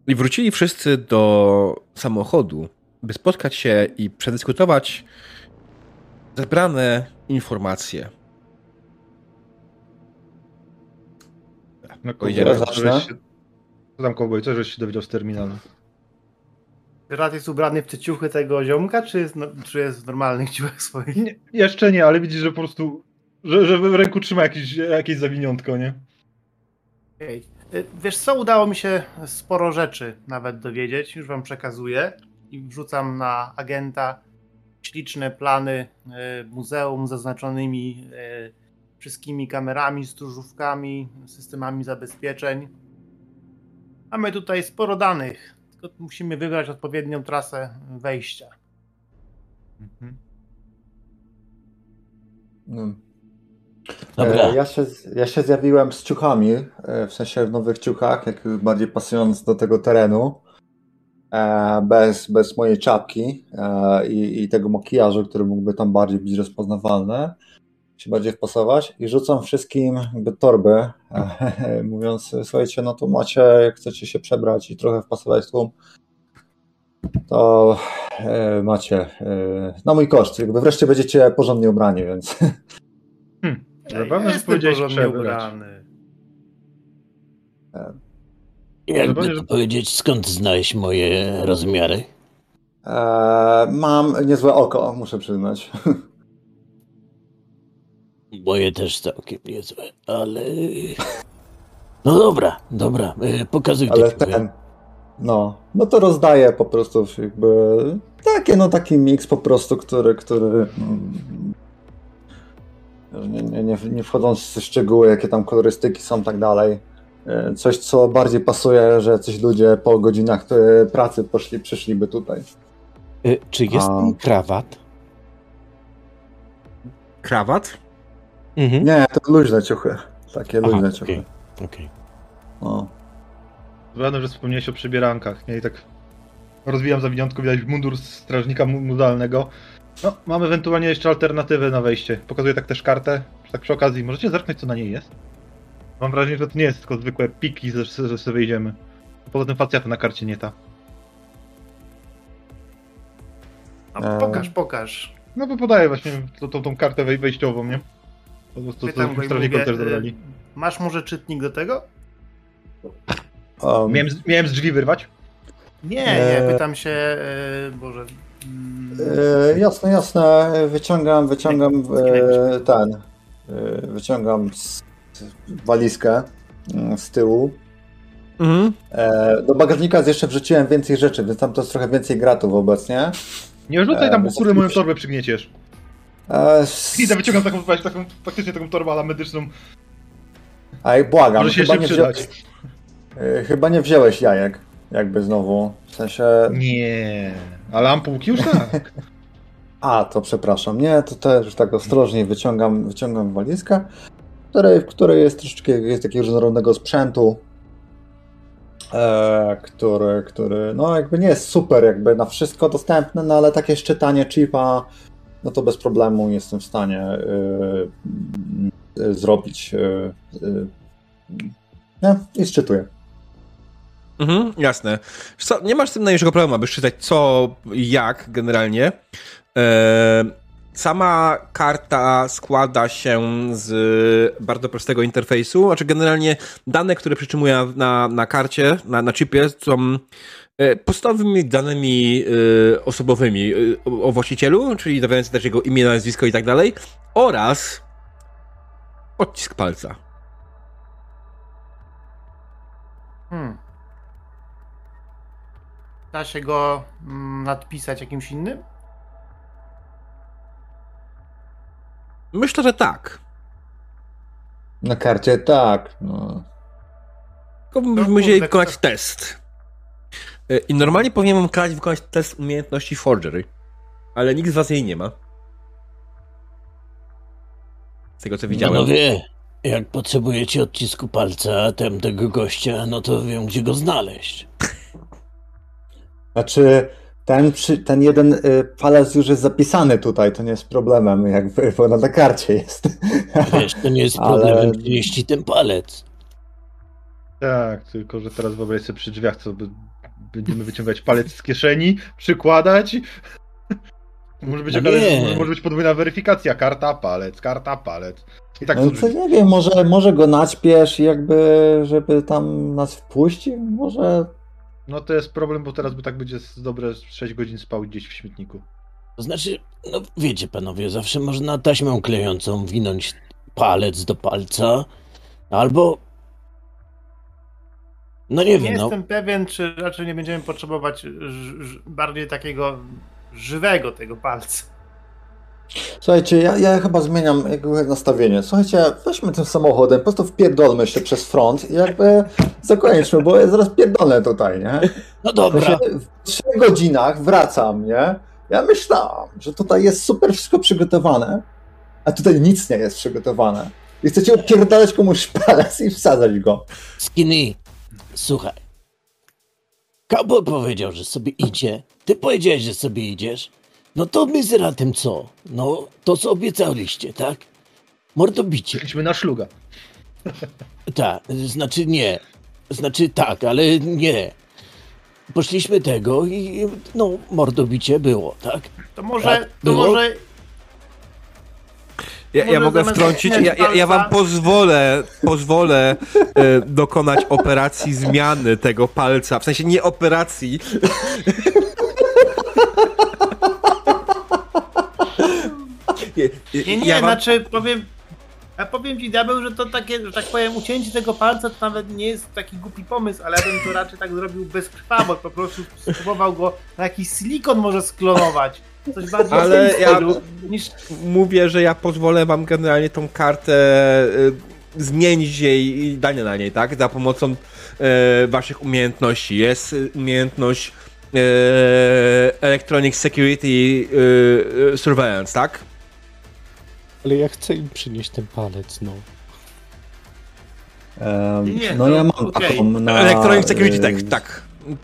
I wrócili wszyscy do samochodu, by spotkać się i przedyskutować zebrane informacje. No, Powiedziałem, się- Co tam cowboy, co żeś się dowiedział z terminalu? Rat jest ubrany w te ciuchy tego ziomka, czy jest, no, czy jest w normalnych ciuchach swoich? Nie, jeszcze nie, ale widzisz, że po prostu, że, że w ręku trzyma jakieś, jakieś zawiniątko, nie? Okej. Y, Wiesz co, udało mi się sporo rzeczy nawet dowiedzieć, już wam przekazuję i wrzucam na agenta śliczne plany y, muzeum z zaznaczonymi y, wszystkimi kamerami, stróżówkami, systemami zabezpieczeń. Mamy tutaj sporo danych, tylko musimy wybrać odpowiednią trasę wejścia. Mhm. No. Dobra. E, Ja się, ja się zjawiłem z ciuchami, e, w sensie w nowych ciuchach, jak bardziej pasując do tego terenu, e, bez, bez mojej czapki i, i tego makijażu, który mógłby tam bardziej być rozpoznawalny, się bardziej wpasować i rzucam wszystkim torby, mówiąc, słuchajcie, no to macie, jak chcecie się przebrać i trochę wpasować w tłum, to macie na mój koszt, jakby wreszcie będziecie porządnie ubrani, więc Zapewne, że powiedziałeś przebrać. ubrany. Jakby to powiedzieć, skąd znałeś moje rozmiary? e, mam niezłe oko, muszę przyznać. Moje też całkiem niezłe, ale... No dobra, dobra, e, pokazuj Ale ten. No, no to rozdaję po prostu jakby takie, no taki miks po prostu, który, który nie, nie, nie, nie wchodząc w szczegóły, jakie tam kolorystyki są, tak dalej. e, Coś, co bardziej pasuje, że coś ludzie po godzinach e, pracy poszli, przyszliby tutaj. E, Czy jest A. krawat? Krawat? Mhm. Nie, to luźne ciuchy. Takie Aha, luźne okej. ciuchy. okej. No. Zapewne, że wspomniałeś o przybierankach, nie? I tak rozwijam zawiniątko, widać mundur strażnika mu- muzalnego. No, mam ewentualnie jeszcze alternatywę na wejście. Pokazuję tak też kartę, tak przy okazji. Możecie zerknąć, co na niej jest? Mam wrażenie, że to nie jest tylko zwykłe piki, że, że sobie wyjdziemy. Poza tym facjata na karcie nie ta. A Eee. pokaż, pokaż. No bo podaję właśnie tą, tą, tą kartę wej- wejściową, nie? Po prostu Pytam to go i strażnikom mówię, też y, zabrali. masz może czytnik do tego? Um, Miałem, z- miałem z drzwi wyrwać? Nie, nie, Eee. pytam się, e, Boże. E, jasne, jasne. Wyciągam, wyciągam e, ten. E, wyciągam z, walizkę mm, z tyłu. Mhm. E, do bagażnika jeszcze wrzuciłem więcej rzeczy, więc tam to jest trochę więcej gratów obecnie. Nie rzucaj tam, bo kurde moją torbę przygnieciesz. E, s- Idę, wyciągam taką, właśnie taką, faktycznie taką torbę ale medyczną. Ej, błagam, Może się chyba nie, wziąłeś, przydać. chyba nie wziąłeś jajek, jakby znowu. W sensie. Nie, ale ampułki już tak. A, to przepraszam. Nie, to też tak ostrożnie wyciągam, wyciągam walizkę, w której, w której jest troszeczkę jest takiego różnorodnego sprzętu, e, który, który no jakby nie jest super jakby na wszystko dostępny, no ale takie szczytanie chipa, no to bez problemu jestem w stanie e, e, zrobić. E, e, nie, i szczytuję. Mhm, jasne. Co, nie masz z tym najmniejszego problemu, aby czytać co i jak generalnie. E, sama karta składa się z bardzo prostego interfejsu, znaczy generalnie dane, które przytrzymuję na, na karcie, na, na chipie są e, podstawowymi danymi e, osobowymi e, o, właścicielu, czyli zawierające też jego imię, nazwisko i tak dalej, oraz odcisk palca. Hmm. Da się go mm, nadpisać jakimś innym? Myślę, że tak. Na karcie tak. No. Tylko No musieli wykonać test. E, I normalnie powinienem kazać wykonać test umiejętności Forgery, ale nikt z was jej nie ma. Z tego co widziałem. Panowie, jak potrzebujecie odcisku palca tem tego gościa, no to wiem, gdzie go znaleźć. Znaczy, ten, ten jeden y, palec już jest zapisany tutaj, to nie jest problemem, jakby, bo na karcie jest. Wiesz, to nie jest Ale- problemem przynieść ten palec. Tak, tylko że teraz wyobraź sobie przy drzwiach, co będziemy wyciągać palec z kieszeni, przykładać. Może być, No może, być podwójna weryfikacja, karta, palec, karta, palec. I tak No, co nie wiem, może, może go naćpiesz, jakby, żeby tam nas wpuścił, może... No to jest problem, bo teraz by tak będzie z dobre 6 godzin spał gdzieś w śmietniku. To znaczy, no wiecie panowie, zawsze można taśmą klejącą winąć palec do palca, albo... No nie Nie wiem, no. jestem pewien, czy raczej nie będziemy potrzebować ż- ż- bardziej takiego żywego tego palca. Słuchajcie, ja, ja chyba zmieniam nastawienie. Słuchajcie, weźmy tym samochodem, po prostu wpierdolmy się przez front i jakby zakończmy, bo ja zaraz pierdolę tutaj, nie? No dobra, w trzech godzinach wracam, nie? Ja myślałam, że tutaj jest super wszystko przygotowane, a tutaj nic nie jest przygotowane. I chcecie opierdalać komuś palec i wsadzać go. Skinny, słuchaj. Cowboy powiedział, że sobie idzie. Ty powiedziałeś, że sobie idziesz. No to my z ratem co? No, to co obiecaliście, tak? Mordobicie. Szliśmy na szluga. Tak, znaczy nie. Znaczy tak, ale nie. Poszliśmy tego i no, mordobicie było, tak? To może, Tak, to może Ja, ja mogę wtrącić, ja, ja, ja wam pozwolę, pozwolę e, dokonać operacji zmiany tego palca. W sensie nie operacji. Nie, Nie, nie, ja wam, znaczy powiem. Ja powiem ci, diabeł, że to takie, że tak powiem, ucięcie tego palca to nawet nie jest taki głupi pomysł, ale ja bym to raczej tak zrobił bez krwawo, po prostu spróbował go na jakiś silikon może sklonować. Coś bardziej Ale ja- stylu, niż mówię, że ja pozwolę wam generalnie tą kartę e, zmienić jej i danie na niej, tak? Za pomocą e, waszych umiejętności. Jest umiejętność e, Electronic Security e, e, Surveillance, tak? Ale ja chcę im przynieść ten palec, no. Em, Nie, no to ja mam okej. taką na... Electronic Security, tak, tak.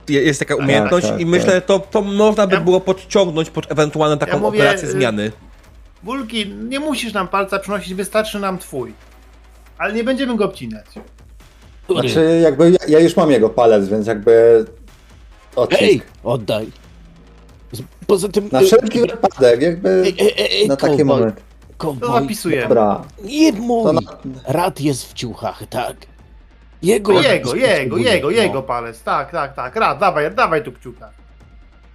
Je- Jest taka umiejętność tak, i tak. myślę, że to, to można by Ja- było podciągnąć pod ewentualną taką mówię, operację y, zmiany. Bulki, nie musisz nam palca przynosić, wystarczy nam twój. Ale nie będziemy go obcinać. Który? Znaczy jakby ja, ja już mam jego palec, więc jakby... Odcisk. Ej, oddaj. Z- Poza tym... Na y, wszelki wypadek, jakby Ej, ej, ej, na taki cowboy, moment. To cowboy, zapisujemy. Dobra, Nie to mój. na, Rad jest w ciuchach, tak? Jego, Jego, jego, jego, no. jego palec. Tak, tak, tak. Rad, dawaj, dawaj tu kciuka.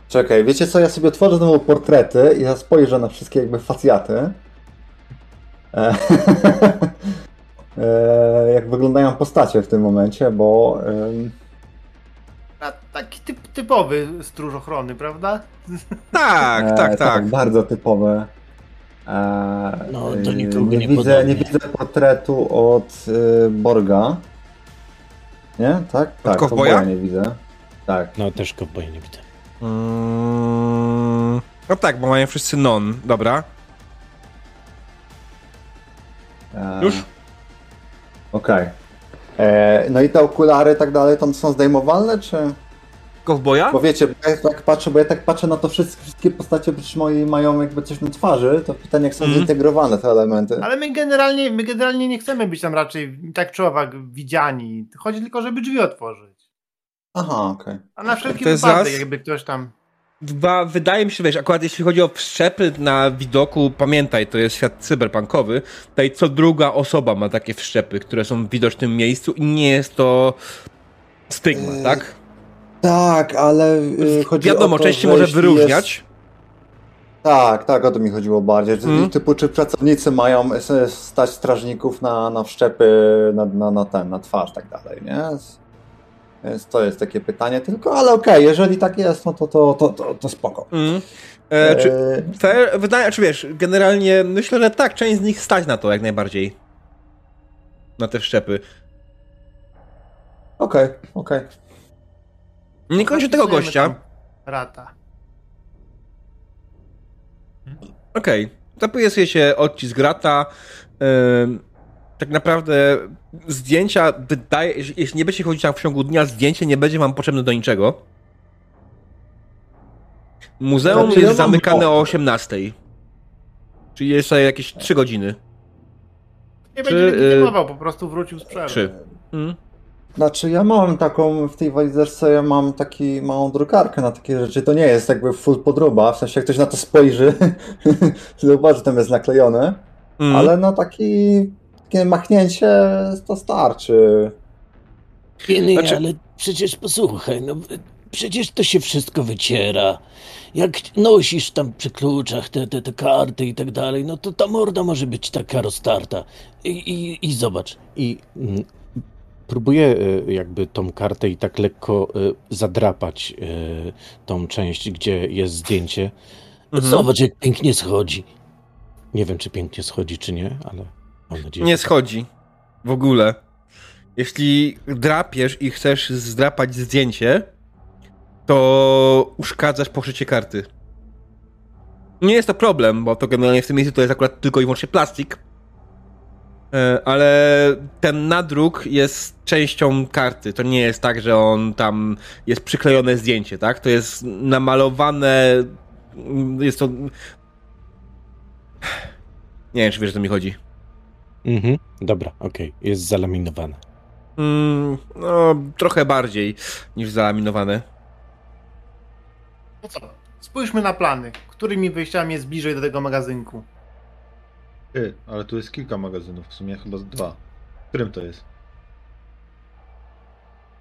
czekaj, wiecie co, ja sobie otworzę znowu portrety i ja spojrzę na wszystkie jakby facjaty. E, e, jak wyglądają postacie w tym momencie, bo... em, A, taki typ, typowy stróż ochrony, prawda? Tak, e, tak, tak. Bardzo typowe. E, No, e, nikogo nie, nie widzę, podobnie. nie widzę portretu od e, Borga. Nie? Tak? Tak, kowboja? kowboja nie widzę. Tak. No też cowboy nie widzę. Mm, no tak, bo mają wszyscy non, dobra. E, Już? Okej. E, No i te okulary tak dalej tam są zdejmowalne, czy... Kowboja? Bo wiecie, bo ja tak patrzę, bo ja tak patrzę na to wszystkie, wszystkie postacie oprócz mojej mają jakby coś na twarzy, to pytanie jak są Mhm. zintegrowane te elementy. Ale my generalnie, my generalnie nie chcemy być tam raczej tak czy owak widziani. Chodzi tylko, żeby drzwi otworzyć. Aha, okej. A na wszelki wypadek, jakby ktoś tam... Dwa, wydaje mi się, wiesz, akurat jeśli chodzi o wszczepy na widoku, pamiętaj, to jest świat cyberpunkowy, tutaj co druga osoba ma takie wszczepy, które są w widocznym miejscu i nie jest to stygma, Yy, tak? Tak, ale y, chodzi Wiadomo, o to, że może wyróżniać. Jest... Tak, tak, o to mi chodziło bardziej. Mhm. Typu, czy pracownicy mają stać strażników na, na wszczepy, na, na, na ten, na twarz, tak dalej, nie? Więc to jest takie pytanie tylko, ale okej, jeżeli tak jest, no to, to, to, to, to spoko. Mm. E, czy, E, fair, wydaje, czy wiesz, generalnie myślę, że tak, część z nich stać na to jak najbardziej. Na te wszczepy. Okej, okej. Nie kończę tego gościa. Rata. Okej. Zapisuje się odcisk grata. Ym, tak naprawdę zdjęcia wydaje, jeśli- nie będzie chodzić tam w ciągu dnia, zdjęcie nie będzie wam potrzebne do niczego. Muzeum Znaczy, ja jest mam- zamykane o 18. Czyli jeszcze jakieś 3 godziny. Nie Czy, będzie y, legitymował, po prostu wrócił z przerwy. 3. Mm. Znaczy ja mam taką, w tej walizerce ja mam taki małą drukarkę na takie rzeczy, to nie jest jakby full podróba, w sensie jak ktoś na to spojrzy, zobaczy, tam jest naklejone, Mm. ale no taki, takie machnięcie to starczy. Nie, Znaczy- ale przecież posłuchaj, no przecież to się wszystko wyciera. Jak nosisz tam przy kluczach te, te, te karty i tak dalej, no to ta morda może być taka roztarta. I, i, i zobacz. I próbuję y, jakby tą kartę i tak lekko y, zadrapać y, tą część, gdzie jest zdjęcie. Mhm. Zobacz, jak pięknie schodzi. Nie wiem, czy pięknie schodzi, czy nie, ale mam nadzieję. Nie że- schodzi. W ogóle. Jeśli drapiesz i chcesz zdrapać zdjęcie, to uszkadzasz poszycie karty. Nie jest to problem, bo to generalnie w tym miejscu to jest akurat tylko i wyłącznie plastik. E, Ale ten nadruk jest częścią karty. To nie jest tak, że on tam jest przyklejone zdjęcie, tak? To jest namalowane. Jest to. Nie wiem, czy wiesz, o co mi chodzi. Mhm, dobra, okej, jest zalaminowane. Mm, no, trochę bardziej niż zalaminowane. No co? Spójrzmy na plany. Którymi wyjściami jest bliżej do tego magazynku? Ty, ale tu jest kilka magazynów, w sumie chyba dwa. Którym to jest?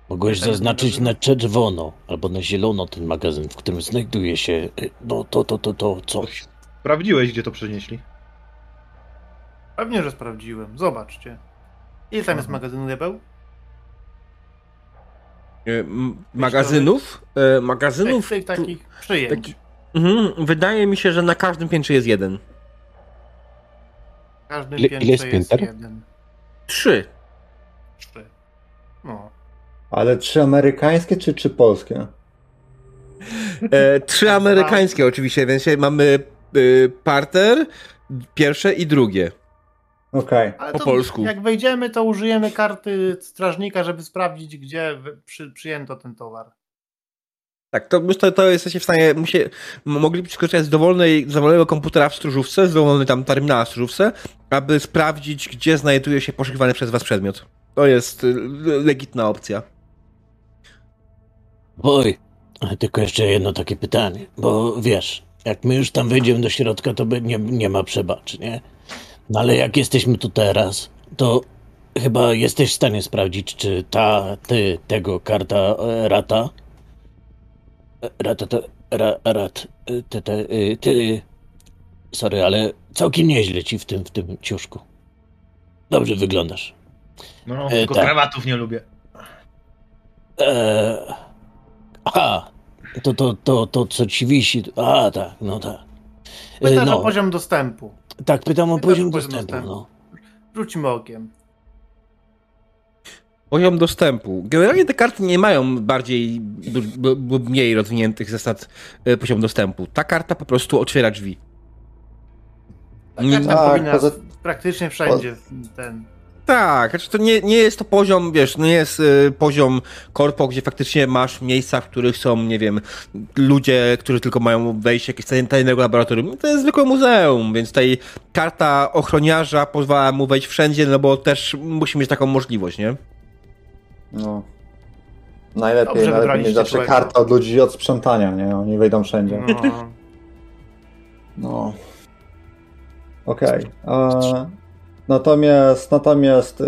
Mogłeś Ten zaznaczyć magazyn? na czerwono albo na zielono ten magazyn, w którym znajduje się y, no to, to, to, to coś. Sprawdziłeś, gdzie to przenieśli? Pewnie, że sprawdziłem. Zobaczcie. Ile tam jest magazynu diabeł? E, Magazynów? E, Magazynów? Tych, tych takich przyjęć. taki- Mhm, wydaje mi się, że na każdym piętrze jest jeden. W każdym Ile- ile jest jest pięter? jeden. Trzy. Trzy. No. Ale czy amerykańskie, czy, czy polskie? E, trzy amerykańskie oczywiście, więc dzisiaj mamy e, parter, pierwsze i drugie. Okej. Ale Po polsku. Jak wejdziemy, to użyjemy karty strażnika, żeby sprawdzić, gdzie przy, przyjęto ten towar. Tak, to, to, to jesteście w stanie, musie, moglibyście skorzystać z, dowolnej, z dowolnego komputera w stróżówce, z dowolnej tam terminala w stróżówce, aby sprawdzić, gdzie znajduje się poszukiwany przez was przedmiot. To jest y, legitna opcja. Oj, tylko jeszcze jedno takie pytanie, bo wiesz, jak my już tam wejdziemy do środka, to nie, nie ma przebacz, nie? No ale jak jesteśmy tu teraz, to chyba jesteś w stanie sprawdzić, czy ta, ty, tego karta e, rata, e, rata, to, ra, rat, e, te, te, e, ty, sorry, ale całkiem nieźle ci w tym, w tym ciuszku. Dobrze wyglądasz. No, no E, tylko tak. krawatów nie lubię. Eee, aha, to, to, to, to co ci wisi. A, tak, no tak. E, Pytasz no, o poziom dostępu. tak, pytam o pytasz poziom o poziom dostępu. dostępu. No. Rzucimy okiem. Poziom dostępu. Generalnie te karty nie mają bardziej lub- mniej rozwiniętych zasad y, poziomu dostępu. Ta karta po prostu otwiera drzwi. Ta karta tak, powinna poza- praktycznie wszędzie ten. Tak, znaczy to nie, nie jest to poziom, wiesz, nie jest y, poziom korpo, gdzie faktycznie masz miejsca, w których są, nie wiem, ludzie, którzy tylko mają wejść jakieś tajnego laboratorium. To jest zwykłe muzeum, więc tutaj karta ochroniarza pozwala mu wejść wszędzie, no bo też musi mieć taką możliwość, nie? No. Najlepiej, Dobrze najlepiej mieć zawsze człowieka. kartę od ludzi od sprzątania, nie? Oni wejdą wszędzie. No, No. Okej. E, Natomiast, natomiast y,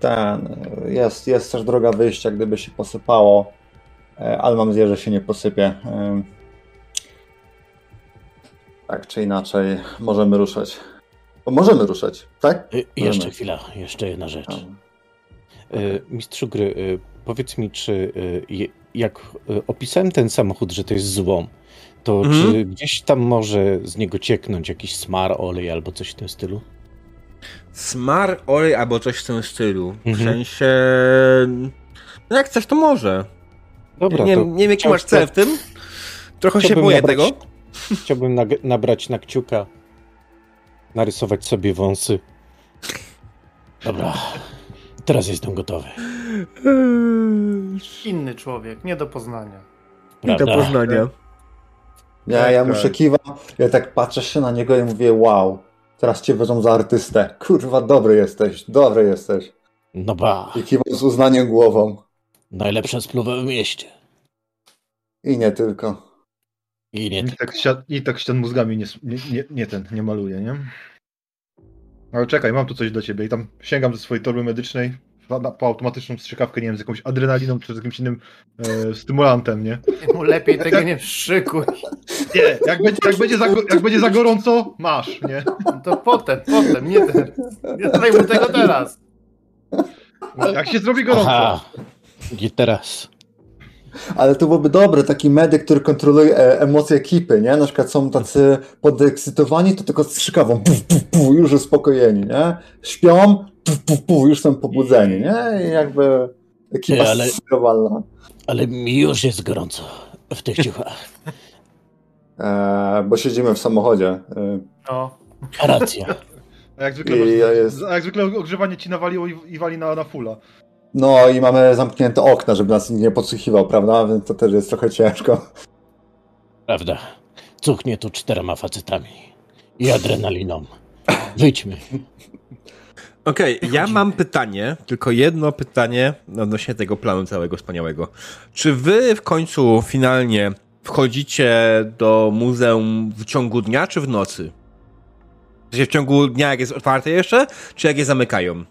ten, y, jest, jest też droga wyjścia, gdyby się posypało, e, ale mam nadzieję, że się nie posypie. Ym. Tak czy inaczej, możemy ruszać. Możemy ruszać, tak? E, jeszcze Możemy. chwila, jeszcze jedna rzecz. E, Mistrzu gry, e, powiedz mi, czy e, jak opisałem ten samochód, że to jest złom, to Mhm. czy gdzieś tam może z niego cieknąć jakiś smar, olej albo coś w tym stylu? Smar, olej albo coś w tym stylu. W Mhm. sensie... No jak chcesz, to może. Dobra, nie, to nie wiem, jaki masz cel w tym. Trochę się boję nabrać, tego. Chciałbym nabrać na kciuka, narysować sobie wąsy. Dobra, teraz jestem gotowy. Inny człowiek, nie do poznania. I do Prawda? poznania. Ja, Tak, ja tak. muszę kiwam, ja tak patrzę się na niego i mówię, wow, teraz cię wezmą za artystę. Kurwa, dobry jesteś, dobry jesteś. No ba, I kiwam z uznaniem głową. najlepsza spluwa w mieście. I nie tylko. I nie I tak, ścian, I tak ścian mózgami nie, nie, nie, nie ten, nie maluje, nie? Ale czekaj, mam tu coś do ciebie i tam sięgam do swojej torby medycznej po, automatyczną strzykawkę, nie wiem, z jakąś adrenaliną czy z jakimś innym e, stymulantem, nie? Mu lepiej tego nie wszykuj. Nie, jak będzie, jak, będzie za, jak będzie za gorąco, masz, nie? No To potem, potem, nie ten. Nie dawaj mu tego teraz. Jak się zrobi gorąco. Aha, i teraz. Ale to byłby dobry taki medyk, który kontroluje e, emocje ekipy, nie? Na przykład są tacy podekscytowani, to tylko strzykawą, puf, puf, puf, już uspokojeni, nie? Śpią, puf, puf, puf, już są pobudzeni, nie? I jakby ekipa ale- ale... Ale mi już jest gorąco w tych ciuchach. e, bo siedzimy w samochodzie. E, No. Racja. A jak zwykle, I ja jest- a jak zwykle ogrzewanie ci nawaliło i, i wali na, na fulla. No i mamy zamknięte okna, żeby nas nie podsłuchiwał, prawda? Więc to też jest trochę ciężko. Prawda. Cuchnie tu czterema facetami. I adrenaliną. Wyjdźmy. Okej, ja mam pytanie, tylko jedno pytanie odnośnie tego planu całego wspaniałego. Czy wy w końcu finalnie wchodzicie do muzeum w ciągu dnia, czy w nocy? W ciągu dnia, jak jest otwarte jeszcze, czy jak je zamykają?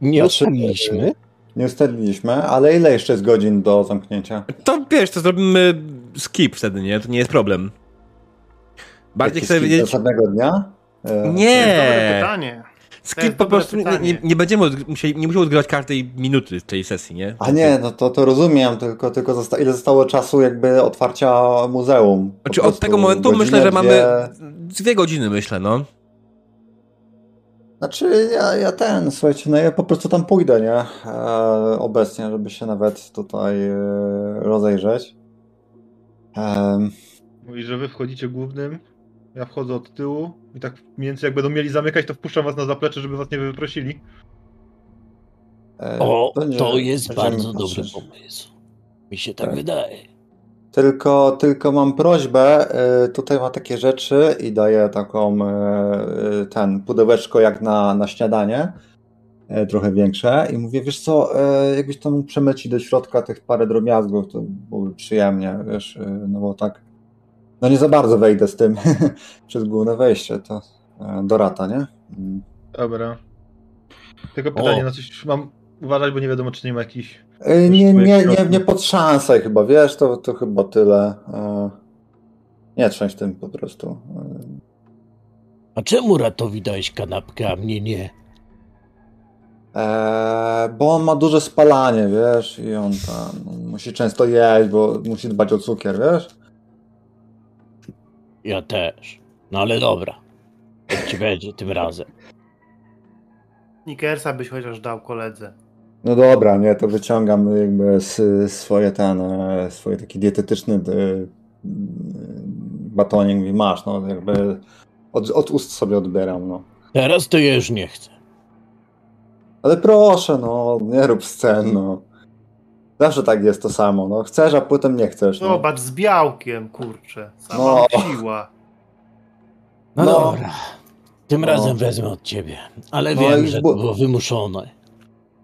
Nie Znaczy, ustaliliśmy. Nie ustaliliśmy, ale ile jeszcze jest godzin do zamknięcia? To wiesz, to zrobimy skip wtedy, nie? To nie jest problem. Bardziej Jaki chcę skip wiedzieć... Do samego dnia? E, Dobre Nie! pytanie. To Skip po dobre prostu nie, pytanie. nie, nie będziemy od, musieli, nie musimy odgrywać każdej minuty tej sesji, nie? A nie, no to, to rozumiem, tylko, tylko zosta- ile zostało czasu jakby otwarcia muzeum? Po Znaczy od prostu tego momentu godzinę, myślę, że mamy dwie godziny, myślę, no. Znaczy ja, ja ten, słuchajcie, no ja po prostu tam pójdę, nie? E, obecnie, żeby się nawet tutaj e, rozejrzeć. Em, Mówi, że wy wchodzicie głównym, ja wchodzę od tyłu i tak mniej więcej jak będą mieli zamykać, to wpuszczam was na zaplecze, żeby was nie wyprosili. e, O, nie- to jest bardzo dobry pomysł. Mi się tak Tak. wydaje. Tylko, tylko mam prośbę, y, tutaj ma takie rzeczy i daję taką, y, y, ten, pudełeczko jak na, na śniadanie, trochę większe i mówię, wiesz co, jakbyś tam przemycić do środka tych parę drobiazgów, to byłoby przyjemnie, wiesz, no bo tak, no nie za bardzo wejdę z tym przez główne wejście, to do rata, nie? Mm. Dobra. Tylko pytanie, O. na coś mam uważać, bo nie wiadomo, czy nie ma jakichś... Y, Nie, nie, nie, nie pod szansę chyba, wiesz, to, to chyba tyle. y, Nie trzęść tym po prostu. A czemu Ratowi dałeś kanapkę, a mnie nie? Eee, bo on ma duże spalanie, wiesz, i on tam musi często jeść, bo musi dbać o cukier, wiesz? Ja też. No ale dobra. Jak ci będzie tym razem. Snickersa byś chociaż dał koledze. No dobra, nie, to wyciągam jakby swoje ten, e, swoje taki dietetyczny e, batonik, mówi, masz, no jakby od, od ust sobie odbieram, no. Teraz to ja już nie chcę. Ale proszę, no, nie rób scen, no. Zawsze tak jest to samo, no. Chcesz, a potem nie chcesz, no. Zobacz, z białkiem, kurczę. Sama No. siła. No, No. dobra. Tym No. razem wezmę od ciebie. Ale No wiem, że bu- było wymuszone.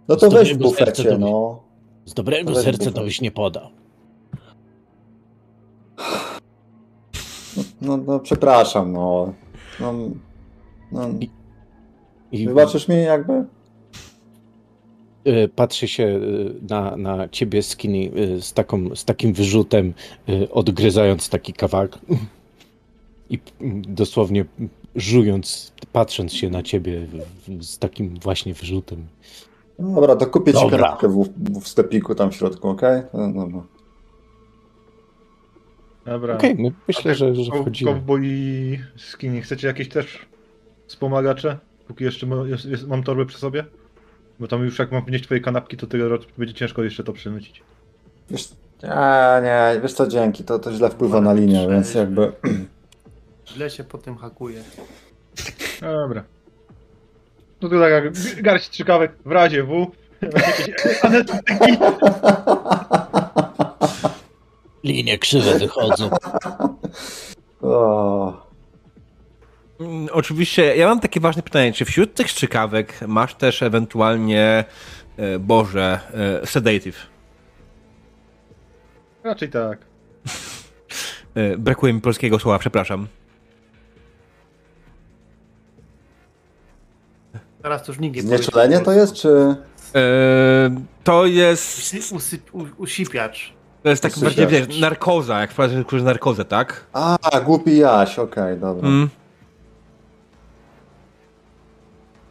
No to weź w bufecie, no. Z dobrego serca to byś nie podał. No, no przepraszam, no. No, no. I Wybaczysz mi jakby? Y, Patrzy się y, na, na ciebie skinny z, taką, z takim wyrzutem, y, odgryzając taki kawałek i mm, dosłownie żując, patrząc się na ciebie z takim właśnie wyrzutem. No Dobra, to kupię ci Dobra. kanapkę w, w sklepiku tam w środku, okej? No, dobra. Dobra. Okej, my myślę, że, że Kow- wchodzimy. Cowboy i skinny. Chcecie jakieś też wspomagacze? Póki jeszcze ma, jest, jest, mam torbę przy sobie? Bo tam już jak mam wnieść twoje kanapki, to tyle będzie ciężko jeszcze to przenosić. Wiesz, nie, nie, wiesz co, dzięki, to, to źle wpływa na linię, więc jakby... Źle się po tym hakuje. Dobra. No to tak jak garść strzykawek w razie W. Linie krzywe wychodzą. O, Mm, Oczywiście, ja mam takie ważne pytanie, czy wśród tych strzykawek masz też ewentualnie, e, Boże, e, sedative? Raczej tak. E, Brakuje mi polskiego słowa, przepraszam. Teraz to już nikt nie znieczulenie to jest, czy... E, To jest, Usy, usyp, u, usipiacz. to jest tak bardziej, wiesz, narkoza, jak wprowadzasz narkozę, tak? A, głupi Jaś, okej, dobra. Mm.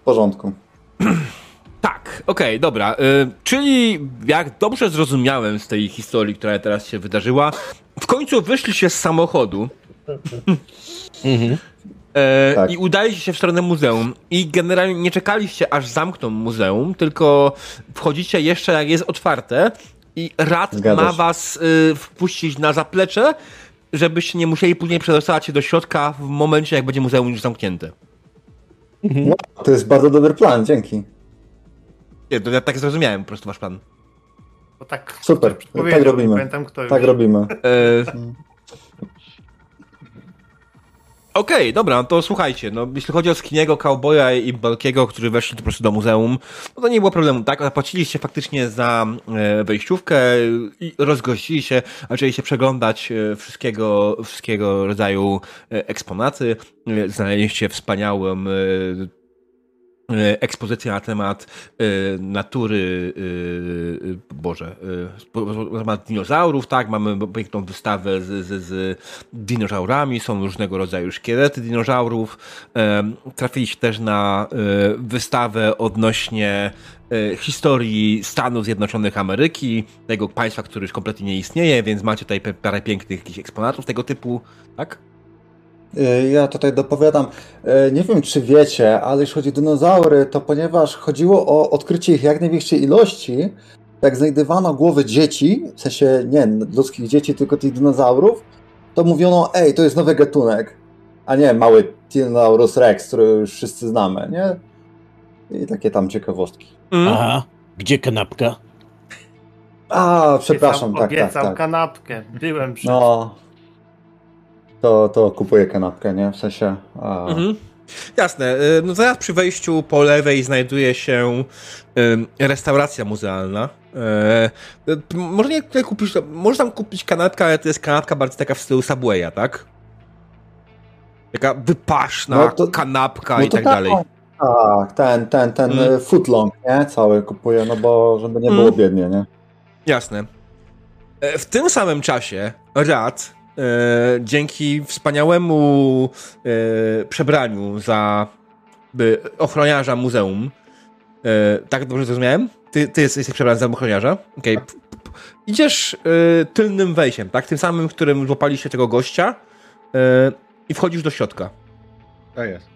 W porządku. Tak, okej, dobra. Y, czyli jak dobrze zrozumiałem z tej historii, która teraz się wydarzyła, w końcu wyszliście z samochodu Mhm. E, Tak. i udaliście się w stronę muzeum i generalnie nie czekaliście aż zamkną muzeum, tylko wchodzicie jeszcze jak jest otwarte i rad ma was y, wpuścić na zaplecze, żebyście nie musieli później przedostać się do środka w momencie, jak będzie muzeum już zamknięte. Wow, to jest bardzo dobry plan, dzięki. Nie, to ja tak zrozumiałem po prostu wasz plan. Bo tak Super, tak robimy. nie Pamiętam kto Tak już. robimy. E, Okej, dobra, no to słuchajcie, no jeśli chodzi o Skiniego, Cowboya i Balkiego, którzy weszli po prostu do muzeum, no to nie było problemu, tak? Zapłaciliście faktycznie za e, wejściówkę i rozgościli się, zaczęli przeglądać e, wszystkiego, wszystkiego rodzaju e, eksponaty, znaleźliście wspaniałą e, e, ekspozycję na temat e, natury, e, Boże, na temat dinozaurów, tak, mamy piękną wystawę z, z, z dinozaurami, są różnego rodzaju szkielety dinozaurów. Trafiliście też na wystawę odnośnie historii Stanów Zjednoczonych Ameryki, tego państwa, który już kompletnie nie istnieje, więc macie tutaj parę pięknych jakichś eksponatów tego typu, tak? Y, Ja tutaj dopowiadam. Y, Nie wiem, czy wiecie, ale jeśli chodzi o dinozaury, to ponieważ chodziło o odkrycie ich jak największej ilości, jak znajdywano głowy dzieci, w sensie nie ludzkich dzieci, tylko tych dinozaurów, to mówiono, ej, to jest nowy gatunek, a nie mały Tyrannosaurus rex, który już wszyscy znamy, nie? I takie tam ciekawostki. Mm. Aha, gdzie kanapka? A, przepraszam, Obiecał, tak, tak, obiecał tak. kanapkę. Byłem przy No, to, to kupuję kanapkę, nie? W sensie... A... Mhm. Jasne. y, No zaraz przy wejściu po lewej znajduje się y, restauracja muzealna. E, y, Może nie tutaj kupić, może tam kupić kanapkę, ale to jest kanapka bardziej taka w stylu Subwaya, tak? Taka wypaśna No to- kanapka No i tak dalej. Tak, ten, ten, ten Mm. mm. footlong, nie? Cały kupuję, no bo żeby nie było Mm. biednie, nie? Jasne. E, W tym samym czasie Rad e, dzięki wspaniałemu e, przebraniu za by, ochroniarza muzeum, e, tak dobrze zrozumiałem? Ty, ty jesteś przebrany za ochroniarza? Okej. Idziesz e, tylnym wejściem, tak? Tym samym, którym złapaliście tego gościa e, i wchodzisz do środka. Tak jest.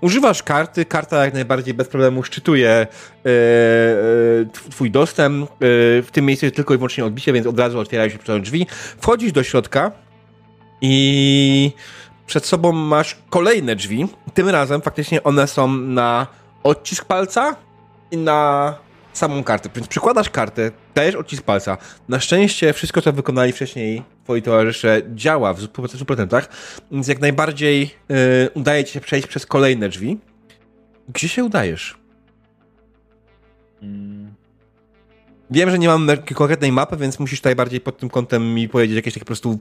Używasz karty, karta jak najbardziej bez problemu szczytuje e, tw- twój dostęp. W tym miejscu jest tylko i wyłącznie odbicie, więc od razu otwierają się drzwi. Wchodzisz do środka i przed sobą masz kolejne drzwi. Tym razem faktycznie one są na odcisk palca i na samą kartę. Więc przykładasz kartę, dajesz odcisk palca. Na szczęście wszystko, co wykonali wcześniej twoi towarzysze działa w 100%, więc jak najbardziej y, udaje ci się przejść przez kolejne drzwi. Gdzie się udajesz? Mm. Wiem, że nie mam konkretnej mapy, więc musisz tutaj bardziej pod tym kątem mi powiedzieć jakieś takie po prostu...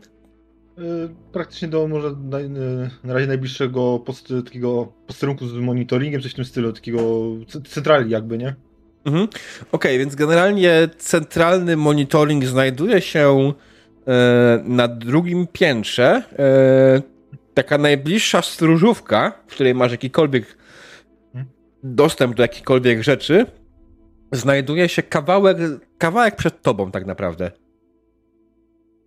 Y, Praktycznie do może na, y, na razie najbliższego post, takiego posterunku z monitoringiem, coś w tym stylu, takiego centrali jakby, nie? Mhm. Okej, więc generalnie centralny monitoring znajduje się e, na drugim piętrze. E, taka najbliższa stróżówka, w której masz jakikolwiek dostęp do jakichkolwiek rzeczy, znajduje się kawałek, kawałek przed tobą tak naprawdę.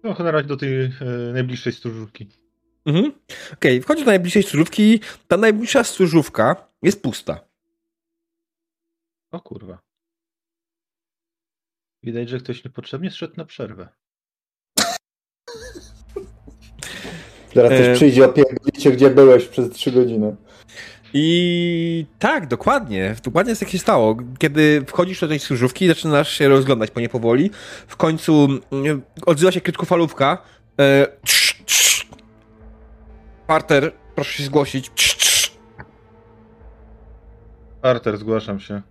No, na razie do tej e, najbliższej stróżówki. Mhm. Okej, okay, wchodzi do najbliższej stróżówki. Ta najbliższa stróżówka jest pusta. O kurwa. Widać, że ktoś niepotrzebnie zszedł na przerwę. Teraz też przyjdzie, opierdolicie, gdzie byłeś przez trzy godziny. I tak, dokładnie. Dokładnie tak się stało. Kiedy wchodzisz do tej służówki i zaczynasz się rozglądać po nie powoli, w końcu mm, odzywa się krótkofalówka. E, trz, trz. Parter, proszę się zgłosić. Trz, trz. Arter, zgłaszam się.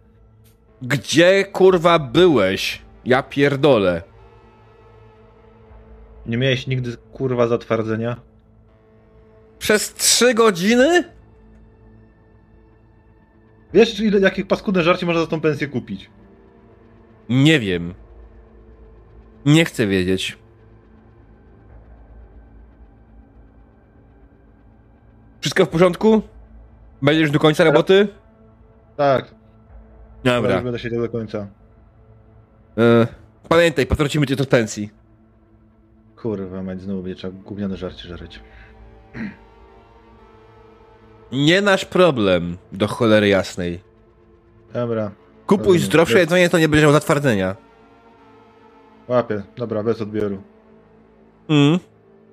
Gdzie kurwa byłeś? Ja pierdolę. Nie miałeś nigdy kurwa zatwardzenia? Przez trzy godziny? Wiesz, ile, jakich paskudne żarcie można za tą pensję kupić? Nie wiem. Nie chcę wiedzieć. Wszystko w porządku? Będziesz do końca roboty? Tak, Dobra. będę siedział do końca. E, pamiętaj, potracimy cię do pensji. Kurwa, mać znowu będzie trzeba gówniane żarcie żreć. Nie nasz problem, do cholery jasnej. Dobra, Kupuj Rozumiem. zdrowsze jedzenie, to nie będziesz miał zatwardzenia. łapię. Dobra, bez odbioru. Mm.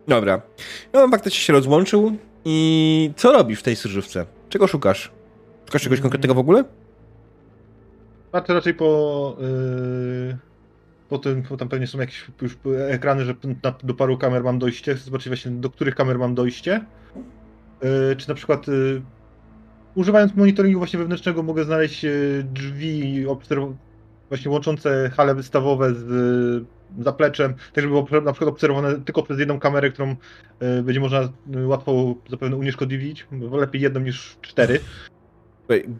Dobra. No, faktycznie się rozłączył. I co robisz w tej służówce? Czego szukasz? Szukasz czegoś konkretnego w ogóle? Patrzę raczej po... Yy, po tym, bo tam pewnie są jakieś już ekrany, że na, do paru kamer mam dojście. Zobaczyć właśnie, do których kamer mam dojście. Yy, czy na przykład... Yy, używając monitoringu właśnie wewnętrznego mogę znaleźć yy, drzwi właśnie łączące hale wystawowe z zapleczem, tak żeby było na przykład obserwowane tylko przez jedną kamerę, którą będzie można łatwo zapewne unieszkodliwić. Bo Lepiej jedną niż cztery.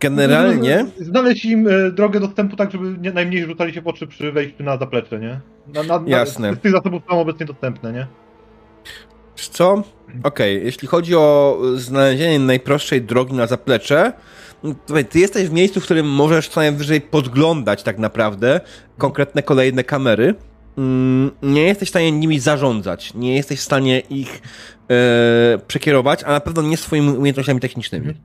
Generalnie. Znaleźć im e, drogę dostępu tak, żeby nie, najmniej rzucali się w oczy przy wejściu na zaplecze, nie? Na, na, Jasne. Z tych zasobów są obecnie dostępne, nie? Co? Okej, jeśli chodzi o znalezienie najprostszej drogi na zaplecze, no, ty jesteś w miejscu, w którym możesz co najwyżej podglądać tak naprawdę konkretne kolejne kamery. Mm, Nie jesteś w stanie nimi zarządzać, nie jesteś w stanie ich e, przekierować, a na pewno nie swoimi umiejętnościami technicznymi. Mhm.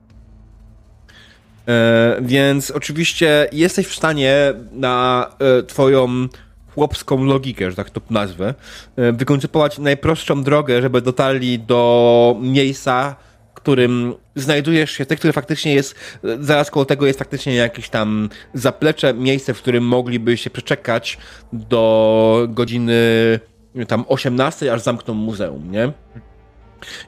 E, więc oczywiście jesteś w stanie na e, twoją chłopską logikę, że tak to nazwę, e, wykoncypować najprostszą drogę, żeby dotarli do miejsca, którym znajdujesz się, te, które faktycznie jest, e, zaraz koło tego jest faktycznie jakieś tam zaplecze, miejsce, w którym mogliby się przeczekać do godziny tam 18, aż zamkną muzeum, nie?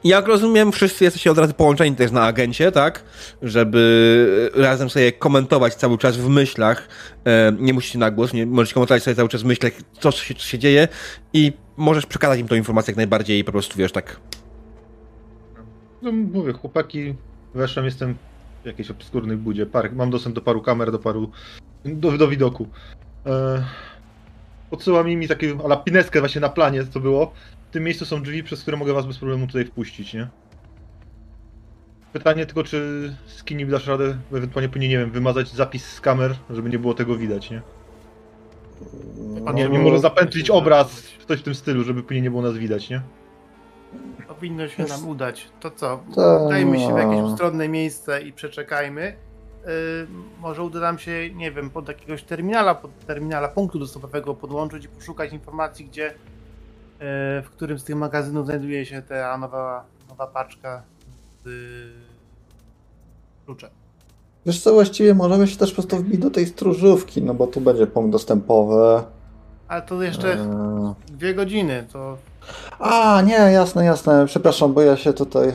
Jak rozumiem, wszyscy jesteście od razu połączeni też na agencie, tak? Żeby razem sobie komentować cały czas w myślach. E, nie musicie na głos, nie, możecie komentować sobie cały czas w myślach, co się, co się dzieje i możesz przekazać im tą informację jak najbardziej i po prostu, wiesz, tak. No mówię, chłopaki, weszłem, jestem w jakiejś obskurnej budzie. Par, mam dostęp do paru kamer, do paru... do, do widoku. E, podsyłam im taką ala pineskę właśnie na planie, co było. W tym miejscu są drzwi, przez które mogę was bez problemu tutaj wpuścić, nie? Pytanie tylko, czy skinny dasz radę, ewentualnie powinien, nie wiem, wymazać zapis z kamer, żeby nie było tego widać, nie? Pan Nie, No, nie może zapętlić obraz, coś w tym stylu, żeby później nie było nas widać, nie? Powinno się nam udać. To co? To- Udajmy się w jakieś ustronne miejsce i przeczekajmy. Yy, może uda nam się, nie wiem, pod jakiegoś terminala, pod terminala punktu dostępowego podłączyć i poszukać informacji, gdzie, w którym z tych magazynów znajduje się ta nowa, nowa paczka z kluczem. Wiesz co, właściwie możemy się też po prostu wbić do tej stróżówki, no bo tu będzie punkt dostępowy. Ale to jeszcze Eee, dwie godziny, to A, nie, jasne, jasne. Przepraszam, bo ja się tutaj. E,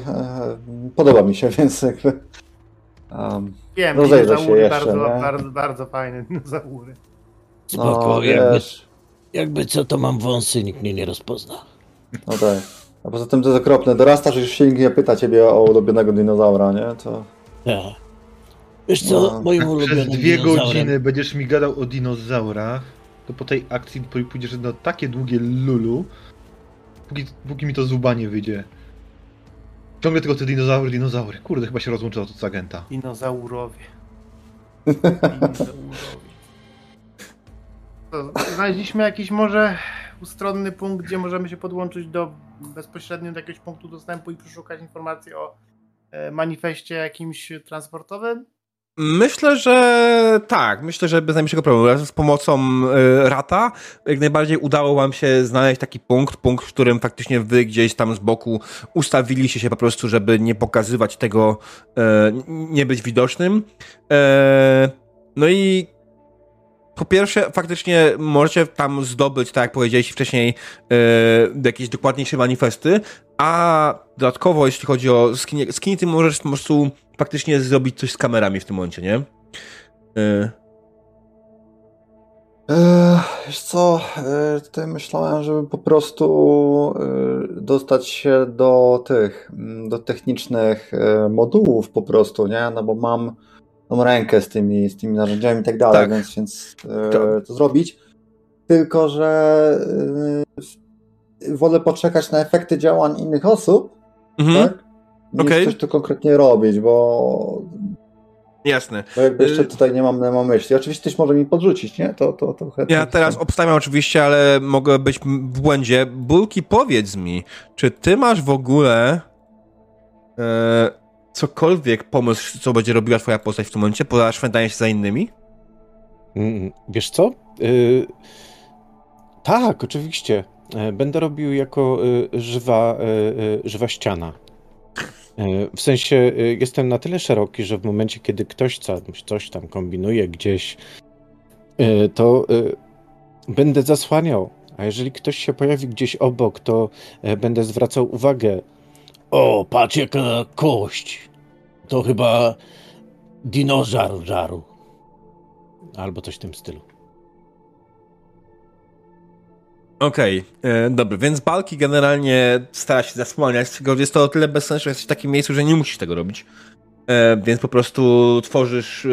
podoba mi się, więc jakby. Um, wiem, Rozejrzę się jeszcze, bardzo, nie? bardzo, bardzo fajne dinozaury. Spoko, no, jakby, wiesz, jakby co, to mam wąsy, nikt mnie nie rozpozna. no tak. A poza tym to jest okropne. Dorastasz, już się nikt nie pyta ciebie o ulubionego dinozaura, nie? To. Tak. Wiesz co, No. moim Przez ulubionym dwie dinozaurem... godziny będziesz mi gadał o dinozaurach, to po tej akcji pój- pójdziesz na takie długie lulu, póki, póki mi to z łba nie wyjdzie. Ciągle tylko te dinozaury, dinozaury. Kurde, chyba się rozłączyło to z agenta. Dinozaurowie. Dinozaurowie. Znaleźliśmy jakiś może ustronny punkt, gdzie możemy się podłączyć do bezpośrednio do jakiegoś punktu dostępu i przeszukać informacji o e, manifestie jakimś transportowym? Myślę, że tak. Myślę, że bez najmniejszego problemu. Z pomocą y, Rata jak najbardziej udało wam się znaleźć taki punkt, punkt, w którym faktycznie wy gdzieś tam z boku ustawiliście się po prostu, żeby nie pokazywać tego, y, nie być widocznym. No i po pierwsze, faktycznie możecie tam zdobyć, tak jak powiedzieliście wcześniej, yy, jakieś dokładniejsze manifesty, a dodatkowo, jeśli chodzi o skiny, skiny ty możesz po prostu faktycznie zrobić coś z kamerami w tym momencie, nie? Yy. Wiesz co, tutaj myślałem, żeby po prostu dostać się do tych, mm, do technicznych modułów po prostu, nie? No bo mam tą rękę z tymi, z tymi narzędziami i tak dalej, tak. więc, więc e, to. to zrobić. Tylko, że e, wolę poczekać na efekty działań innych osób, mhm. tak? Niż okay. coś tu konkretnie robić, bo Jasne. Bo jakby jeszcze y- tutaj nie mam, nie mam myśli. Oczywiście ktoś może mi podrzucić, nie? To, to, to Ja teraz obstawiam oczywiście, ale mogę być w błędzie. Bulki, powiedz mi, czy ty masz w ogóle e, cokolwiek pomysł, co będzie robiła twoja postać w tym momencie, poza szwędaniem się za innymi? Mm, wiesz co? Yy, tak, oczywiście. E, będę robił jako y, żywa, y, y, żywa ściana. E, w sensie jestem na tyle szeroki, że w momencie, kiedy ktoś coś tam kombinuje gdzieś, to będę zasłaniał. A jeżeli ktoś się pojawi gdzieś obok, to będę zwracał uwagę o, patrz jaka kość. To chyba dinożar żaru. Albo coś w tym stylu. Okej, okay, e, dobry, więc Balki generalnie stara się zasłaniać, tylko jest to o tyle bez sensu, że jesteś w takim miejscu, że nie musisz tego robić. E, więc po prostu tworzysz e,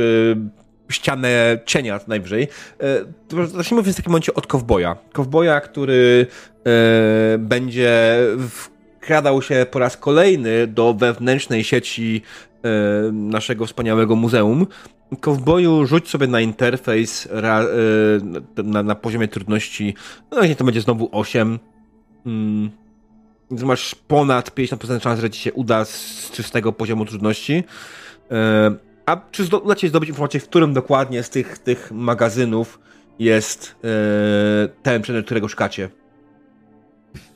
ścianę cienia najwyżej. E, zacznijmy więc w takim momencie od kowboja. Kowboja, który e, będzie w wkradał się po raz kolejny do wewnętrznej sieci e, naszego wspaniałego muzeum. Kowboju rzuć sobie na interfejs ra, e, na, na, poziomie trudności, no nie to będzie znowu 8. Mm. Więc masz ponad 50% szans, że ci się uda z czystego poziomu trudności. E, a czy uda ci się zdobyć informację, w którym dokładnie z tych, tych magazynów jest e, ten przedmiot, którego szukacie?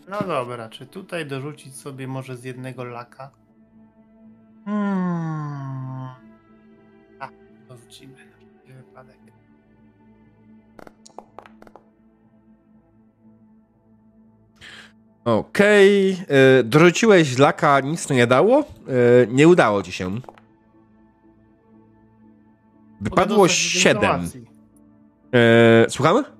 No dobra, czy tutaj dorzucić sobie może z jednego laka? Hmm. A, dorzucimy na wypadek. Okej, okay. dorzuciłeś laka, nic nie dało? Yy, nie udało ci się. Wypadło 7. Yy, słuchamy?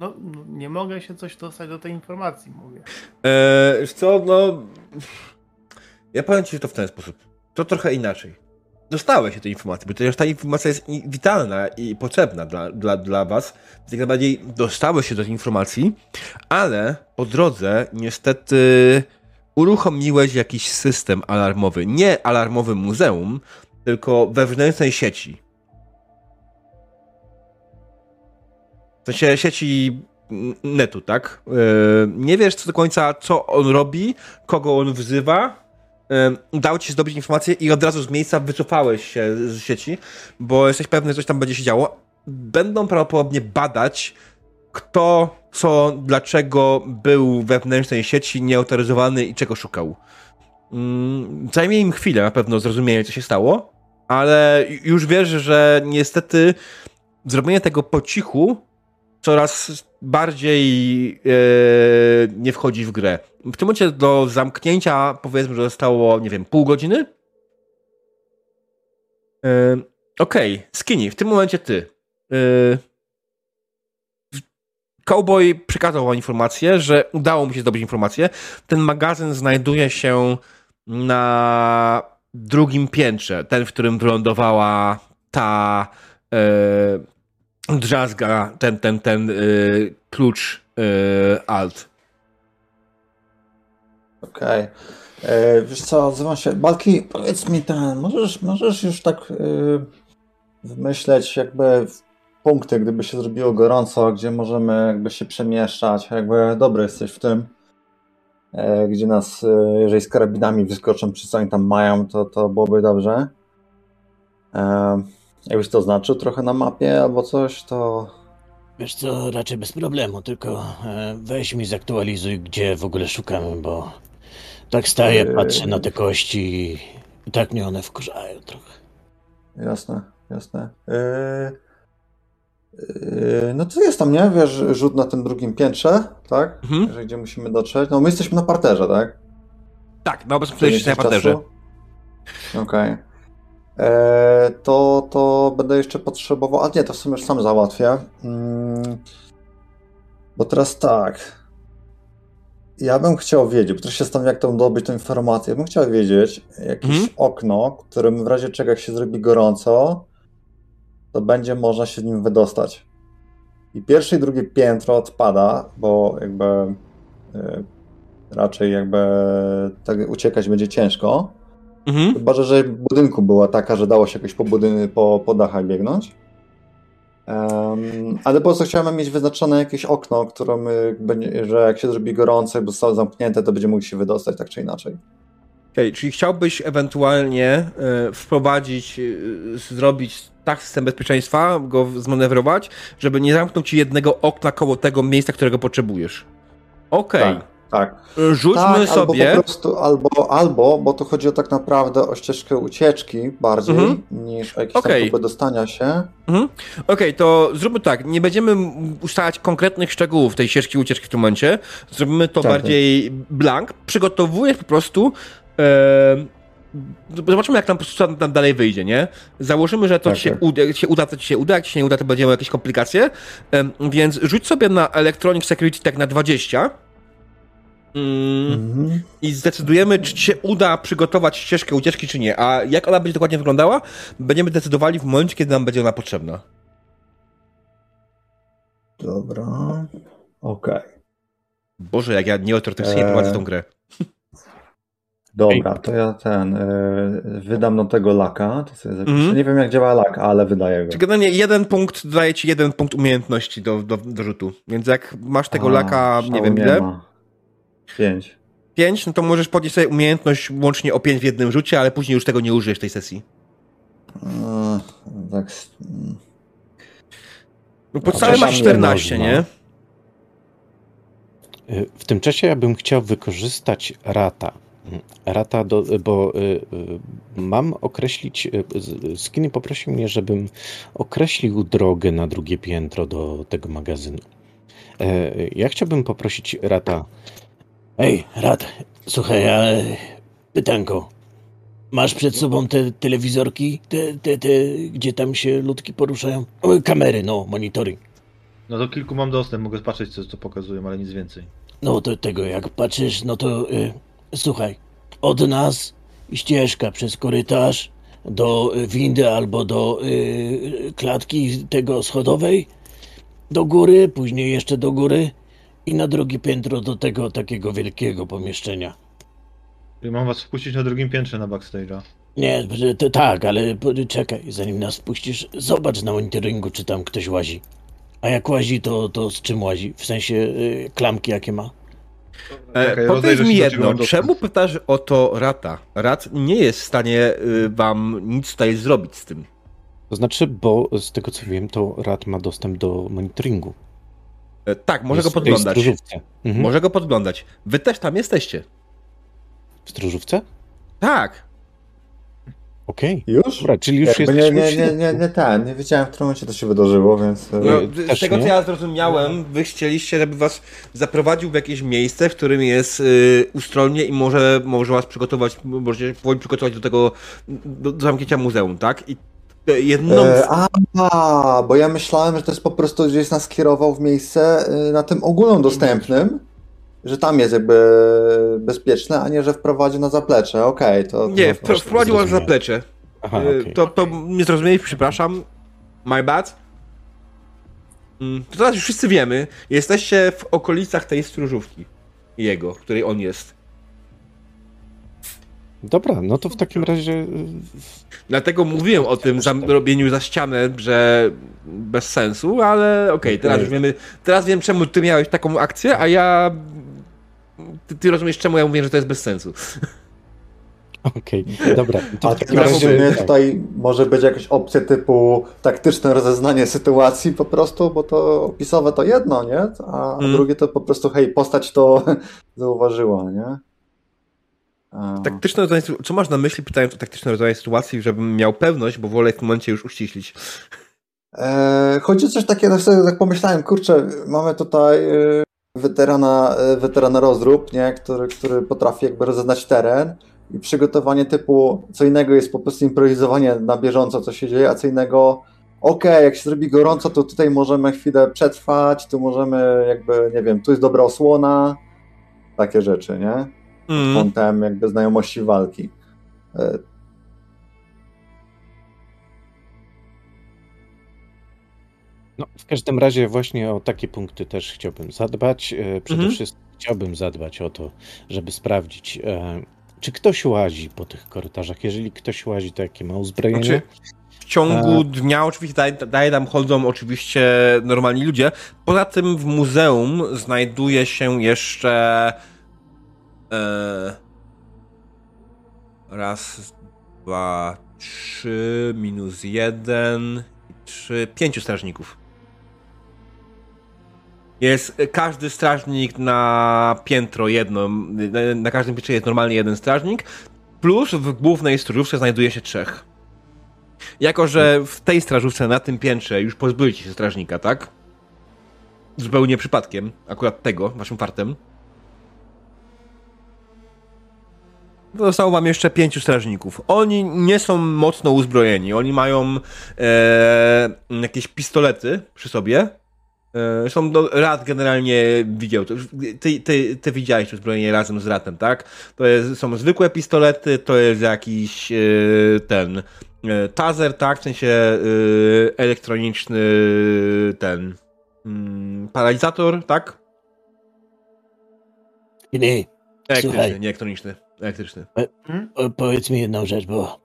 No, nie mogę się coś dostać do tej informacji, mówię. Eee, co, no... Ja powiem ci to w ten sposób. To trochę inaczej. Dostałeś się tej informacji, bo przecież ta informacja jest witalna i potrzebna dla, dla, dla was. Więc jak najbardziej dostałeś się do tej informacji, ale po drodze niestety uruchomiłeś jakiś system alarmowy. Nie alarmowy muzeum, tylko wewnętrznej sieci. W sensie sieci netu, tak? E, nie wiesz co do końca, co on robi, kogo on wzywa. E, udało ci się zdobyć informacje i od razu z miejsca wycofałeś się z sieci, bo jesteś pewny, że coś tam będzie się działo. Będą prawdopodobnie badać, kto, co, dlaczego był we wewnętrznej sieci nieautoryzowany i czego szukał. Mm, zajmie im chwilę na pewno zrozumienie, co się stało, ale już wiesz, że niestety zrobienie tego po cichu coraz bardziej e, nie wchodzi w grę. W tym momencie do zamknięcia powiedzmy, że zostało, nie wiem, pół godziny? E, Okej, okay. Skinny, w tym momencie ty. E, Cowboy przekazał informację, że udało mu się zdobyć informację. Ten magazyn znajduje się na drugim piętrze, ten, w którym wylądowała ta drzazga ten, ten, ten yy, klucz yy, alt. Okej. Okay. E, wiesz co, odzywam się. Balki, powiedz mi ten, możesz, możesz już tak yy, wymyśleć jakby punkty, gdyby się zrobiło gorąco, gdzie możemy jakby się przemieszczać, jakby dobry jesteś w tym, e, gdzie nas, e, jeżeli z karabinami wyskoczą, czy co oni tam mają, to, to byłoby dobrze. Jakbyś to znaczył trochę na mapie albo coś, to... Wiesz co, raczej bez problemu, tylko e, weź mi zaktualizuj, gdzie w ogóle szukamy, bo tak staję, patrzę na te kości i tak mnie one wkurzają trochę. Jasne, jasne. E, no to jest tam, nie? Wiesz, rzut na tym drugim piętrze, tak? Mhm. Że gdzie musimy dotrzeć. No my jesteśmy na parterze, tak? Tak, na obecnym przejściu na parterze. Okej. E, To, to będę jeszcze potrzebował. A nie, to w sumie już sam załatwię. Mm, Bo teraz tak. Ja bym chciał wiedzieć, bo też się zastanawiam, jak to dobyć tę informację. Ja bym chciał wiedzieć jakieś Mhm. okno, którym w razie czego jak się zrobi gorąco, to będzie można się z nim wydostać. I pierwsze i drugie piętro odpada, bo jakby e, raczej jakby tak uciekać będzie ciężko. Mhm. Chyba, że w budynku była taka, że dało się jakoś po, budyn- po, po dachach biegnąć. Em, ale po prostu chciałem mieć wyznaczone jakieś okno, y, będzie, że jak się zrobi gorąco, bo zostało zamknięte, to będzie mógł się wydostać tak czy inaczej. Okej, czyli chciałbyś ewentualnie e, wprowadzić, e, zrobić tak system bezpieczeństwa, go zmanewrować, żeby nie zamknął ci jednego okna koło tego miejsca, którego potrzebujesz. Okej, Tak, tak. rzućmy tak, sobie. Albo po prostu, albo, albo, bo tu chodzi o tak naprawdę o ścieżkę ucieczki bardziej Mhm. niż o jakieś Okej. tam próby dostania się. Okej, to zróbmy tak. Nie będziemy ustalać konkretnych szczegółów tej ścieżki ucieczki w tym momencie. Zrobimy to Tak. bardziej blank. Przygotowujesz po prostu. E, zobaczymy, jak nam, po prostu co nam dalej wyjdzie, nie? Założymy, że to Tak, ci się, tak. uda, się uda, to ci się uda. Jak ci się nie uda, to będziemy jakieś komplikacje. Więc rzuć sobie na Electronic Security tak na 20. Mm, Mhm. I zdecydujemy, czy ci się uda przygotować ścieżkę ucieczki, czy nie. A jak ona będzie dokładnie wyglądała, będziemy decydowali w momencie, kiedy nam będzie ona potrzebna. Dobra. Okej. Boże, jak ja nieautorytetycznie Eee. prowadzę tą grę. Dobra, to ja ten y, wydam do tego laka. To sobie zapiszę. Mhm. Nie wiem jak działa lak, ale wydaję go. Czy generalnie jeden punkt daje ci jeden punkt umiejętności do, do, do rzutu. Więc jak masz tego A, laka, nie wiem ile, ma. Pięć. pięć, no to możesz podnieść sobie umiejętność łącznie o pięć w jednym rzucie, ale później już tego nie użyjesz w tej sesji. Eee, tak. No podstawy Dobra, masz nie 14, można. nie? W tym czasie ja bym chciał wykorzystać rata. Rata, do, bo y, y, mam określić. y, Skinny poprosił mnie, żebym określił drogę na drugie piętro do tego magazynu. E, Ja chciałbym poprosić rata. Ej, Rad, słuchaj, a pytanko. Masz przed sobą te telewizorki, te, te, te, gdzie tam się ludki poruszają? O, kamery, no, monitoring. No do kilku mam dostęp, mogę patrzeć co, co pokazują, ale nic więcej. No to tego, jak patrzysz, no to y, słuchaj, od nas ścieżka przez korytarz do y, windy albo do y, klatki tego schodowej, do góry, później jeszcze do góry i na drugie piętro do tego takiego wielkiego pomieszczenia. Czyli mam was wpuścić na drugim piętrze na backstage'a. Nie, to tak, ale czekaj, zanim nas puścisz, zobacz na monitoringu, czy tam ktoś łazi. A jak łazi, to, to z czym łazi? W sensie y, klamki jakie ma? E, Okej, powiedz mi jedno, czemu pytasz o to Rata? Rat nie jest w stanie y, wam nic tutaj zrobić z tym. To znaczy, bo z tego co wiem, to rat ma dostęp do monitoringu. E, tak, może Jest go podglądać. stróżówce. Mhm. Może go podglądać. Wy też tam jesteście. W stróżówce? Tak. Okej. Już? Dobra, czyli już Jakby nie, nie, nie, nie, nie ten, nie wiedziałem w którym momencie to się wydarzyło, więc... e, No, też z tego nie. co ja zrozumiałem, wy chcieliście, żeby was zaprowadził w jakieś miejsce, w którym jest y, ustrojnie i może, może was przygotować, możecie powoli przygotować do tego, do, do zamknięcia muzeum, tak? I jedną... E, a, bo ja myślałem, że to jest po prostu gdzieś nas kierował w miejsce e, na tym ogólnodostępnym, że tam jest jakby bezpieczne, a nie, że wprowadził na zaplecze. Okej, to, to... nie, wpro- wprowadził zrozumiałem. zaplecze. Aha, Y, okej. to, to nie zrozumieli, przepraszam. My bad. Mm, To teraz już wszyscy wiemy, jesteście w okolicach tej stróżówki. Jego, w której on jest. Dobra, no to w takim razie y, Dlatego mówiłem o tym zam- robieniu za ścianę, że bez sensu, ale okej, teraz już wiemy. Teraz wiem, czemu ty miałeś taką akcję, a ja. Ty, ty rozumiesz, czemu ja mówię, że to jest bez sensu. Okej, okay, dobra. To A w takim razie tutaj może być jakaś opcja typu taktyczne rozeznanie sytuacji po prostu, bo to opisowe to jedno, nie? A hmm. drugie to po prostu hej, postać to zauważyła, nie? Taktyczne rozeznanie, co masz na myśli pytając o taktyczne rozeznanie sytuacji, żebym miał pewność, bo wolę w tym momencie już uściślić. Eee, chodzi o coś takiego, tak sobie tak pomyślałem, kurczę, mamy tutaj e, weterana, e, weterana rozrób, nie? Który, który potrafi jakby rozeznać teren i przygotowanie typu, co innego jest po prostu improwizowanie na bieżąco, co się dzieje, a co innego, okej, okay, jak się zrobi gorąco, to tutaj możemy chwilę przetrwać, tu możemy jakby, nie wiem, tu jest dobra osłona, takie rzeczy, nie? Mm. Kątem jakby znajomości walki. E, No, w każdym razie właśnie o takie punkty też chciałbym zadbać. E, przede mhm. wszystkim chciałbym zadbać o to, żeby sprawdzić, e, czy ktoś łazi po tych korytarzach. Jeżeli ktoś łazi, to jakie ma uzbrojenie. Znaczy, w ciągu dnia oczywiście daje, daje tam chodzą oczywiście normalni ludzie. Poza tym w muzeum znajduje się jeszcze e, raz, dwa, trzy, minus jeden, trzy, pięciu strażników. Jest każdy strażnik na piętro jedno, na każdym piętrze jest normalnie jeden strażnik, plus w głównej stróżówce znajduje się trzech. Jako, że w tej strażówce na tym piętrze już pozbyliście się strażnika, tak? Zupełnie przypadkiem, akurat tego, waszym fartem. Zostało wam jeszcze pięciu strażników. Oni nie są mocno uzbrojeni. Oni mają e, jakieś pistolety przy sobie, E, zresztą no, Rat generalnie widział. Ty, ty, ty widziałeś to zbrojenie razem z Ratem, tak? To jest, są zwykłe pistolety, to jest jakiś e, ten e, taser, tak? W sensie elektroniczny ten mm, paralizator, tak? Nie. Słuchaj. nie elektroniczny. Elektryczny. Po, powiedz mi jedną rzecz, bo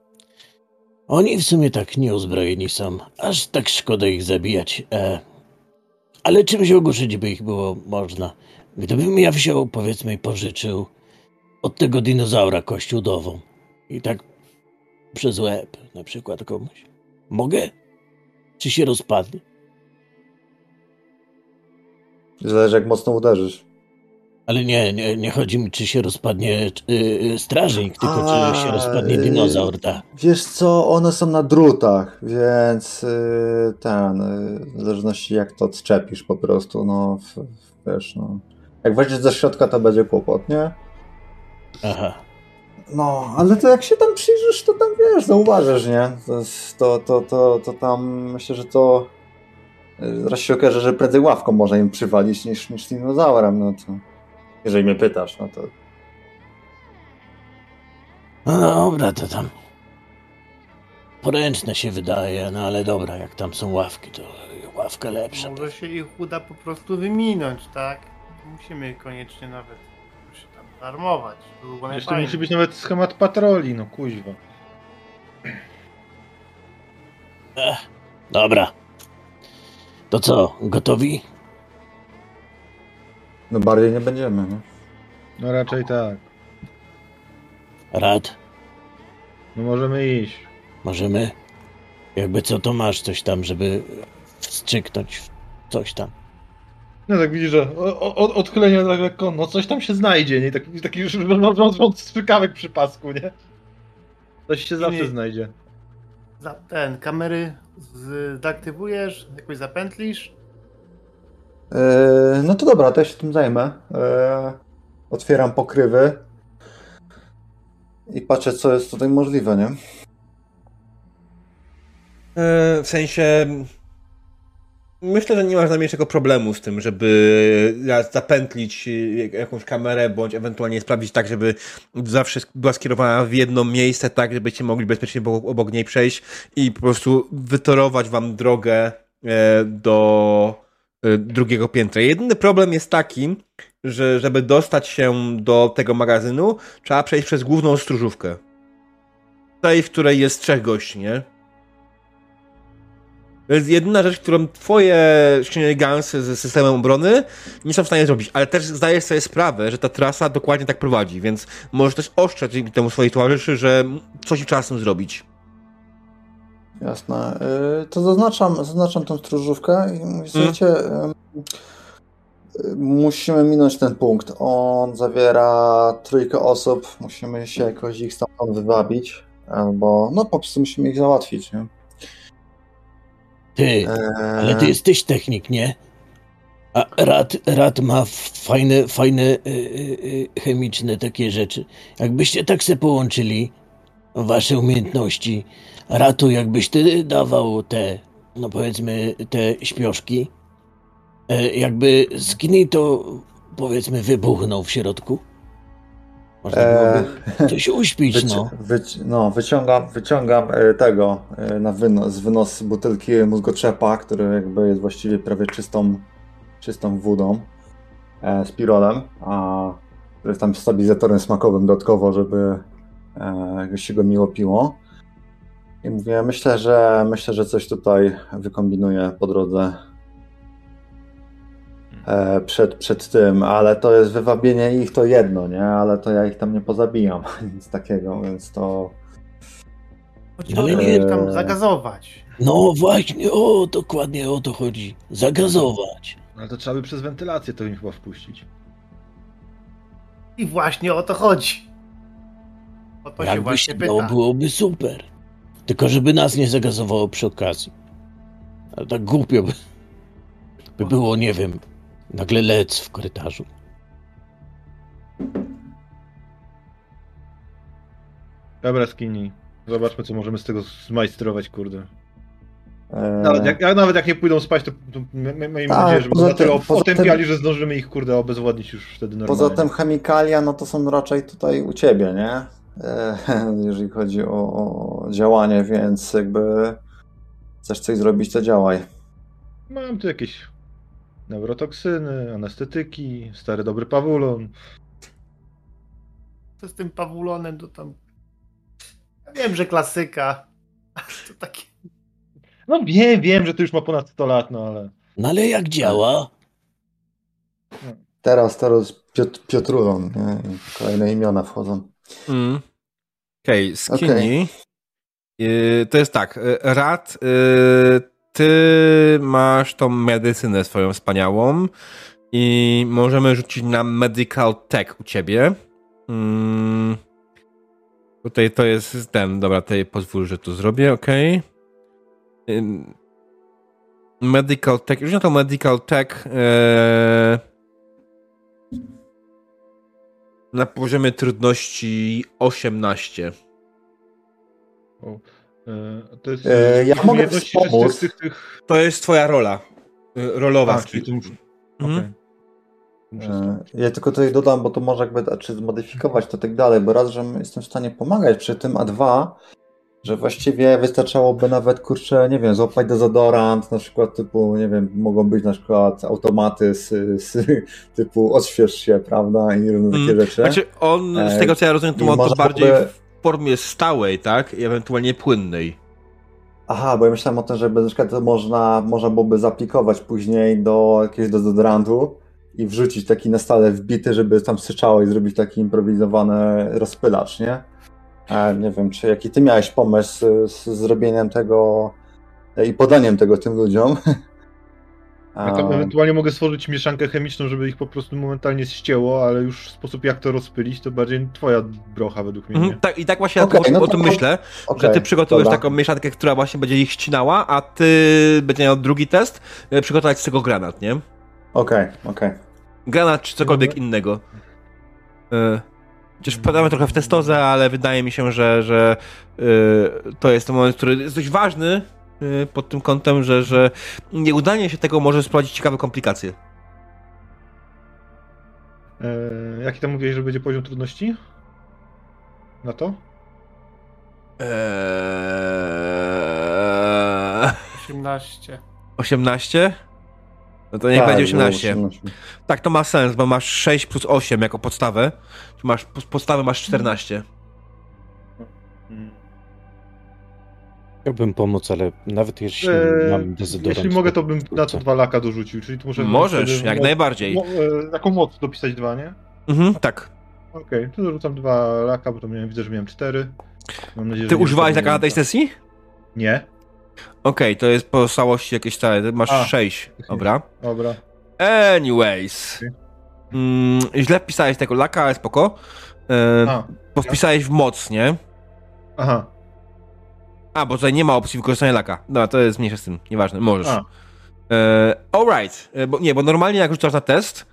oni w sumie tak nieuzbrojeni są. Aż tak szkoda ich zabijać. E, ale czymś ogłuszyć by ich było można. Gdybym ja wziął, powiedzmy, i pożyczył od tego dinozaura kość udową i tak przez łeb na przykład komuś. Mogę? Czy się rozpadnie? Zależy jak mocno uderzysz. Ale nie, nie, nie chodzi mi, czy się rozpadnie yy, strażnik, tylko A, czy się rozpadnie dinozaur, tak. Wiesz co, one są na drutach, więc yy, ten, yy, w zależności jak to odczepisz po prostu, no wiesz, no. Jak weźmiesz ze środka, to będzie kłopot, nie? Aha. No, ale to jak się tam przyjrzysz, to tam wiesz, zauważysz, nie? To, to, to, to, to tam myślę, że to zaraz się okaże, że prędzej ławką można im przywalić niż, niż dinozaurem, no to... Jeżeli mnie pytasz, no to. No dobra, to tam. Poręczne się wydaje, no ale dobra, jak tam są ławki, to ławka lepsza. Może się ich uda po prostu wyminąć, tak? Musimy koniecznie nawet się tam armować. Jeszcze musi być nawet schemat patroli, no kuźwa. Ech, dobra. To co, gotowi? No bardziej nie będziemy, nie? No raczej tak. Rad? No możemy iść. Możemy? Jakby co, to masz coś tam, żeby wstrzyknąć coś tam. No tak widzisz, że odchylenie tak lekko, no coś tam się znajdzie, nie? Taki, taki już strzykawek przy pasku, nie? Coś się zawsze znajdzie. Za ten, kamery zdeaktywujesz, jakoś zapętlisz, no to dobra, to ja się tym zajmę. E, otwieram pokrywy i patrzę, co jest tutaj możliwe, nie? E, w sensie. Myślę, że nie masz najmniejszego problemu z tym, żeby zapętlić jakąś kamerę, bądź ewentualnie sprawdzić tak, żeby zawsze była skierowana w jedno miejsce, tak, żebyście mogli bezpiecznie obok niej przejść i po prostu wytorować wam drogę do drugiego piętra. Jedyny problem jest taki, że żeby dostać się do tego magazynu, trzeba przejść przez główną stróżówkę. Tej, w której jest trzech gości, nie? To jest jedyna rzecz, którą twoje skrzynie Gansy z systemem obrony nie są w stanie zrobić, ale też zdajesz sobie sprawę, że ta trasa dokładnie tak prowadzi, więc możesz też ostrzec temu swoich towarzyszy, że coś tym zrobić. Jasne. Y, To zaznaczam, zaznaczam tą stróżówkę i słuchajcie, y, musimy minąć ten punkt. On zawiera trójkę osób, musimy się jakoś ich stamtąd wywabić, albo no po prostu musimy ich załatwić, nie? Ty, Eee, ale ty jesteś technik, nie? A Rad, Rad ma fajne, fajne y, y, y, chemiczne takie rzeczy. Jakbyście tak se połączyli wasze umiejętności, Ratu, jakbyś ty dawał te, no powiedzmy, te śpioszki, e, jakby skinny to powiedzmy wybuchnął w środku. Można Eee, byłoby coś uśpić, Wyci- no. wyci- no, wyciągam, wyciągam e, tego e, na wynos, z wynos butelki mózgoczepa, który jakby jest właściwie prawie czystą, czystą wodą e, z pirolem, a który jest tam stabilizatorem smakowym dodatkowo, żeby e, się go miło piło. I mówię, myślę, że myślę, że coś tutaj wykombinuję po drodze e, przed, przed tym, ale to jest wywabienie ich to jedno, nie? Ale to ja ich tam nie pozabijam, nic takiego, więc to... Chodzi o to, Ale nie- ich tam zagazować. No właśnie, o, dokładnie o to chodzi. Zagazować. Ale to trzeba by przez wentylację to im chyba wpuścić. I właśnie o to chodzi. O to się Jakby właśnie się pyta. dało, byłoby super. Tylko żeby nas nie zagazowało przy okazji. Ale tak głupio by, by było, nie wiem, nagle lec w korytarzu. Dobra, skinny. Zobaczmy, co możemy z tego zmajstrować, kurde. E, Nawet jak, jak, nawet jak nie pójdą spać, to, to my- my- miejmy Tak, nadzieję, że będą tyle otępiali, że zdążymy ich, kurde, obezwładnić już wtedy normalnie. Poza tym chemikalia, no to są raczej tutaj u ciebie, nie? E, jeżeli chodzi o, o działanie, więc jakby chcesz coś zrobić, to działaj. Mam tu jakieś neurotoksyny, anestetyki, stary dobry pawulon. Co z tym pawulonem, to tam... Ja wiem, że klasyka. To takie... No wiem, wiem, że to już ma ponad 100 lat, no ale... No ale jak działa? Teraz, teraz Piotr, Piotrulon, nie? Kolejne imiona wchodzą. Mm. Okej, okay, skinny. Yy, to jest tak, yy, Rad, yy, ty masz tą medycynę swoją wspaniałą i możemy rzucić na medical tech u ciebie. Mm. Tutaj to jest ten, dobra, tutaj pozwól, że to zrobię, ok. Medical tech, już na to medical tech yy, na poziomie trudności 18. O, e, to jest... E, ja e, mogę umiejętności wspomóc. Tych, tych, tych... To jest twoja rola. y, Rolowa. A, czyli to już... Mhm. E, Ja tylko tutaj dodam, bo to może jakby, czy zmodyfikować to tak dalej, bo raz, że jestem w stanie pomagać przy tym, a dwa, że właściwie wystarczałoby nawet, kurczę, nie wiem, złapać dezodorant, na przykład typu, nie wiem, mogą być na przykład automaty z, z typu odśwież się, prawda, i różne takie Mm, rzeczy. Znaczy on, z E, tego co ja rozumiem, to ma to bardziej by- w formie stałej, tak? I ewentualnie płynnej. Aha, bo ja myślałem o tym, że na przykład to można, można byłoby zaaplikować później do jakiegoś dezodorantu i wrzucić taki na stale wbity, żeby tam syczało i zrobić taki improwizowany rozpylacz, nie? E, nie wiem, czy jaki ty miałeś pomysł z, z zrobieniem tego e, i podaniem tego tym ludziom? Ja tam A, ewentualnie mogę stworzyć mieszankę chemiczną, żeby ich po prostu momentalnie ścięło, ale już sposób jak to rozpylić, to bardziej twoja brocha według mnie. Mhm, tak, I tak właśnie Okej, ja no o to- tym myślę, okej, że ty przygotujesz dobra. taką mieszankę, która właśnie będzie ich ścinała, a ty będzie miał drugi test, e, przygotować z tego granat, nie? Okej, okej. Granat czy cokolwiek innego. E, Chociaż wpadamy trochę w testozę, ale wydaje mi się, że, że e, to jest ten moment, który jest dość ważny e, pod tym kątem, że, że nieudanie się tego może sprowadzić ciekawe komplikacje. E, jaki tam mówiłeś, że będzie poziom trudności? Na to? Eee, 18. 18? No to niech Tak, będzie było 18. 18. Tak, to ma sens, bo masz 6 plus 8 jako podstawę. Czy masz podstawę masz 14. Chciałbym pomóc, ale nawet jeśli Eee, mam dezodorant... Jeśli mogę, to bym na to dwa laka dorzucił, czyli tu muszę... Możesz, jak mo- najbardziej. Mo, e, taką moc dopisać dwa, nie? Mhm, tak. Okej, to dorzucam dwa laka, bo to miałem, widzę, że miałem cztery. Mam nadzieję, Ty używałeś taka na tej sesji? Nie. Okej, to jest pozostałości jakieś stare. Masz A. sześć. Dobra. Dobra. Anyways. Mm, źle wpisałeś tego laka, ale spoko. E, bo wpisałeś w moc, nie? aha. A, bo tutaj nie ma opcji wykorzystania laka. Dobra, to jest mniejsze z tym. Nieważne, możesz. E, alright. E, bo, nie, bo normalnie jak rzucasz na test.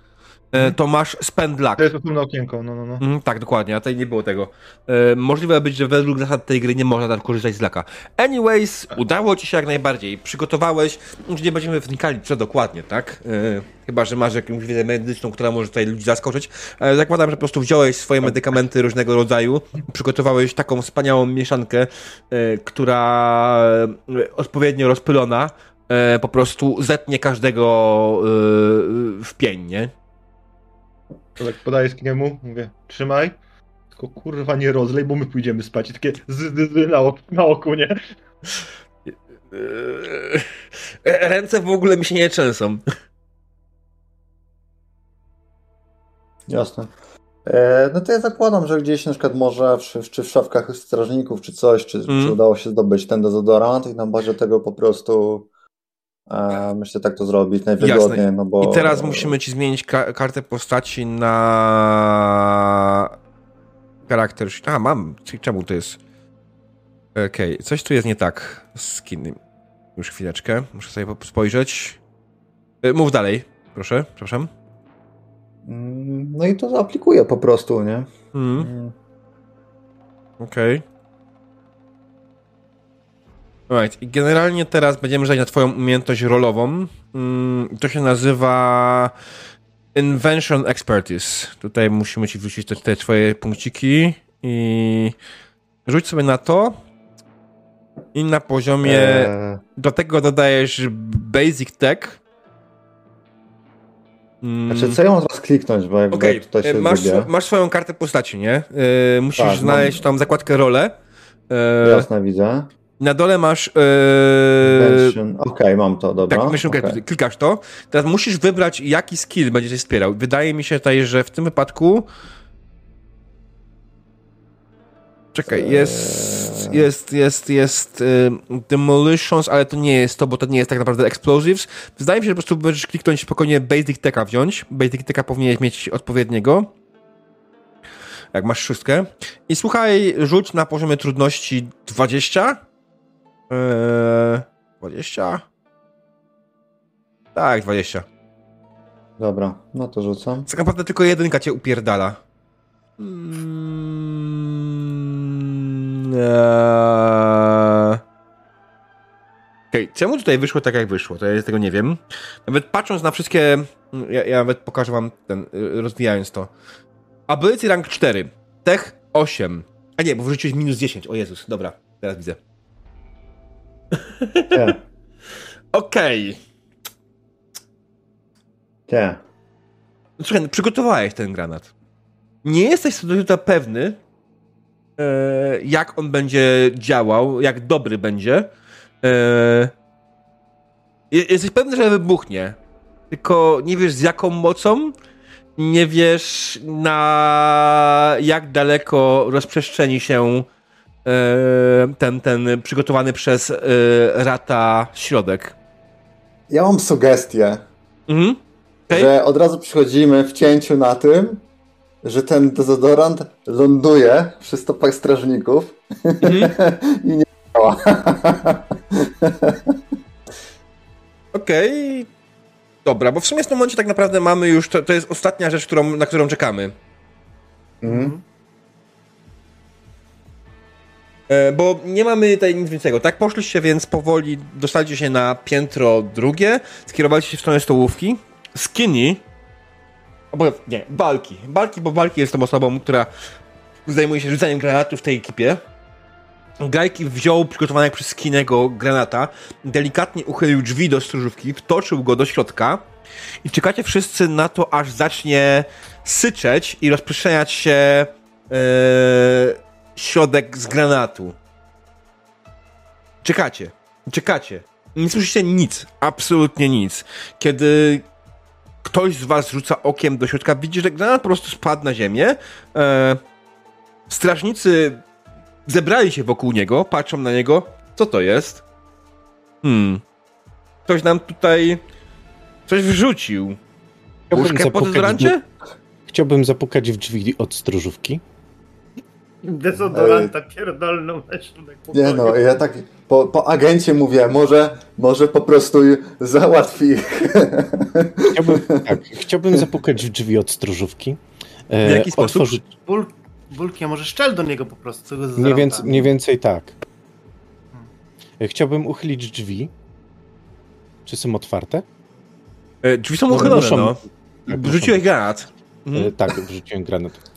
To masz spend luck. To jest osobne okienko, no, no, no. Mhm, tak, dokładnie, a tutaj nie było tego. E, możliwe być, że według zasad tej gry nie można tam korzystać z laka. Anyways, udało ci się jak najbardziej. Przygotowałeś, już nie będziemy wnikali co dokładnie, tak? E, chyba, że masz jakąś wiedzę medyczną, która może tutaj ludzi zaskoczyć. E, zakładam, że po prostu wziąłeś swoje medykamenty różnego rodzaju, przygotowałeś taką wspaniałą mieszankę, e, która e, odpowiednio rozpylona e, po prostu zetnie każdego e, w pień, nie? To tak podaję skiniemu, mówię, trzymaj. Tylko kurwa nie rozlej, bo my pójdziemy spać. I takie z, z, z na, ok, na oku, nie? Eee, Ręce w ogóle mi się nie trzęsą. Jasne. E, no to ja zakładam, że gdzieś na przykład może w, czy w szafkach strażników, czy coś, czy, Mm. czy udało się zdobyć ten dezodorant i na bazie tego po prostu e, myślę tak to zrobić najwygodniej, Jasne. no bo... I teraz musimy ci zmienić ka- kartę postaci na charakter. A, mam. Czemu to jest? Okej, coś tu jest nie tak z skinem. Już chwileczkę, muszę sobie po- spojrzeć. E, Mów dalej, proszę, przepraszam. Mm, No i to aplikuję po prostu, nie? Mhm. Mm. Okej. Right. Generalnie teraz będziemy rzucać na twoją umiejętność rolową. Mm, to się nazywa Invention Expertise. Tutaj musimy ci wrzucić te, te twoje punkciki i rzuć sobie na to. I na poziomie... E, Do tego dodajesz Basic Tech. Mm. Znaczy, co ja mam teraz kliknąć, bo jakby Okej, tutaj się e, masz, zgubię. masz swoją kartę postaci, nie? E, musisz Tak, znaleźć tam zakładkę rolę. E, Jasne, widzę. Na dole masz. Mention. Okej, mam to, dobra. tak, okay. klikasz to. Teraz musisz wybrać, jaki skill będziesz wspierał. Wydaje mi się tutaj, że w tym wypadku. Czekaj, jest, Eee. jest, jest, jest y, Demolitions, ale to nie jest to, bo to nie jest tak naprawdę Explosives. Wydaje mi się, że po prostu będziesz kliknąć spokojnie Basic Techa wziąć. Basic Techa powinieneś mieć odpowiedniego. Jak masz szóstkę. I słuchaj, rzuć na poziomie trudności 20. Eee, 20? Tak, 20. Dobra, no to rzucam. Tak naprawdę tylko jedynka cię upierdala. Mm, eee. Okej, czemu tutaj wyszło tak, jak wyszło? To ja tego nie wiem. Nawet patrząc na wszystkie... Ja, ja nawet pokażę wam ten, y, rozwijając to. Ability rank 4. Tech 8. A nie, bo wrzuciłeś minus 10. O Jezus, dobra. Teraz widzę. Nie, Okej. nie. Słuchaj, no, przygotowałeś ten granat. Nie jesteś co do końca pewny, e, jak on będzie działał, jak dobry będzie. E, je- jesteś pewny, że wybuchnie. Tylko nie wiesz z jaką mocą, nie wiesz na jak daleko rozprzestrzeni się ten, ten przygotowany przez e, Rata środek. Ja mam sugestię, Mhm. Okej. że od razu przychodzimy w cięciu na tym, że ten dezodorant ląduje przy stopach strażników Mhm. i nie działa. Okej. Dobra, bo w sumie w tym momencie tak naprawdę mamy już, to, to jest ostatnia rzecz, którą, na którą czekamy. Mhm. Bo nie mamy tutaj nic więcej. Tak, poszliście więc powoli, dostaliście się na piętro drugie, skierowaliście się w stronę stołówki. Skinny, albo nie, Balki. Balki, bo Balki jest tą osobą, która zajmuje się rzucaniem granatów w tej ekipie. Gajki wziął przygotowanego przez Skinego granata, delikatnie uchylił drzwi do stróżówki, wtoczył go do środka i czekacie wszyscy na to, aż zacznie syczeć i rozprzestrzeniać się e, środek z granatu. Czekacie. Czekacie. Nie słyszycie nic. Absolutnie nic. Kiedy ktoś z was rzuca okiem do środka, widzi, że granat po prostu spadł na ziemię. E, strażnicy zebrali się wokół niego, patrzą na niego. Co to jest? Hmm. Ktoś nam tutaj coś wrzucił. Chciałbym Łóżkę po zapukać, w, chciałbym zapukać w drzwi od stróżówki. Dezodoranta pierdolną na środek pokoju. Nie no, ja tak po, po agencie mówię, może, może po prostu załatwi ich. Chciałbym, tak, chciałbym zapukać w drzwi od stróżówki. E, W jaki sposób? otworzyć- Ból, bulki, a może szczel do niego po prostu. Co go Mniej więcej, mniej więcej tak. E, Chciałbym uchylić drzwi. Czy są otwarte? E, drzwi są No, uchylone, muszą- no. Tak, Wrzuciłeś granat. E, Mhm. Tak, wrzuciłem granat.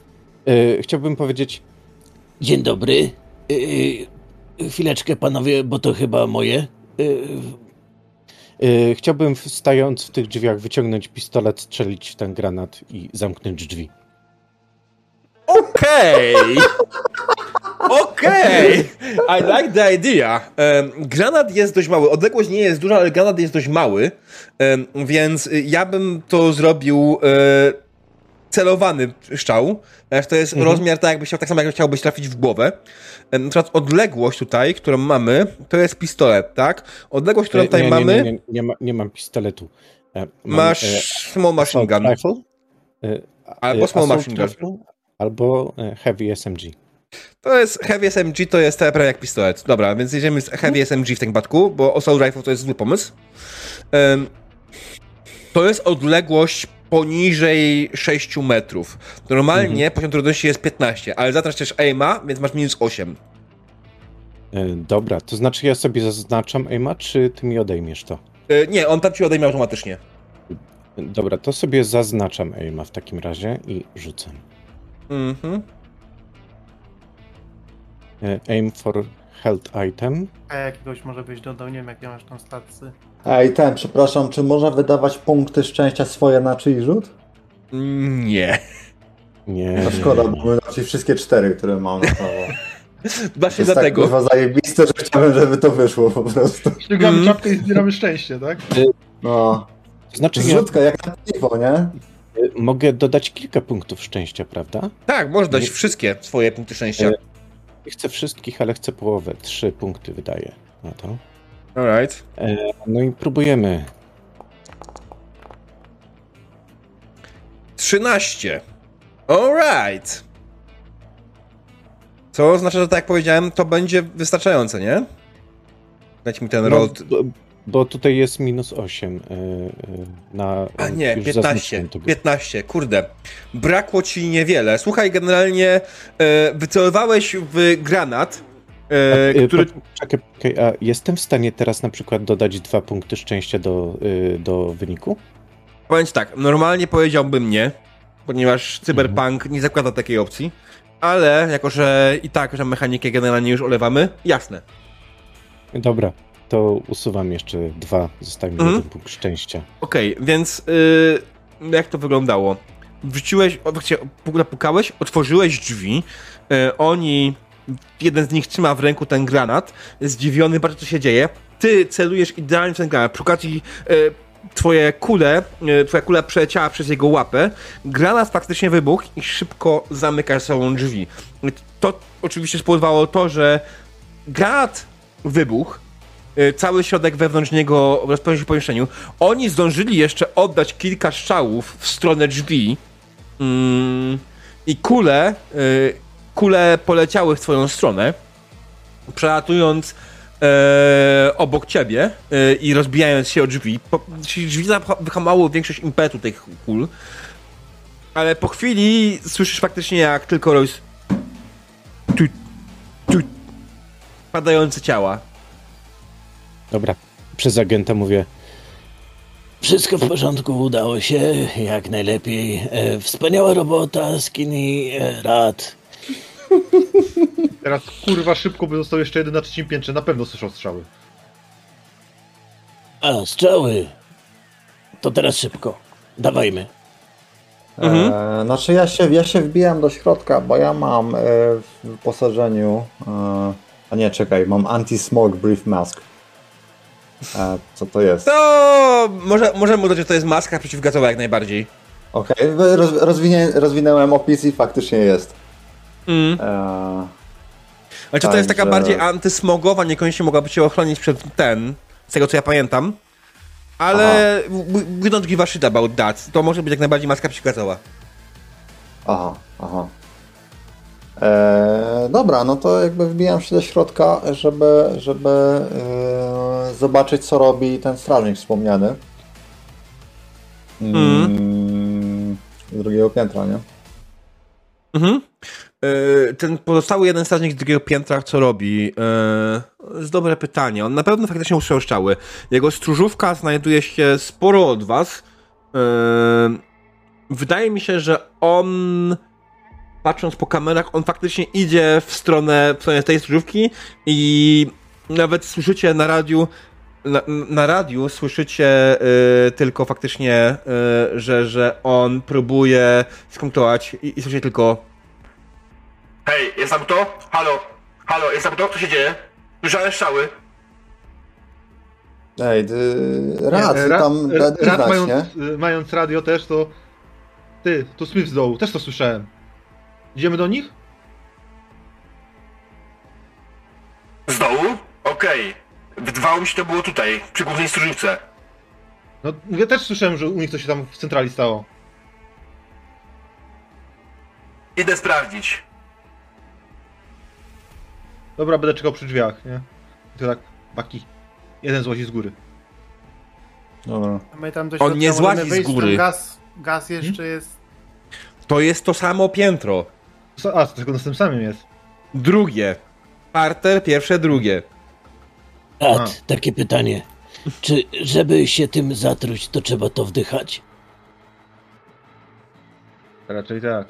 E, Chciałbym powiedzieć, Dzień dobry. Yy, chwileczkę, panowie, bo to chyba moje. Yy, chciałbym stając w tych drzwiach wyciągnąć pistolet, strzelić w ten granat i zamknąć drzwi. Okej! Okej! I like the idea. Granat jest dość mały. Odległość nie jest duża, ale granat jest dość mały. Więc ja bym to zrobił e, celowany strzał. Ponieważ to jest Mhm. rozmiar tak, jakby chciał, tak samo jakby chciałbyś trafić w głowę. Na przykład odległość tutaj, którą mamy, to jest pistolet, tak? Odległość, którą E, tutaj nie, mamy, Nie, nie, nie, nie, ma, nie mam pistoletu. E, mam, masz e, small machine assault gun. rifle, e, Albo e, small machine gun. rifle, Albo e, heavy SMG. To jest Heavy SMG, to jest prawie jak pistolet. Dobra, więc jedziemy z Heavy SMG w tym przypadku, bo Assault Rifle to jest zły pomysł. To jest odległość poniżej 6 metrów. Normalnie poziom trudności jest 15, ale zatrasz też aima, więc masz minus 8. E, Dobra, to znaczy ja sobie zaznaczam aima, czy ty mi odejmiesz to? E, nie, on tam ci odejmie automatycznie. Dobra, to sobie zaznaczam aima w takim razie i rzucam. Mhm. E, Aim for health item. A jakiegoś może byś dodał, nie wiem jakie masz tam stacy. Ej, ten, przepraszam, czy można wydawać punkty szczęścia swoje na czyj rzut? Nie. Nie. No szkoda, bo znaczy wszystkie cztery, które mam na prawo. Właśnie Jest tak dlatego. kurwa zajebiste, że chciałbym, żeby to wyszło po prostu. Ściągamy Mm. czapkę i zbieramy szczęście, tak? No, To znaczy ja zrzutka jak na piwo, nie? e, mogę dodać kilka punktów szczęścia, prawda? Tak, możesz dać wszystkie swoje punkty szczęścia. Nie chcę wszystkich, ale chcę połowę. Trzy punkty wydaję na to. Alright. No i próbujemy. 13. Alright. Co oznacza, że tak jak powiedziałem, to będzie wystarczające, nie? Dać mi ten No, roll. Bo, tutaj jest minus 8 y, y, na. A nie, już 15. zaznaczyłem tobie. 15, kurde. Brakło ci niewiele. Słuchaj, generalnie e, wycelowałeś w granat, e, Y, który. Czekaj, a jestem w stanie teraz na przykład dodać dwa punkty szczęścia do, do wyniku? Powiem tak, normalnie powiedziałbym nie, ponieważ Cyberpunk nie zakłada takiej opcji, ale jako, że i tak, że mechanikę generalnie już olewamy, jasne. Dobra, to usuwam jeszcze dwa, zostaje mi Mhm. jeden punkt szczęścia. Okej, więc y, jak to wyglądało? Wrzuciłeś, zapukałeś, otworzyłeś drzwi, y, oni, jeden z nich trzyma w ręku ten granat, zdziwiony, patrz co się dzieje, ty celujesz idealnie w ten granat, przy okazji y, twoje kule, y, twoja kula przeleciała przez jego łapę, granat faktycznie wybuchł i szybko zamykasz sobą drzwi. To oczywiście spowodowało to, że granat wybuchł, cały środek wewnątrz niego rozpełnił się w pomieszczeniu. Oni zdążyli jeszcze oddać kilka strzałów w stronę drzwi mm, i kule, y, kule poleciały w twoją stronę, przelatując e, obok ciebie e, i rozbijając się o drzwi. Po, drzwi wyhamało większość impetu tych kul, ale po chwili słyszysz faktycznie jak tylko tu, padające ciała. Dobra, przez agenta mówię, Wszystko w porządku, udało się, jak najlepiej. E, wspaniała robota, Skinny, e, Rad. Teraz kurwa szybko, by został jeszcze jeden na trzecim piętrze, na pewno słyszał strzały. A, strzały. To teraz szybko. Dawajmy. Mhm. E, znaczy ja się, ja się wbijam do środka, bo ja mam e, w wyposażeniu e, A nie, czekaj, mam anti-smog brief mask. A, co to jest? To może, możemy udać, że to jest maska przeciwgazowa jak najbardziej. Okej, roz, rozwinie, rozwinąłem opis i faktycznie jest. Mm. Eee, Znaczy to jest taka bardziej antysmogowa, niekoniecznie mogłaby cię ochronić przed ten, z tego co ja pamiętam. Ale we don't give a shit about that. To może być jak najbardziej maska przeciwgazowa. aha, aha. Eee, dobra, no to jakby wbijam się do środka, żeby, żeby eee, zobaczyć, co robi ten strażnik wspomniany. Mm, z drugiego piętra, nie? Mhm. E, Ten pozostały jeden strażnik z drugiego piętra, co robi? E, jest dobre pytanie. On na pewno faktycznie uszczęszczały. Jego stróżówka znajduje się sporo od was. E, Wydaje mi się, że on patrząc po kamerach, on faktycznie idzie w stronę, w stronę tej stróżówki i nawet słyszycie na radiu na, na radiu słyszycie y, tylko faktycznie, y, że, że on próbuje skonktować i, i słyszycie tylko Hej, jest tam kto? Halo? Halo, jest tam kto? Co się dzieje? Słyszałem strzały. Ej, ty, rad, Nie, Ra- tam Ra- da, Rad znać, mając, nie? mając radio też, to... Ty, to Smith z dołu, też to słyszałem. Idziemy do nich? Z dołu? Okej. Wydawało mi się, to było tutaj, przy głównej stróżówce. No, ja też słyszałem, że u nich coś się tam w centrali stało. Idę sprawdzić. Dobra, będę czekał przy drzwiach, nie? I to tak, baki. Jeden złazi z góry. Dobra. My tam do On środka nie możemy złazi z wyjść, góry. Tam gaz, gaz jeszcze jest. To jest to samo piętro. Co- A, to tylko na tym samym jest. Drugie. Parter, pierwsze, drugie. Ed, takie pytanie. Czy żeby się tym zatruć, to trzeba to wdychać? Raczej tak.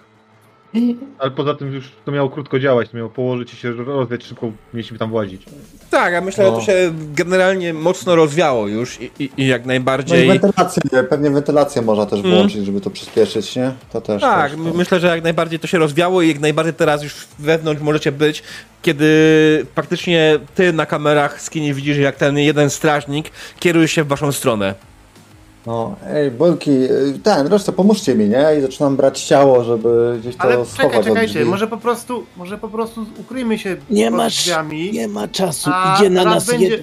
Ale poza tym już to miało krótko działać, to miało położyć i się rozwiać szybko, mieliśmy tam włazić. Tak, ja myślę, No. że to się generalnie mocno rozwiało już i, i, i jak No i najbardziej... wentylację, pewnie wentylację można też Mm. włączyć, żeby to przyspieszyć, nie? To też. Tak, też, to. myślę, że jak najbardziej to się rozwiało i jak najbardziej teraz już wewnątrz możecie być, kiedy faktycznie ty na kamerach skinie widzisz, jak ten jeden strażnik kieruje się w waszą stronę. No, ej, Bolki, y, ten, resztę pomóżcie mi, nie? I zaczynam brać ciało, żeby gdzieś to Ale schować czekaj, czekajcie, może po prostu, może po prostu ukryjmy się Nie pod masz, drzwiami. nie ma czasu. Idzie na nas będzie... jed...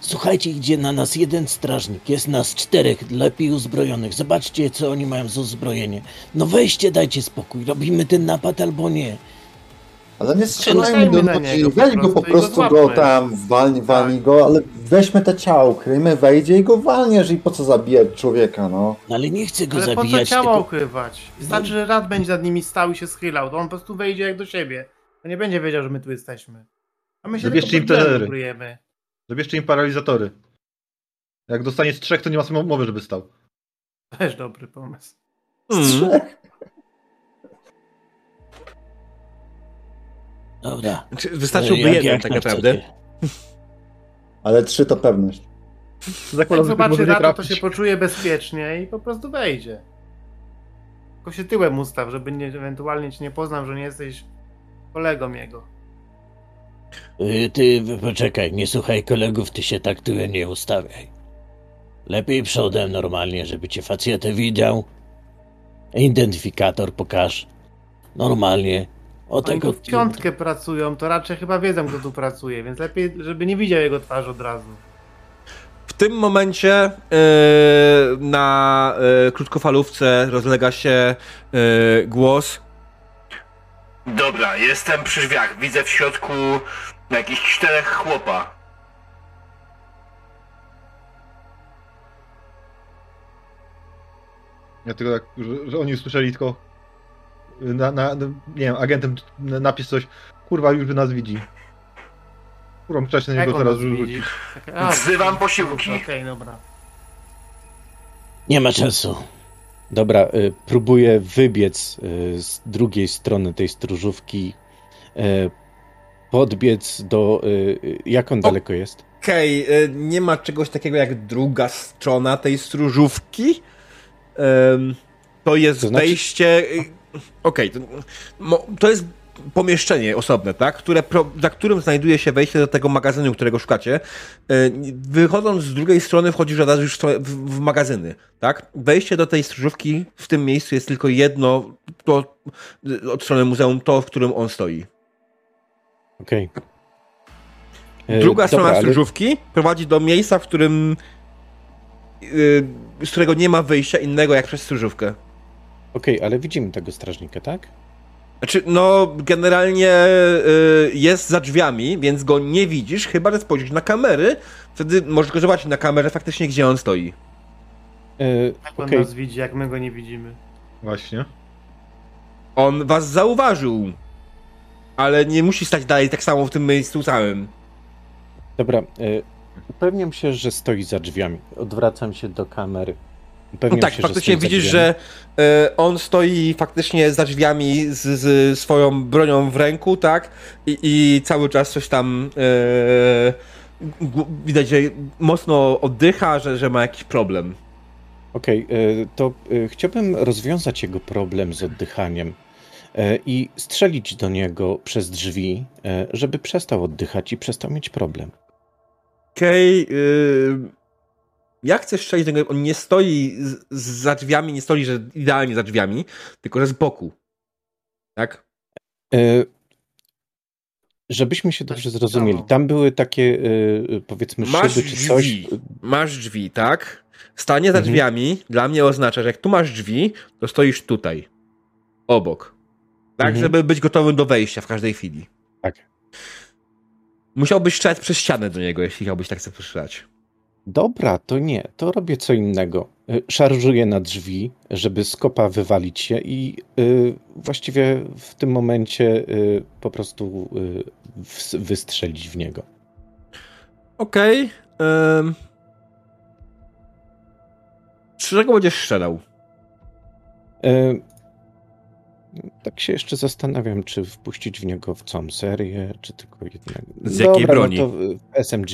Słuchajcie, idzie na nas jeden strażnik. Jest nas czterech, lepiej uzbrojonych. Zobaczcie, co oni mają za uzbrojenie. No weźcie, dajcie spokój. Robimy ten napad albo nie. Ale nie strzelajmy do niego weź go po prostu go go tam, walnij, walnij Tak. go, ale weźmy te ciało, kryjmy, wejdzie i go walniesz i po co zabijać człowieka, no. No ale nie chcę go Ale po co zabijać, ciała tylko... ukrywać? Wystarczy, że rad będzie nad nimi stał i się schylał, to on po prostu wejdzie jak do siebie. To nie będzie wiedział, że my tu jesteśmy. A my się Zabierzcie tylko im ukryjemy. Zabierzcie im paralizatory. Jak dostanie z trzech, to nie ma sobie mowy, żeby stał. Też dobry pomysł. Hmm. Dobra. Czy Wystarczyłby Jak- jeden jak tak na naprawdę. Ale trzy to pewność. Zakładam, Jak zobaczy rada, to się poczuje bezpiecznie i po prostu wejdzie. Tylko się tyłem ustaw, żeby nie, ewentualnie cię nie poznał, że nie jesteś kolegą jego. Y, Ty poczekaj, nie słuchaj kolegów, ty się tak tyłem nie ustawiaj. Lepiej przodem normalnie, żeby cię facjetę widział. Identyfikator pokaż. Normalnie. O Oni tego tu w piątkę pracują, to raczej chyba wiedzą, kto tu pracuje, więc lepiej, żeby nie widział jego twarzy od razu. W tym momencie yy, na yy, krótkofalówce rozlega się yy, głos. Dobra, jestem przy drzwiach. Widzę w środku jakichś czterech chłopa. Ja tylko tak, że, że oni usłyszeli tylko na, na, nie wiem, agentem na- napis coś, kurwa już nas widzi. Kurwa, trzeba się na niego teraz rzucić. widzi? Tak, Wzywam posiłki. Okej, dobra. Nie ma czasu. Dobra, y, próbuję wybiec y, z drugiej strony tej stróżówki, y, podbiec do... y, y, Jak on O. daleko jest? Okej, yy, nie ma czegoś takiego jak druga strona tej stróżówki. To jest To znaczy- wejście. Okej, to, mo- to jest pomieszczenie osobne, tak? Które za którym znajduje się wejście do tego magazynu, którego szukacie. E, wychodząc z drugiej strony wchodzisz od razu już w, w, magazyny, tak? Wejście do tej stróżówki w tym miejscu jest tylko jedno, to od strony muzeum, to, w którym on stoi. Okej. Okay. Druga strona ale... stróżówki prowadzi do miejsca, w którym z którego nie ma wyjścia innego jak przez stróżówkę. Okej, okay, ale widzimy tego strażnika, tak? Znaczy, no, generalnie y, jest za drzwiami, więc go nie widzisz, chyba że spojrzysz na kamery. Wtedy możesz go zobaczyć na kamerze faktycznie, gdzie on stoi. Yy, jak on okay. nas widzi, jak my go nie widzimy. Właśnie. On was zauważył, ale nie musi stać dalej tak samo w tym miejscu samym. Dobra, yy, upewniam się, że stoi za drzwiami. Odwracam się do kamery. Pewnie no tak, się, faktycznie widzisz, że y, on stoi faktycznie za drzwiami z, z, swoją bronią w ręku, tak? I, i cały czas coś tam y, widać, że mocno oddycha, że, że ma jakiś problem. Okej, okay, to chciałbym rozwiązać jego problem z oddychaniem i strzelić do niego przez drzwi, żeby przestał oddychać i przestał mieć problem. Okej, okay, jak chcesz strzelić tego, on nie stoi z, za drzwiami, nie stoi, że idealnie za drzwiami, tylko że z boku. Tak? E, żebyśmy się dobrze zrozumieli. Tam były takie, e, powiedzmy, masz szyby czy coś. Drzwi, masz drzwi, tak? Stanie za mhm. drzwiami dla mnie oznacza, że jak tu masz drzwi, to stoisz tutaj. Obok. Tak, mhm. żeby być gotowym do wejścia w każdej chwili. Tak. Musiałbyś strzelać przez ścianę do niego, jeśli chciałbyś tak sobie strzelać. Dobra, to nie, to robię co innego. Y, szarżuję na drzwi, żeby z kopa wywalić się i y, właściwie w tym momencie y, po prostu y, wystrzelić w niego. Okej. Okay. Um... Czego będziesz strzelał? Tak się jeszcze zastanawiam, czy wpuścić w niego w całą serię, czy tylko jednego. Z jakiej Dobra, no broni? No to SMG.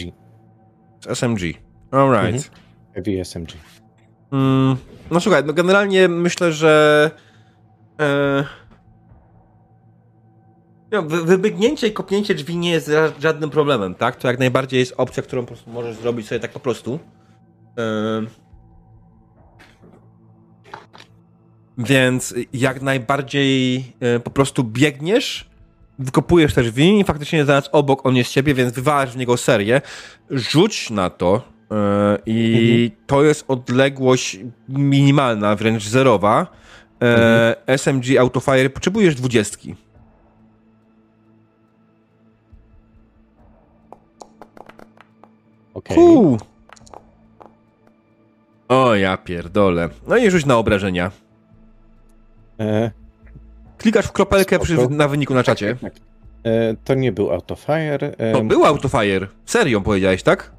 Z SMG. Alright. Mhm. Heavy SMG. Mm, no słuchaj, no generalnie myślę, że e, no, wybiegnięcie i kopnięcie drzwi nie jest żadnym problemem, tak? To jak najbardziej jest opcja, którą po prostu możesz zrobić sobie tak po prostu. E, więc jak najbardziej e, po prostu biegniesz, wykopujesz też drzwi i faktycznie zaraz obok on jest ciebie, więc wywalasz w niego serię. Rzuć na to, I mhm. to jest odległość minimalna, wręcz zerowa. E. SMG Autofire potrzebujesz dwudziestki. Okej. Okay. O, ja pierdolę. No i rzuć na obrażenia. E... Klikasz w kropelkę przy, na wyniku na czacie. Tak, tak. E, to nie był Autofire. E... To był Autofire. Serią powiedziałeś, tak?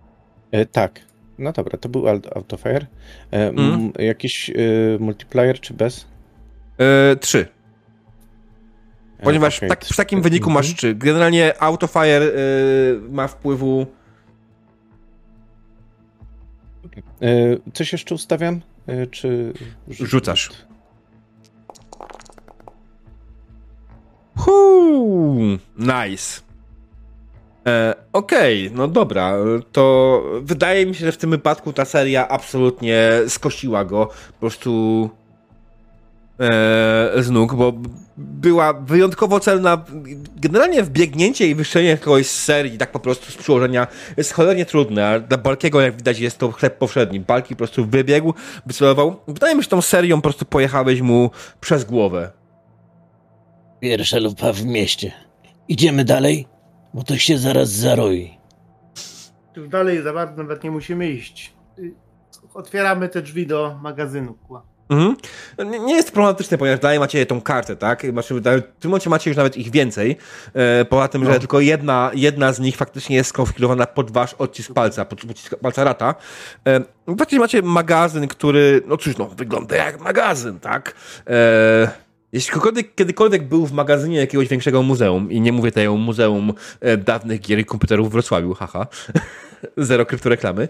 E, tak. No dobra, to był Autofire. E, mm. Jakiś e, multiplayer czy bez? E, trzy. Ponieważ okay, tak, przy takim wyniku masz trzy. Generalnie Autofire e, ma wpływu. E, coś jeszcze ustawiam? E, czy. Rzucasz. Huu, nice. E, Okej, okay, no dobra, to wydaje mi się, że w tym wypadku ta seria absolutnie skosiła go po prostu e, z nóg, bo była wyjątkowo celna. Generalnie wbiegnięcie i wyszczenie kogoś z serii, tak po prostu z przyłożenia, jest cholernie trudne, a dla Balkiego, jak widać, jest to chleb powszedni. Balki po prostu wybiegł, wycelował. Wydaje mi się, że tą serią po prostu pojechałeś mu przez głowę. Pierwsza lupa w mieście. Idziemy dalej? Bo to się zaraz zaroi. Tu dalej za bardzo nawet nie musimy iść. Otwieramy te drzwi do magazynu. Mhm. Nie, nie jest problematyczne, ponieważ dalej macie tą kartę, tak? Macie, w tym momencie macie już nawet ich więcej. E, poza tym, no. że tylko jedna, jedna z nich faktycznie jest skonfigurowana pod wasz odcisk palca, pod odcisk palca rata. E, faktycznie macie magazyn, który, no cóż, no, wygląda jak magazyn, tak? E, jeśli ktokolwiek kiedykolwiek był w magazynie jakiegoś większego muzeum, i nie mówię tutaj o muzeum e, dawnych gier i komputerów w Wrocławiu, haha, zero kryptoreklamy,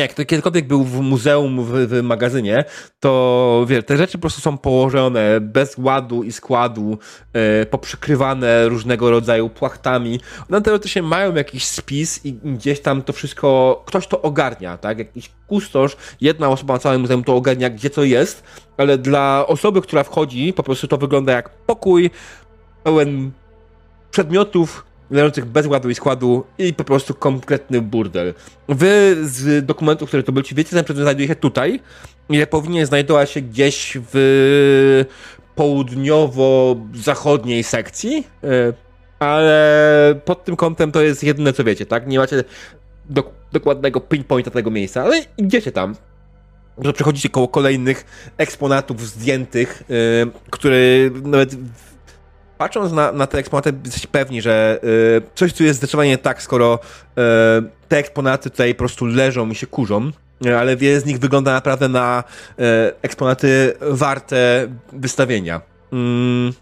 jak to kiedykolwiek był w muzeum, w, w magazynie, to wiesz, te rzeczy po prostu są położone bez ładu i składu, e, poprzykrywane różnego rodzaju płachtami. One teoretycznie mają jakiś spis i gdzieś tam to wszystko, ktoś to ogarnia, tak? Jakiś kustosz, jedna osoba na całym muzeum to ogarnia, gdzie to jest, ale dla osoby, która wchodzi, po prostu to wygląda jak pokój pełen przedmiotów, leżących bez ładu i składu i po prostu kompletny burdel. Wy z dokumentów, które to byliście, wiecie, że znajduje się tutaj, ile powinien znajdować się gdzieś w południowo-zachodniej sekcji, e, ale pod tym kątem to jest jedyne, co wiecie, tak? Nie macie dok dokładnego pinpointa tego miejsca, ale idziecie tam. Że przechodzicie koło kolejnych eksponatów zdjętych, yy, które nawet patrząc na, na te eksponaty, jesteście pewni, że y, coś tu jest zdecydowanie tak, skoro y, te eksponaty tutaj po prostu leżą i się kurzą, y, ale wiele z nich wygląda naprawdę na y, eksponaty warte wystawienia. Mm.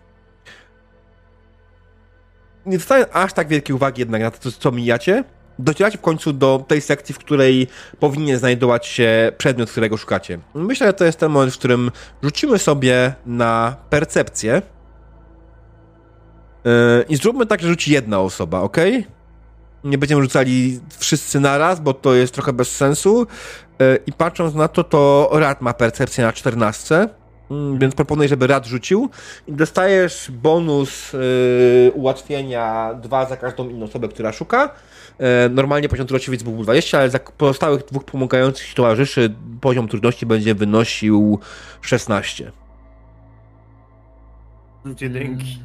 Nie dostałem aż tak wielkiej uwagi jednak na to, co mijacie. Docieracie w końcu do tej sekcji, w której powinien znajdować się przedmiot, którego szukacie. Myślę, że to jest ten moment, w którym rzucimy sobie na percepcję. Yy, I zróbmy tak, że rzuci jedna osoba, ok? Nie będziemy rzucali wszyscy naraz, bo to jest trochę bez sensu. Yy, I patrząc na to, to Rad ma percepcję na 14. Yy, więc proponuję, żeby Rad rzucił. I dostajesz bonus ułatwienia 2 za każdą inną osobę, która szuka. Normalnie poziom trudności więc był 20, ale za pozostałych dwóch pomagających towarzyszy poziom trudności będzie wynosił 16. Dzięki.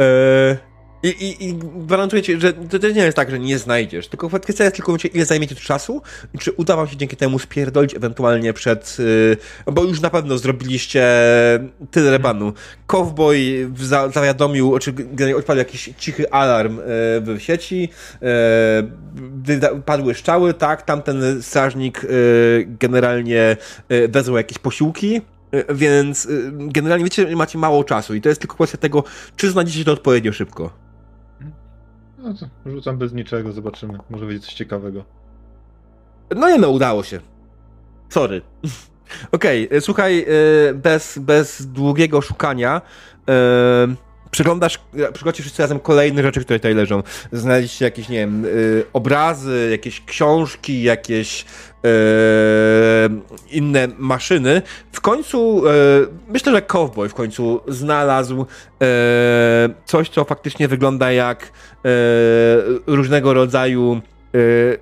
E, I, i, I gwarantuję ci, że to, to nie jest tak, że nie znajdziesz, tylko kwestia jest tylko, ile zajmiecie tu czasu i czy uda wam się dzięki temu spierdolić ewentualnie przed, y, bo już na pewno zrobiliście tyle banu. Cowboy za, zawiadomił, czy odpadł jakiś cichy alarm y, w sieci, padły szczały, tak, tamten strażnik generalnie wezwał jakieś posiłki, E, więc e, generalnie wiecie, macie mało czasu i to jest tylko kwestia tego, czy znajdziecie to odpowiednio szybko. No to rzucam bez niczego, zobaczymy. Może będzie coś ciekawego. No nie no, udało się. Sorry. Okej, okay, słuchaj, bez, bez długiego szukania przeglądasz, przyglądacie wszyscy razem kolejne rzeczy, które tutaj leżą. Znaleźliście jakieś, nie wiem, obrazy, jakieś książki, jakieś inne maszyny. W końcu, e, myślę, że Cowboy w końcu znalazł e, coś, co faktycznie wygląda jak różnego rodzaju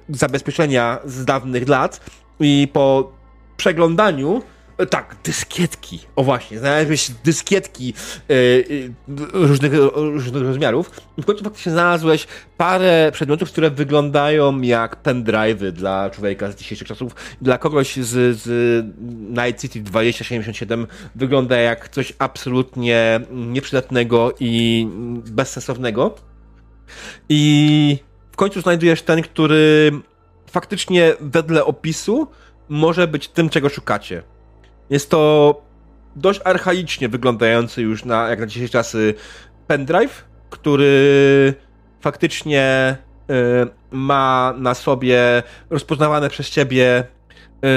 zabezpieczenia z dawnych lat i po przeglądaniu tak, dyskietki. O właśnie, znalazłeś dyskietki yy, różnych, różnych rozmiarów. I w końcu faktycznie znalazłeś parę przedmiotów, które wyglądają jak pendrive'y dla człowieka z dzisiejszych czasów. Dla kogoś z, z Night City 2077 wygląda jak coś absolutnie nieprzydatnego i bezsensownego. I w końcu znajdujesz ten, który faktycznie wedle opisu może być tym, czego szukacie. Jest to dość archaicznie wyglądający już na, jak na dzisiejsze czasy pendrive, który faktycznie y, ma na sobie rozpoznawane przez ciebie y,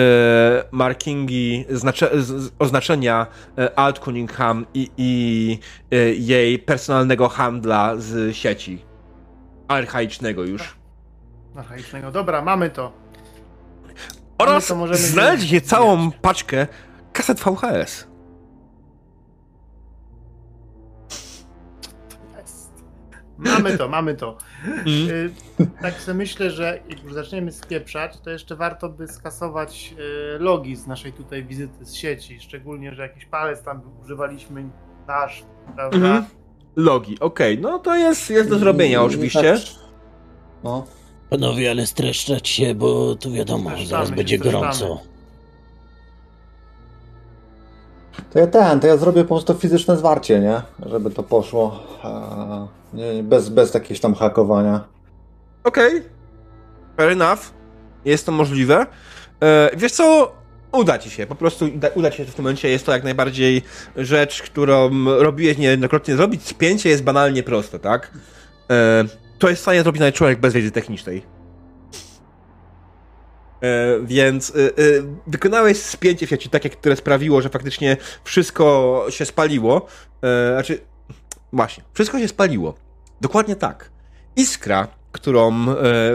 markingi, znacze, z, oznaczenia y, Alt Cunningham i, i y, jej personalnego handla z sieci. Archaicznego już. Archaicznego. Dobra, mamy to. Oraz znaleźć całą paczkę kaset VHS. Mamy to, mamy to. Mm. Tak sobie myślę, że jak już zaczniemy spieprzać, to jeszcze warto by skasować y, logi z naszej tutaj wizyty z sieci. Szczególnie, że jakiś palec tam używaliśmy nasz, prawda? Mhm. Logi, okej, okay. no to jest, jest do zrobienia oczywiście. No. Panowie, ale streszczać się, bo tu wiadomo, streszczamy zaraz będzie gorąco. To ja ten, to ja zrobię po prostu fizyczne zwarcie, nie? Żeby to poszło. Nie, bez, bez jakiegoś tam hakowania. Okej. Okay. Fair enough. Jest to możliwe. E, wiesz co? Uda ci się, po prostu uda, uda ci się w tym momencie. Jest to jak najbardziej rzecz, którą robiłeś niejednokrotnie zrobić. Spięcie jest banalnie proste, tak? E, to jest w stanie zrobić nawet człowiek bez wiedzy technicznej. E, więc e, e, wykonałeś spięcie w sieci, takie, które sprawiło, że faktycznie wszystko się spaliło. Znaczy, właśnie, wszystko się spaliło. Dokładnie tak. Iskra, którą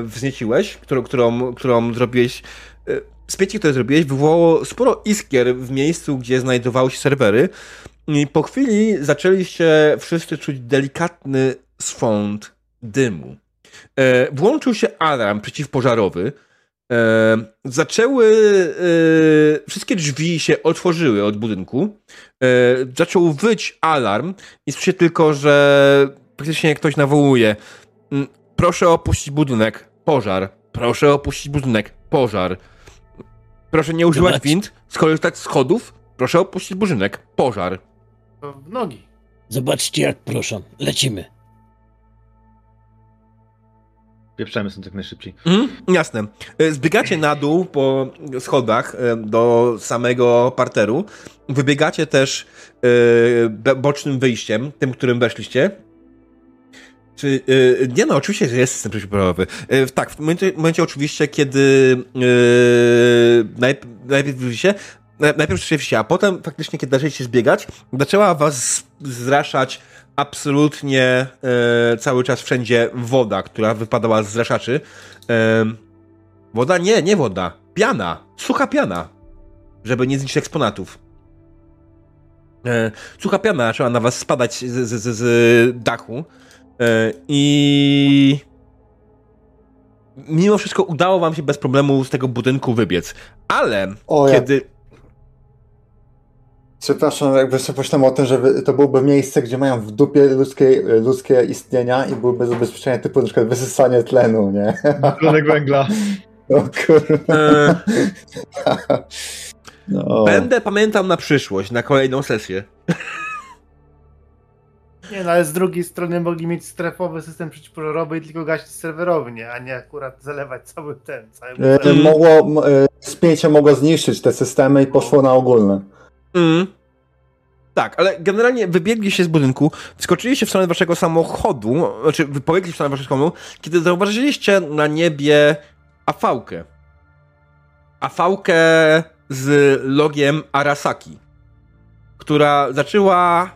wznieciłeś, którą, którą, którą zrobiłeś, spięcie, które zrobiłeś, wywołało sporo iskier w miejscu, gdzie znajdowały się serwery. I po chwili zaczęliście wszyscy czuć delikatny swąd dymu. E, włączył się alarm przeciwpożarowy. E, zaczęły. E, wszystkie drzwi się otworzyły od budynku. E, zaczął wyć alarm i słyszę tylko, że praktycznie ktoś nawołuje. Mm, Proszę opuścić budynek. Pożar. Proszę opuścić budynek. Pożar. Proszę nie używać Zobacz. wind, skorzystać z schodów. Proszę opuścić budynek. Pożar. W nogi. Zobaczcie jak proszę. Lecimy. Pieprzemy stąd jak najszybciej. Mhm, jasne. E, Zbiegacie na dół po schodach e, do samego parteru. Wybiegacie też e, bocznym wyjściem, tym, którym weszliście. Czy, e, nie no, oczywiście, jest system przeciwpożarowy. E, Tak, w momencie, momencie oczywiście, kiedy najp- najpierw wyjście, najpierw szliście, a potem faktycznie, kiedy zaczęliście zbiegać, zaczęła was zraszać absolutnie e, cały czas wszędzie woda, która wypadała z zraszaczy. E, woda? Nie, nie woda. Piana. Sucha piana. Żeby nie zniszczyć eksponatów. E, sucha piana zaczęła na was spadać z, z, z, z dachu. E, I mimo wszystko udało wam się bez problemu z tego budynku wybiec. Ale O, ja- kiedy... Przepraszam, jakby sobie pomyślałem o tym, że to byłoby miejsce, gdzie mają w dupie ludzkie, ludzkie istnienia i byłyby zabezpieczenia typu na przykład wysysanie tlenu, nie? Tlenek węgla. O kurwa. E, No. Będę pamiętał na przyszłość, na kolejną sesję. Nie, no ale z drugiej strony mogli mieć strefowy system przeciwpożarowy i tylko gasić serwerownie, a nie akurat zalewać cały ten, cały E. Mogło, e, spięcie mogło zniszczyć te systemy i poszło na ogólne. Mm. Tak, ale generalnie wybiegliście z budynku, skoczyliście w stronę waszego samochodu, znaczy wypowiedli w stronę waszego samochodu, kiedy zauważyliście na niebie afałkę. Afałkę z logiem Arasaki, która zaczęła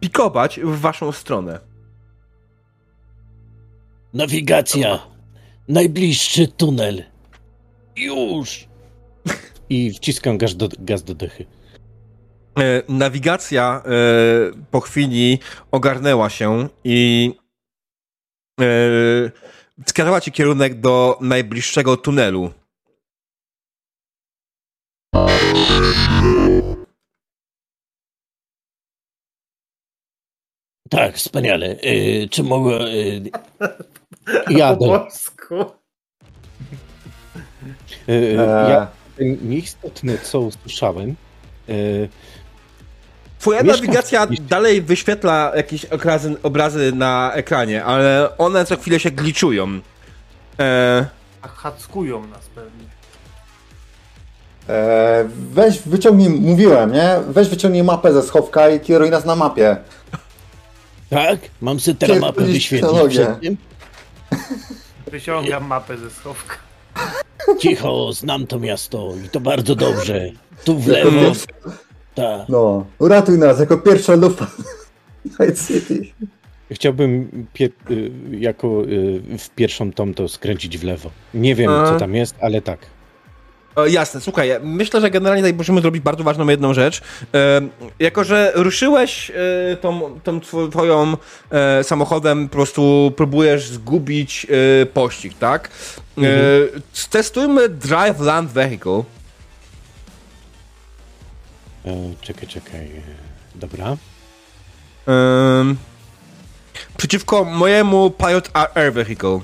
pikować w waszą stronę. Nawigacja. Najbliższy tunel. Już. I wciskam gaz do, gaz do dychy. E, nawigacja e, po chwili ogarnęła się i e, wskazała ci kierunek do najbliższego tunelu. Tak, wspaniale. Y, czy mogę... Y, Po Jadę. polsku. Y, Eee. Ja ten nieistotny, co usłyszałem, y, Twoja Mieszkam nawigacja dalej wyświetla jakieś obrazy, obrazy na ekranie, ale one co chwilę się gliczują. E, A hackują nas pewnie. E, weź wyciągnij, mówiłem, nie? Weź wyciągnij mapę ze schowka i kieruj nas na mapie. tak? Mam sobie teraz mapę wyświetlić? Wyciągam mapę ze schowka. Cicho, znam to miasto i to bardzo dobrze. Tu w lewo. Tak. No, uratuj nas jako pierwsza lufa. Night City. chciałbym pie, y, jako y, w pierwszą tom to skręcić w lewo. Nie wiem, A. co tam jest, ale tak. O, jasne, słuchaj, myślę, że generalnie tutaj możemy zrobić bardzo ważną jedną rzecz. E, jako, że ruszyłeś e, tą, tą two- twoją e, samochodem, po prostu próbujesz zgubić e, pościg, tak? E, Testujmy Drive Land Vehicle. E, czekaj, czekaj. e, Dobra. Przeciwko mojemu Pilot Air Vehicle.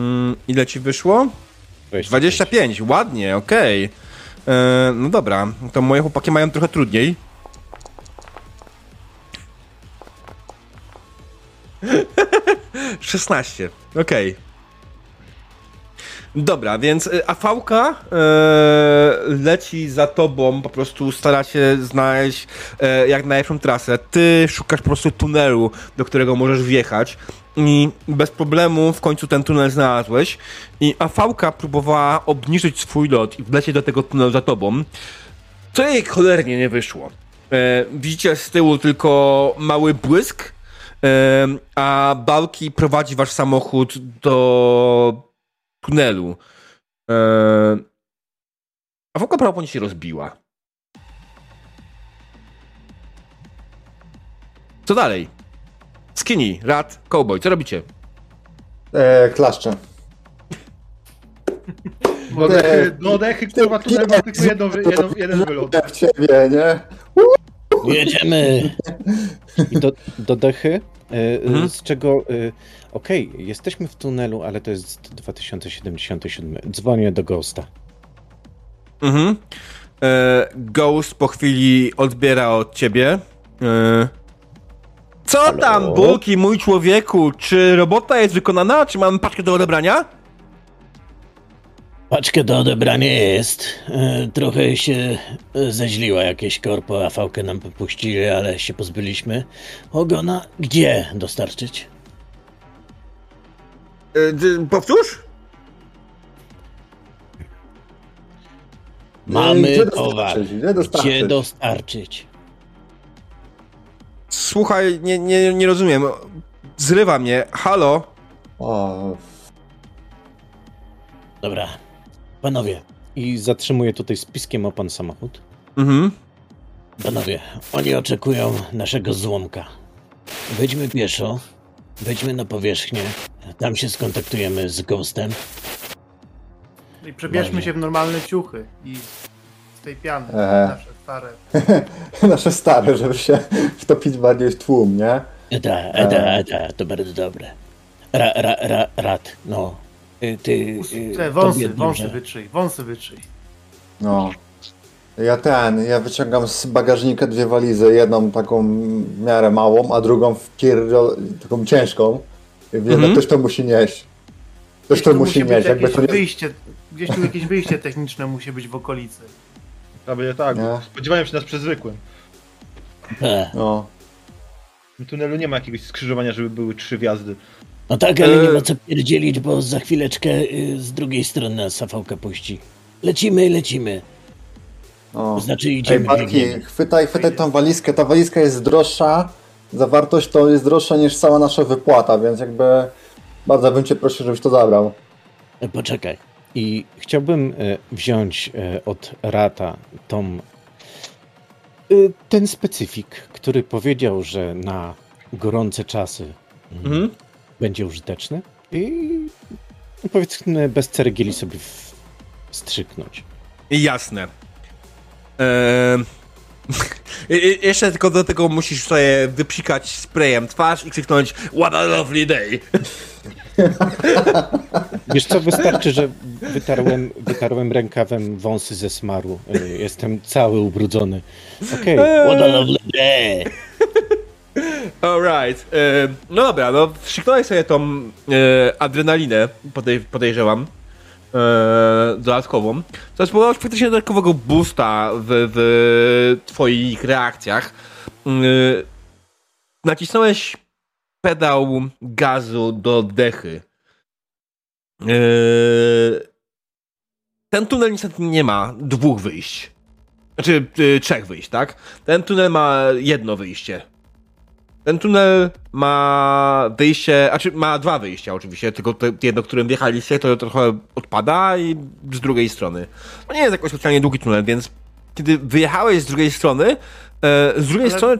Mm, ile ci wyszło? 25, ładnie, okej. E, No dobra, to moje chłopaki mają trochę trudniej. Szesnaście, okej. Dobra, więc y, Afałka e, leci za tobą, po prostu stara się znaleźć e, jak najlepszą trasę. Ty szukasz po prostu tunelu, do którego możesz wjechać i bez problemu w końcu ten tunel znalazłeś i Afałka próbowała obniżyć swój lot i wlecieć do tego tunelu za tobą, co jej cholernie nie wyszło. E, widzicie z tyłu tylko mały błysk, e, a Balki prowadzi wasz samochód do tunelu. Eee, a Foka prawdopodobnie się rozbiła. Co dalej? Skinny, Rat, Cowboy, co robicie? E, klaszczę. Do dechy, do dechy kurwa, tunel ma tylko jedno, wy- jedno, jeden wylot. w ciebie, nie? Jedziemy! I do, do dechy, e, Mhm. z czego. e, Okej, jesteśmy w tunelu, ale to jest 2077. Dzwonię do Ghosta. Mhm. Eee, Ghost po chwili odbiera od ciebie. Eee, co Halo? tam, Bulki, mój człowieku? Czy robota jest wykonana? Czy mam paczkę do odebrania? Paczkę do odebrania jest. E, Trochę się e, zeźliła jakieś korpo, a fałkę nam popuścili, ale się pozbyliśmy. Ogona, gdzie dostarczyć? D- powtórz? Mamy Gdzie towar. dostarczyć? Gdzie dostarczyć? Gdzie dostarczyć? Słuchaj, nie, nie, nie rozumiem. Zrywa mnie. Halo? O, Dobra. Panowie, I zatrzymuję tutaj spiskiem opon samochód. Mhm. panowie, oni oczekują naszego złomka. Wejdźmy pieszo, wejdźmy na powierzchnię, tam się skontaktujemy z Ghostem. I przebierzmy Fajnie. się w normalne ciuchy i tej piany, Ehe. nasze stare. nasze stare, żeby się wtopić bardziej w tłum, nie? Eta, eta, eta, to bardzo dobre. Ra, ra, ra, rat, no. Y, Ty, y, Te wąsy, tobie wąsy duże. wytrzyj, wąsy wytrzyj. No. Ja ten, ja wyciągam z bagażnika dwie walizy, jedną taką w miarę małą, a drugą w pierdol, taką ciężką. I wiem, Mhm. ktoś to musi nieść. Ktoś to musi musi być nieść, jakby jakieś to nie... wyjście, gdzieś tu jakieś wyjście techniczne musi być w okolicy. Będzie tak, Nie. spodziewają się nas przy zwykłym. E, No. W tunelu nie ma jakiegoś skrzyżowania, żeby były trzy wjazdy. No tak, ale nie E, ma co pierdzielić, bo za chwileczkę y, z drugiej strony nas Safałka puści. Lecimy, lecimy. no. To znaczy Ej, idziemy, Barki, biegniemy. chwytaj, chwytaj tą walizkę. Ta walizka jest droższa, zawartość to jest droższa niż cała nasza wypłata, więc jakby bardzo bym cię prosił, żebyś to zabrał. E, Poczekaj. I chciałbym e, wziąć e, od Rata tą, e, ten specyfik, który powiedział, że na gorące czasy mm, Mhm. będzie użyteczny i no, powiedzmy bez ceregieli sobie w, strzyknąć. Jasne. Eee... Jeszcze tylko do tego musisz sobie wypsikać sprayem twarz i krzyknąć What a lovely day! Wiesz co, wystarczy, że wytarłem, wytarłem rękawem wąsy ze smaru. E, Jestem cały ubrudzony. Okej, What a lovely day. Alright. No dobra, no wstrzyknąłeś sobie tą e, adrenalinę, podej podejrzewam, dodatkową, co spowodowało faktycznie dodatkowego boosta w, w twoich reakcjach. E, nacisnąłeś pedał gazu do dechy. E, ten tunel niestety nie ma dwóch wyjść. Znaczy, y, trzech wyjść, tak? Ten tunel ma jedno wyjście. Ten tunel ma wyjście, znaczy ma dwa wyjścia oczywiście, tylko to jedno, którym wjechaliście, to trochę odpada i z drugiej strony. To nie jest jakoś specjalnie długi tunel, więc kiedy wyjechałeś z drugiej strony, e, z drugiej Ale- strony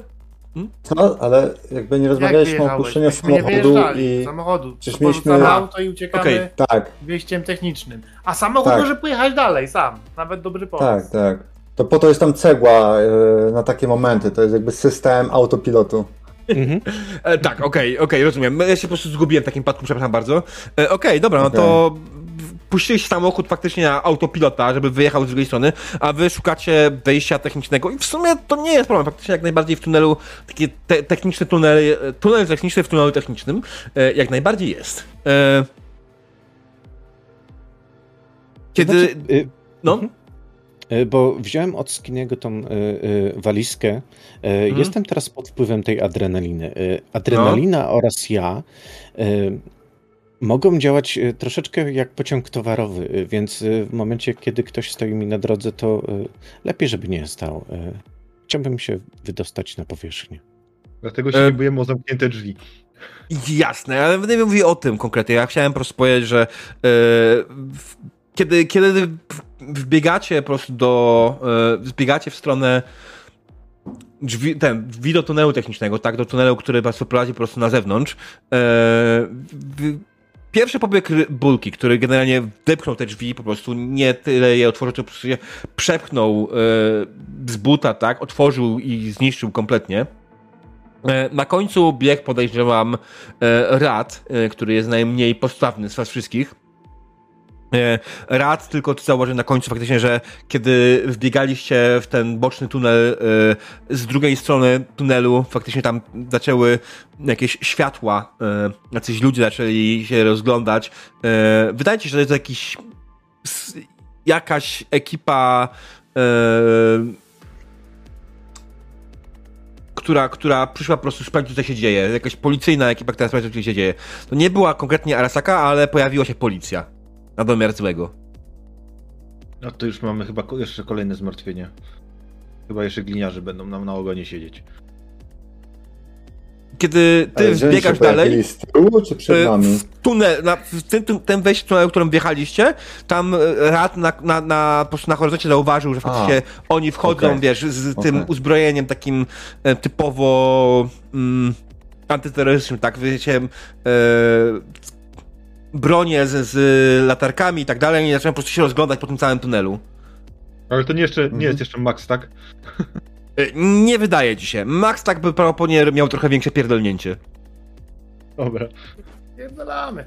No, ale jakby nie Jak rozmawialiśmy o wyjechałeś? opuszczeniu nie samochodu wyjeżdżali i... samochodu. Przecież mieliśmy- mieliśmy... auto i uciekamy Okej. Tak, wyjściem technicznym. A samochód Tak. może pojechać dalej sam. Nawet dobry pomysł. tak, tak. To po to jest tam cegła e, na takie momenty, to jest jakby system autopilotu. Mhm. E, tak, okej, okej, rozumiem. Ja się po prostu zgubiłem w takim przypadku, przepraszam bardzo. E, okej, dobra, no to puściłeś samochód faktycznie na autopilota, żeby wyjechał z drugiej strony, a wy szukacie wejścia technicznego i w sumie to nie jest problem. Faktycznie jak najbardziej w tunelu, taki te, techniczny tunel, e, tunel techniczny w tunelu technicznym, e, jak najbardziej jest. E, Kiedy... Znaczy, y, no? Mhm. Y, Bo wziąłem od Skiniego tą y, y, walizkę. Mhm. Jestem teraz pod wpływem tej adrenaliny. Adrenalina No. oraz ja mogą działać troszeczkę jak pociąg towarowy, więc w momencie, kiedy ktoś stoi mi na drodze, to lepiej, żeby nie stał. Chciałbym się wydostać na powierzchnię. Dlatego się E- nie o zamknięte drzwi. Jasne, ale nie mówię o tym konkretnie. Ja chciałem po prostu powiedzieć, że e, w, kiedy, kiedy wbiegacie po prostu do. E, wbiegacie w stronę drzwi, ten, drzwi do tunelu technicznego, tak, do tunelu, który was prowadzi po prostu na zewnątrz. E, pierwszy pobieg Bulki, który generalnie wdepchnął te drzwi, po prostu nie tyle je otworzył, co po prostu je przepchnął e, z buta, tak, otworzył i zniszczył kompletnie. E, Na końcu bieg podejrzewam e, Rad, e, który jest najmniej postawny z was wszystkich. E, Rad tylko tu zauważył na końcu faktycznie, że kiedy wbiegaliście w ten boczny tunel e, z drugiej strony tunelu, faktycznie tam zaczęły jakieś światła, e, jacyś ludzie zaczęli się rozglądać. Wydaje ci się, że to jest jakiś jakaś ekipa która, która przyszła po prostu sprawdzić, co się dzieje. Jakaś policyjna ekipa, która sprawdzi, co się dzieje. To nie była konkretnie Arasaka, ale pojawiła się policja. Na domiar złego. No to już mamy chyba jeszcze kolejne zmartwienie. Chyba jeszcze gliniarze będą nam na ogonie siedzieć. Kiedy ty wbiegasz dalej, Z tyłu czy przed e, nami? w tunel, na, w tym, tym, tym wejściu tunelu, którym wjechaliście, tam e, Rad na, na, na, po prostu na horyzoncie zauważył, że faktycznie oni wchodzą, Okej. wiesz, z tym Okej. uzbrojeniem takim e, typowo mm, antyterrorystycznym, tak, wiecie, e, bronie z, z latarkami i tak dalej i zacząłem po prostu się rozglądać po tym całym tunelu. Ale to nie, jeszcze, Mhm. nie jest jeszcze Max, tak? E, Nie wydaje ci się. Max tak by prawdopodobnie miał trochę większe pierdolnięcie. Dobra. Pierdolamy.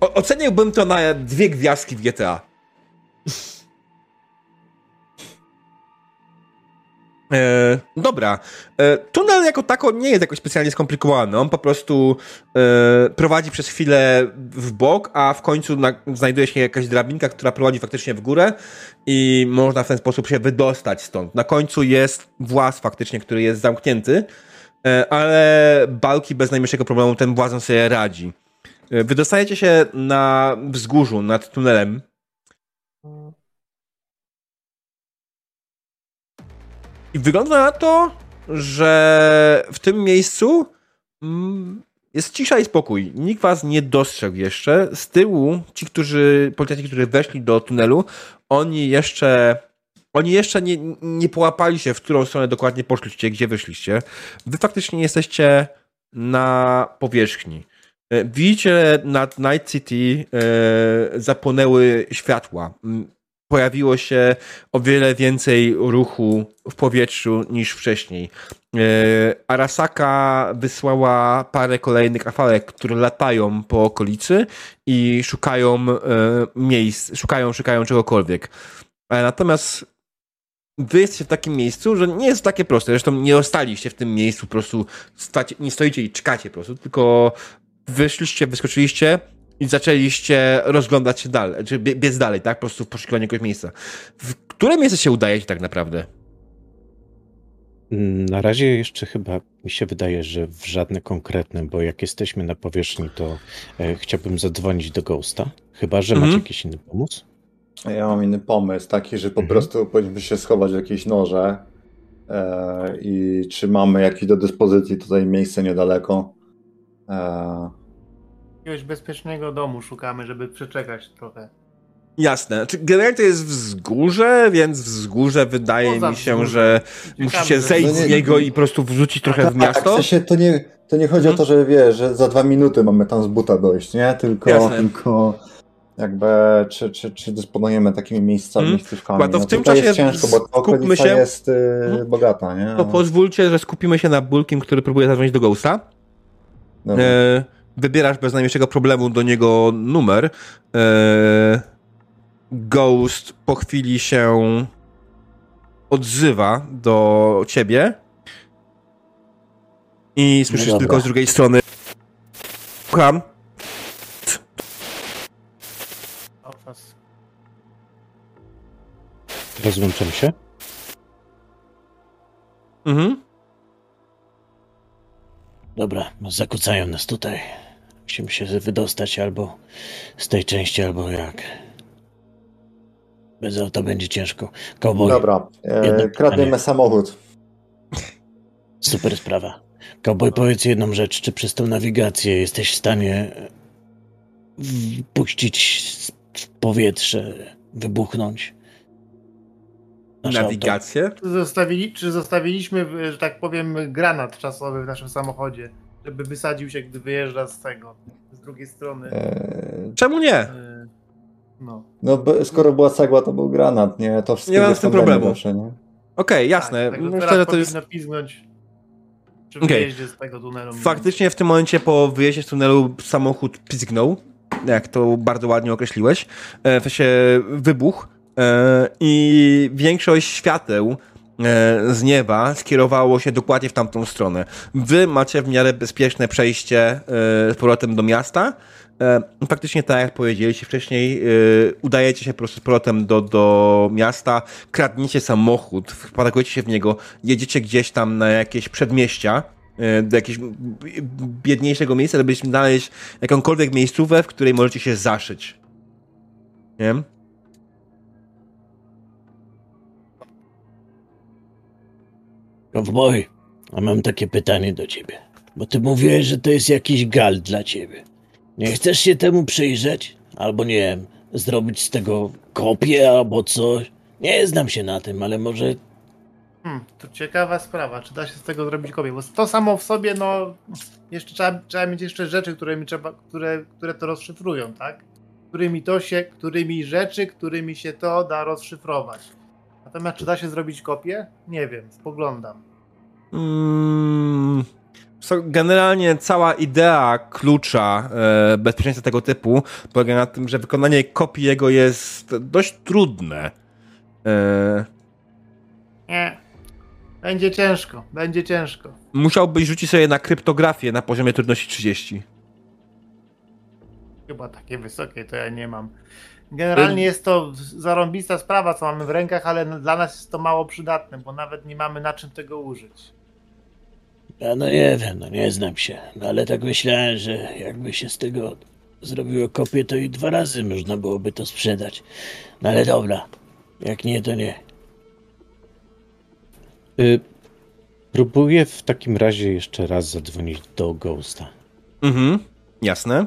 O, oceniłbym to na dwie gwiazdki w GTA. E, dobra. E, tunel jako tako nie jest jakoś specjalnie skomplikowany. On po prostu e, prowadzi przez chwilę w bok, a w końcu na, znajduje się jakaś drabinka, która prowadzi faktycznie w górę i można w ten sposób się wydostać stąd. Na końcu jest właz faktycznie, który jest zamknięty, e, ale Balki bez najmniejszego problemu ten włazem sobie radzi. E, Wydostajecie się na wzgórzu nad tunelem. I wygląda na to, że w tym miejscu mm, jest cisza i spokój. Nikt was nie dostrzegł jeszcze. Z tyłu ci, którzy, policjanci, którzy weszli do tunelu, oni jeszcze oni jeszcze nie, nie połapali się, w którą stronę dokładnie poszliście, gdzie wyszliście. Wy faktycznie jesteście na powierzchni. E, Widzicie nad Night City e, zapłonęły światła. Pojawiło się o wiele więcej ruchu w powietrzu niż wcześniej. E, Arasaka wysłała parę kolejnych afalek, które latają po okolicy i szukają e, miejsc, szukają, szukają czegokolwiek. E, Natomiast wy jesteście w takim miejscu, że nie jest takie proste. Zresztą nie ostaliście w tym miejscu, po prostu stacie, nie stoicie i czekacie po prostu, tylko wyszliście, wyskoczyliście i zaczęliście rozglądać się dalej, czy bie- biec dalej, tak? Po prostu w poszukiwaniu jakiegoś miejsca. W które miejsce się udaje ci tak naprawdę? Mm, Na razie jeszcze chyba mi się wydaje, że w żadne konkretne, bo jak jesteśmy na powierzchni, to e, chciałbym zadzwonić do Ghosta. Chyba, że Mhm. macie jakiś inny pomysł? Ja mam inny pomysł, taki, że po Mhm. prostu powinniśmy się schować w jakieś noże e, i czy mamy jakieś do dyspozycji tutaj miejsce niedaleko. E, Jakiegoś bezpiecznego domu szukamy, żeby przeczekać trochę. Jasne. Znaczy, generalnie to jest wzgórze, więc wzgórze wydaje Poza mi się, wzgórzem. że Ciekawe, musicie zejść No z nie- niego i po prostu wrzucić trochę w tak, miasto. w sensie to nie, to nie chodzi o to, że wiesz, że za dwa minuty mamy tam z buta dojść, nie? Tylko, Jasne. tylko jakby czy, czy, czy dysponujemy takimi miejscami, Mhm. miejscówkami. Chyba to w no tym czasie jest ciężko, bo skupmy się- jest y, Mhm. bogata, nie? To pozwólcie, że skupimy się na Bulkiem, który próbuje zadzwonić do Ghosta. Dobra. E, wybierasz bez najmniejszego problemu do niego numer. E, Ghost po chwili się odzywa do ciebie. I słyszysz No tylko z drugiej strony. Słucham. Rozłączam się. Mhm. Dobra, zakłócają nas tutaj. Musimy się wydostać albo z tej części, albo jak. Bez auta będzie ciężko. Cowboy, Dobra, jedno e, kradniemy samochód. super sprawa. Cowboy, powiedz jedną rzecz. Czy przez tą nawigację jesteś w stanie wpuścić w powietrze, wybuchnąć? auto? Nawigację? Czy, zostawili, czy zostawiliśmy, że tak powiem, granat czasowy w naszym samochodzie, żeby wysadził się, gdy wyjeżdża z tego, z drugiej strony. E, Czemu nie? Y, No. no, bo, skoro była cegła, to był granat, nie? To wszystko Nie mam z tym problemu. Zawsze, nie? Okej, jasne. Tak, Myślę, teraz że to jest... pizgnąć przy Okej. wyjeździe z tego tunelu. Faktycznie w tym momencie po wyjeździe z tunelu samochód pizgnął, jak to bardzo ładnie określiłeś, e, w sensie wybuch e, i większość świateł z nieba skierowało się dokładnie w tamtą stronę. Wy macie w miarę bezpieczne przejście e, z powrotem do miasta. E, Faktycznie tak jak powiedzieliście wcześniej, e, udajecie się po prostu z powrotem do, do miasta, kradniecie samochód, wpadajecie się w niego, jedziecie gdzieś tam na jakieś przedmieścia, e, do jakiegoś biedniejszego miejsca, żeby znaleźć jakąkolwiek miejscówę, w której możecie się zaszyć. Nie? Cowboy, a mam takie pytanie do ciebie. Bo ty mówiłeś, że to jest jakiś gal dla ciebie. Nie chcesz się temu przyjrzeć? Albo nie wiem, zrobić z tego kopię albo coś? Nie znam się na tym, ale może Hmm, to ciekawa sprawa, czy da się z tego zrobić kopię, bo to samo w sobie, no, jeszcze trzeba, trzeba mieć jeszcze rzeczy, którymi trzeba, które, które to rozszyfrują, tak? Którymi to się, którymi rzeczy, którymi się to da rozszyfrować. Natomiast czy da się zrobić kopię? Nie wiem, spoglądam. Mm, generalnie cała idea klucza e, bezpieczeństwa tego typu polega na tym, że wykonanie kopii jego jest dość trudne. E, Nie. Będzie ciężko, będzie ciężko. musiałbyś rzucić sobie na kryptografię na poziomie trudności 30. Chyba takie wysokie to ja nie mam. Generalnie jest to zarąbista sprawa, co mamy w rękach, ale dla nas jest to mało przydatne, bo nawet nie mamy na czym tego użyć. Ja no nie wiem, no nie znam się, no ale tak myślałem, że jakby się z tego zrobiło kopię, to i dwa razy można byłoby to sprzedać. No ale dobra, jak nie, to nie. Y, próbuję w takim razie jeszcze raz zadzwonić do Ghosta. Mhm, jasne.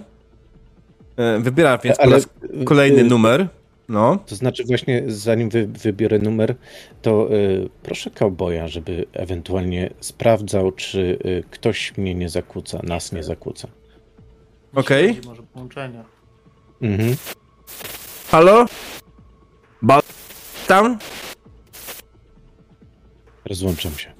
E, wybiera więc po Ale, raz kolejny y, numer. No. To znaczy właśnie zanim wy, wybiorę numer, to y, proszę cowboya, żeby ewentualnie sprawdzał, czy y, ktoś mnie nie zakłóca, nas nie zakłóca. Okej. Śledzi Może połączenia. Mhm. Halo? Ba... Tam? Rozłączam się.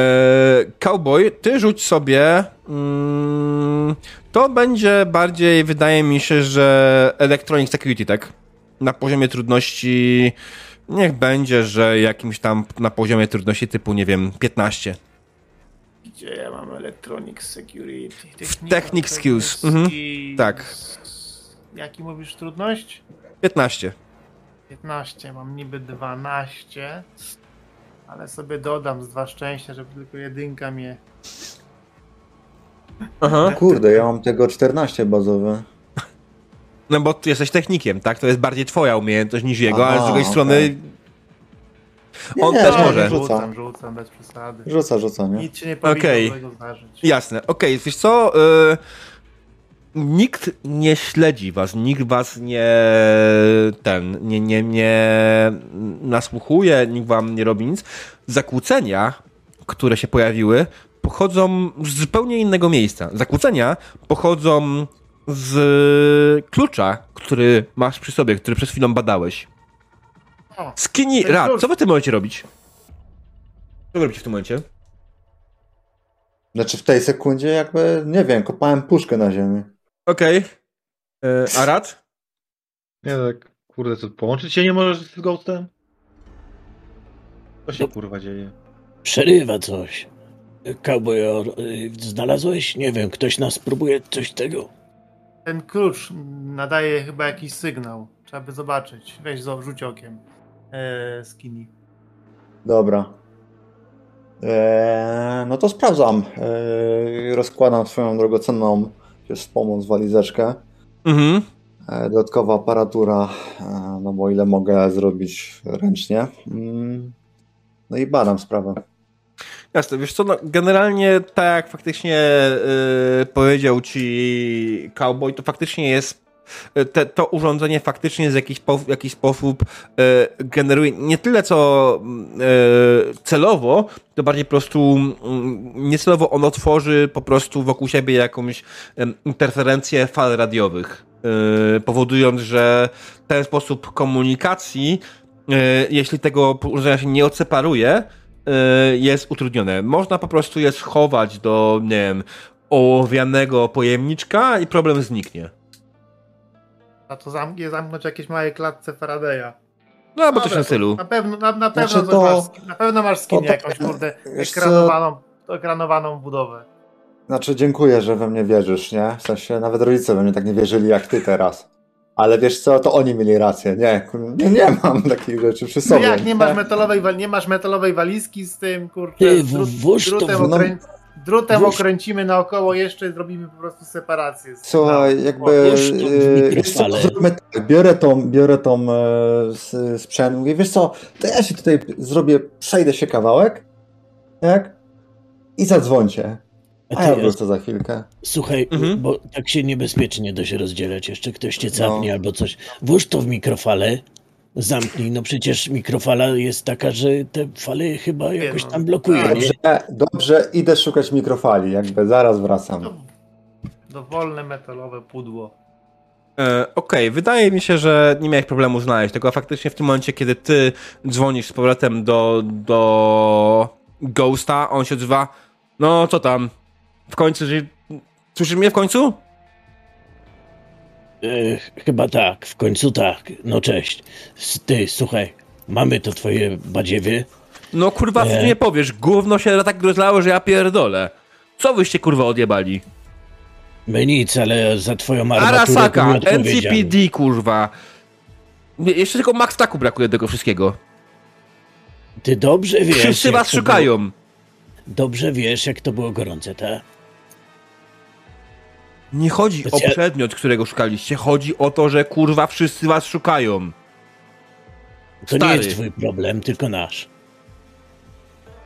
E, cowboy, ty rzuć sobie. Mm, to będzie bardziej, wydaje mi się, że Electronic Security, tak? Na poziomie trudności. Niech będzie, że jakimś tam na poziomie trudności typu, nie wiem, 15. Gdzie ja mam Electronic Security? W Technic Skills, mhm, tak. Jaki mówisz trudność? 15. 15, mam niby 12, ale sobie dodam z dwa szczęścia, żeby tylko jedynka mnie... Aha. Kurde, ja mam tego 14 bazowe. No bo ty jesteś technikiem, tak? To jest bardziej twoja umiejętność niż jego, ale z drugiej strony on Nie, też nie, może. rzuca. Rzucam, rzucam, bez przesady. Rzuca, rzuca, nie? Nic się nie powinno złego zdarzyć. Jasne, okej, wiesz co? Y, nikt nie śledzi was, nikt was nie ten, nie, nie, nie nasłuchuje, nikt wam nie robi nic. Zakłócenia, które się pojawiły, pochodzą z zupełnie innego miejsca. Zakłócenia pochodzą z klucza, który masz przy sobie, który przed chwilą badałeś. Rat, klucz. co wy w tym momencie robić? Co wy robicie w tym momencie? Znaczy w tej sekundzie jakby, nie wiem, kopałem puszkę na ziemi. Okej. Okay. A Rat? Nie tak, kurde, co, połączyć się nie możesz z Ghostem? Co się No. kurwa dzieje? Przerywa coś. Cowboy, y, znalazłeś? Nie wiem, ktoś nas próbuje coś tego. Ten klucz nadaje chyba jakiś sygnał. Trzeba by zobaczyć. Weź rzuć okiem. e, Skinny. Dobra. Eee, no to sprawdzam. Eee, rozkładam swoją drogocenną jest pomoc walizeczkę. Mhm. Eee, dodatkowa aparatura, eee, no bo ile mogę zrobić ręcznie. Mm. No i badam sprawę. Jasne, wiesz co, no, generalnie tak jak faktycznie yy, powiedział ci cowboy, to faktycznie jest te, to urządzenie faktycznie w jakiś, po, jakiś sposób e, generuje nie tyle co celowo, to bardziej po prostu mm, niecelowo ono tworzy po prostu wokół siebie jakąś interferencję fal radiowych, powodując, że ten sposób komunikacji, jeśli tego urządzenia się nie odseparuje, jest utrudnione. Można po prostu je schować do, nie wiem, ołowianego pojemniczka i problem zniknie. A to zamknie zamknąć jakieś małe klatce Faradaya. No, bo coś na stylu. Na pewno, na, na pewno, Znaczy to... to- masz, na pewno masz skinie to- jakąś, kurde, ekranowaną, ekranowaną budowę. Znaczy, dziękuję, że we mnie wierzysz, nie? W sensie, nawet rodzice we mnie tak nie wierzyli jak ty teraz. Ale wiesz co, to oni mieli rację. Nie, nie, nie mam takich rzeczy przy No sobie. jak nie masz metalowej, wal- nie masz metalowej walizki z tym, kurczę, z drut, drutem, no- okrę... drutem okręcimy naokoło jeszcze i zrobimy po prostu separację. Słuchaj, na- jakby. Wiesz, to w wiesz co, zróbmy tak, biorę tą, biorę tą e, sprzęt, mówię, wiesz co, to ja się tutaj zrobię, przejdę się kawałek, tak? I zadzwońcie. A ja ty, wrócę za chwilkę. słuchaj, Mhm. bo tak się niebezpiecznie da się rozdzielać. Jeszcze ktoś cię No. capnie albo coś. Włóż to w mikrofale, zamknij. No przecież mikrofala jest taka, że te fale chyba jakoś no. tam blokuje, nie? Dobrze, dobrze, idę szukać mikrofali, jakby zaraz wracam. No, Dowolne metalowe pudło. E, Okej, wydaje mi się, że nie miałeś problemu znaleźć tego, a faktycznie w tym momencie, kiedy ty dzwonisz z powrotem do, do Ghosta, on się odzywa, no co tam, w końcu, że... słyszysz mnie w końcu? E, chyba tak, w końcu tak. No cześć. Ty, słuchaj, mamy to twoje badziewie. No kurwa, co Nie. powiesz, gówno się tak rozlało, że ja pierdolę. Co wyście kurwa odjebali? My nic, ale za twoją armaturę Arasaka. NCPD kurwa. Jeszcze tylko Max Taku brakuje tego wszystkiego. Ty dobrze wiesz. Wszyscy was to szukają. Było, dobrze wiesz, jak to było gorące, tak? Nie chodzi o przedmiot, którego szukaliście, chodzi o to, że kurwa wszyscy was szukają. To Stary. nie jest twój problem, tylko nasz.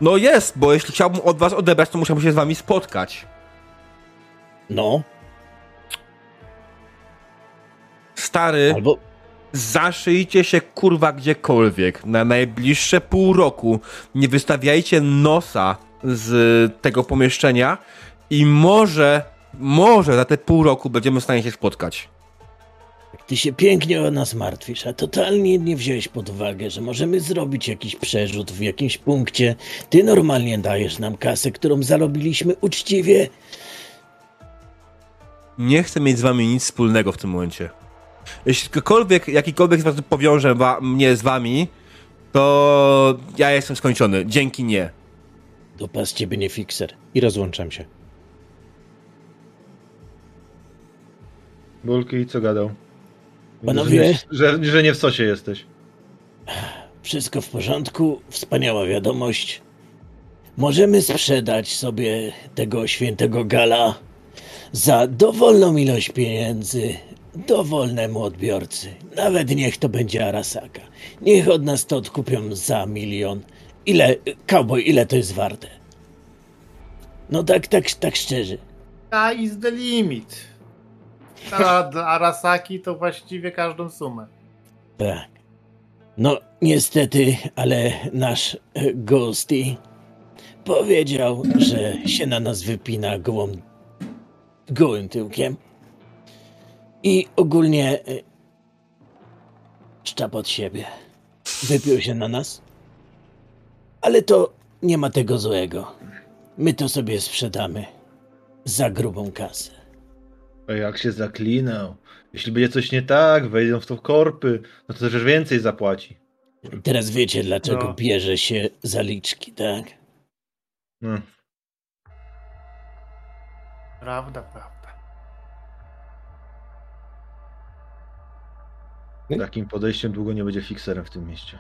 No jest, bo jeśli chciałbym od was odebrać, to musiałbym się z wami spotkać. No, Stary, albo zaszyjcie się kurwa gdziekolwiek. Na najbliższe pół roku nie wystawiajcie nosa z tego pomieszczenia i może, może za te pół roku będziemy w stanie się spotkać. ty się pięknie o nas martwisz, a totalnie nie wziąłeś pod uwagę, że możemy zrobić jakiś przerzut w jakimś punkcie. Ty normalnie dajesz nam kasę, którą zarobiliśmy uczciwie. Nie chcę mieć z wami nic wspólnego w tym momencie. Jeśli ktokolwiek, jakikolwiek z was powiąże mnie z wami, to ja jestem skończony. Dzięki nie. To pas ciebie nie fikser. I rozłączam się. Bulki, co gadał? Panowie? Że, że, że nie w sosie jesteś. Wszystko w porządku, wspaniała wiadomość. Możemy sprzedać sobie tego świętego gala za dowolną ilość pieniędzy dowolnemu odbiorcy. Nawet niech to będzie Arasaka. Niech od nas to odkupią za milion. Ile, cowboy, ile to jest warte? No tak, tak, tak szczerze. A is the limit. A Arasaki to właściwie każdą sumę. Tak. No, niestety, ale nasz e, Ghosty powiedział, że się na nas wypina gołą, gołym tyłkiem i ogólnie e, szczap od siebie. Wypił się na nas, ale to nie ma tego złego. My to sobie sprzedamy za grubą kasę. A jak się zaklinał. Jeśli będzie coś nie tak, wejdą w to korpy, no to też więcej zapłaci. Teraz wiecie, dlaczego No. bierze się zaliczki, tak? No. Prawda, prawda. Takim podejściem długo nie będzie fikserem w tym mieście.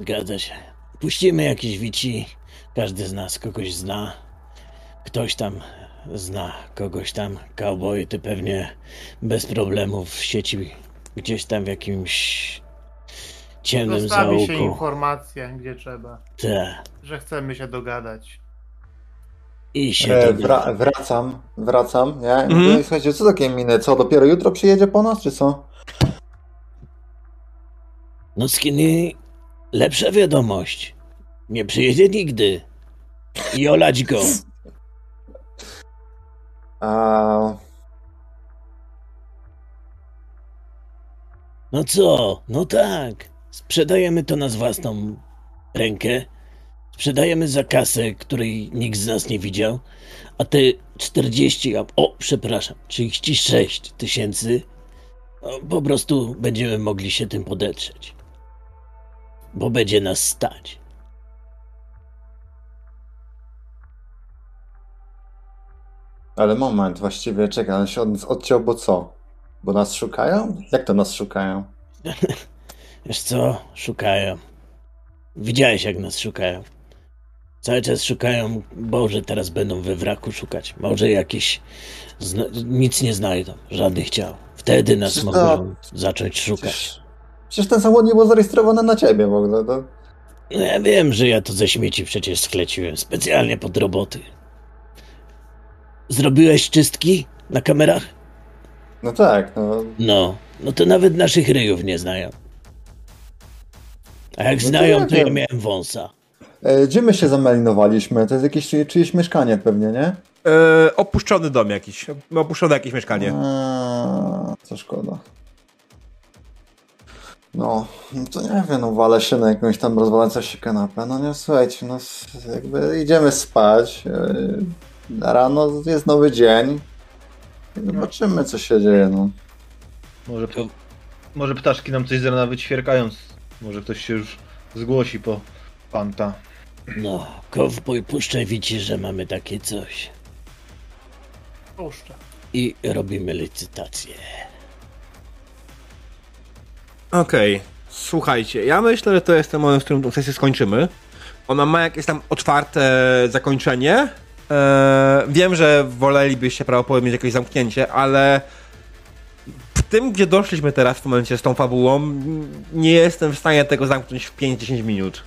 Zgadza się. Puścimy jakieś wici. Każdy z nas kogoś zna. Ktoś tam zna kogoś tam. Cowboy, ty pewnie bez problemów w sieci gdzieś tam w jakimś ciemnym Zostawi się zaułku. informacje, gdzie trzeba. Te. Że chcemy się dogadać. I się E, wra wracam, wracam, nie? No i słuchajcie, co takie miny? Co, dopiero jutro przyjedzie po nas, czy co? No Skinny, lepsza wiadomość. Nie przyjedzie nigdy. I olać go. No co? No tak. Sprzedajemy to na własną rękę. Sprzedajemy za kasę, której nikt z nas nie widział. A te 40, a- o, przepraszam, 36 tysięcy o, po prostu będziemy mogli się tym podetrzeć. Bo będzie nas stać. Ale moment, właściwie czekaj, on się od nas odciął, bo co? Bo nas szukają? Jak to nas szukają? Wiesz co? Szukają. Widziałeś, jak nas szukają. Cały czas szukają. Boże, teraz będą we wraku szukać. Może jakieś. Zna... Nic nie znajdą. Żadnych ciał. Wtedy nas Przecież mogą zacząć szukać. Przecież, przecież ten samochód nie był zarejestrowany na ciebie w ogóle, to... No ja wiem, że ja to ze śmieci przecież skleciłem. Specjalnie pod roboty. Zrobiłeś czystki na kamerach? No tak, no... No. No to nawet naszych ryjów nie znają. A jak No to znają, ja to ja miałem wąsa. E, gdzie my się zamelinowaliśmy? To jest jakieś czyje- czyjeś mieszkanie pewnie, nie? E, opuszczony dom jakiś. Opuszczone jakieś mieszkanie. A, co szkoda. No, no to nie wiem, no walę się na jakąś tam rozwalającą się kanapę. No nie, słuchajcie, no jakby idziemy spać. Na rano jest nowy dzień. I zobaczymy, co się dzieje, no. Może, może ptaszki nam coś z rana wyćwierkają. Może ktoś się już zgłosi po Fanta. No, kowboj, puszczaj widzisz, że mamy takie coś. Puszczę. I robimy licytację. Okej, słuchajcie, ja myślę, że to jest ten moment, w którym tę sesję skończymy. Ona ma jakieś tam otwarte zakończenie. Eee, wiem, że wolelibyście prawdopodobnie mieć jakieś zamknięcie, ale w tym, gdzie doszliśmy teraz w momencie z tą fabułą, nie jestem w stanie tego zamknąć w 5-10 minut.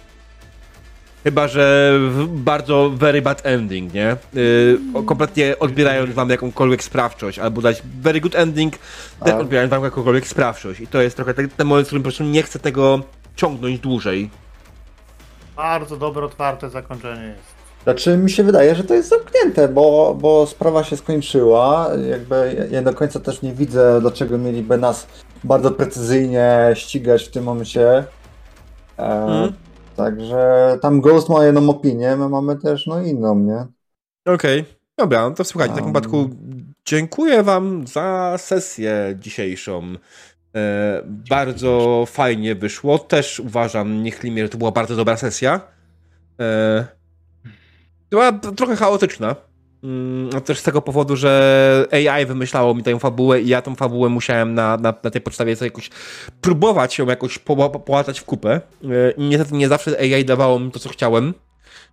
Chyba, że w bardzo very bad ending, nie? Yy, kompletnie odbierając wam jakąkolwiek sprawczość, albo dać very good ending, też A- odbierając wam jakąkolwiek sprawczość. I to jest trochę ten, ten moment, w którym po prostu nie chcę tego ciągnąć dłużej. Bardzo dobre, otwarte zakończenie jest. Znaczy, mi się wydaje, że to jest zamknięte, bo, bo sprawa się skończyła. Jakby ja- do końca też nie widzę, dlaczego mieliby nas bardzo precyzyjnie ścigać w tym momencie. E, Mhm. Także tam Ghost ma jedną opinię, my mamy też no inną, nie? Okej, dobra, no to słuchajcie, w takim Um. wypadku dziękuję wam za sesję dzisiejszą. E, bardzo fajnie wyszło. Też uważam, nie chlimie, że to była bardzo dobra sesja. E, była trochę chaotyczna. Mm, też z tego powodu, że AI wymyślało mi tę fabułę i ja tą fabułę musiałem na, na, na tej podstawie jakoś próbować ją jakoś po, po, połatać w kupę. E, niestety nie zawsze AI dawało mi to, co chciałem.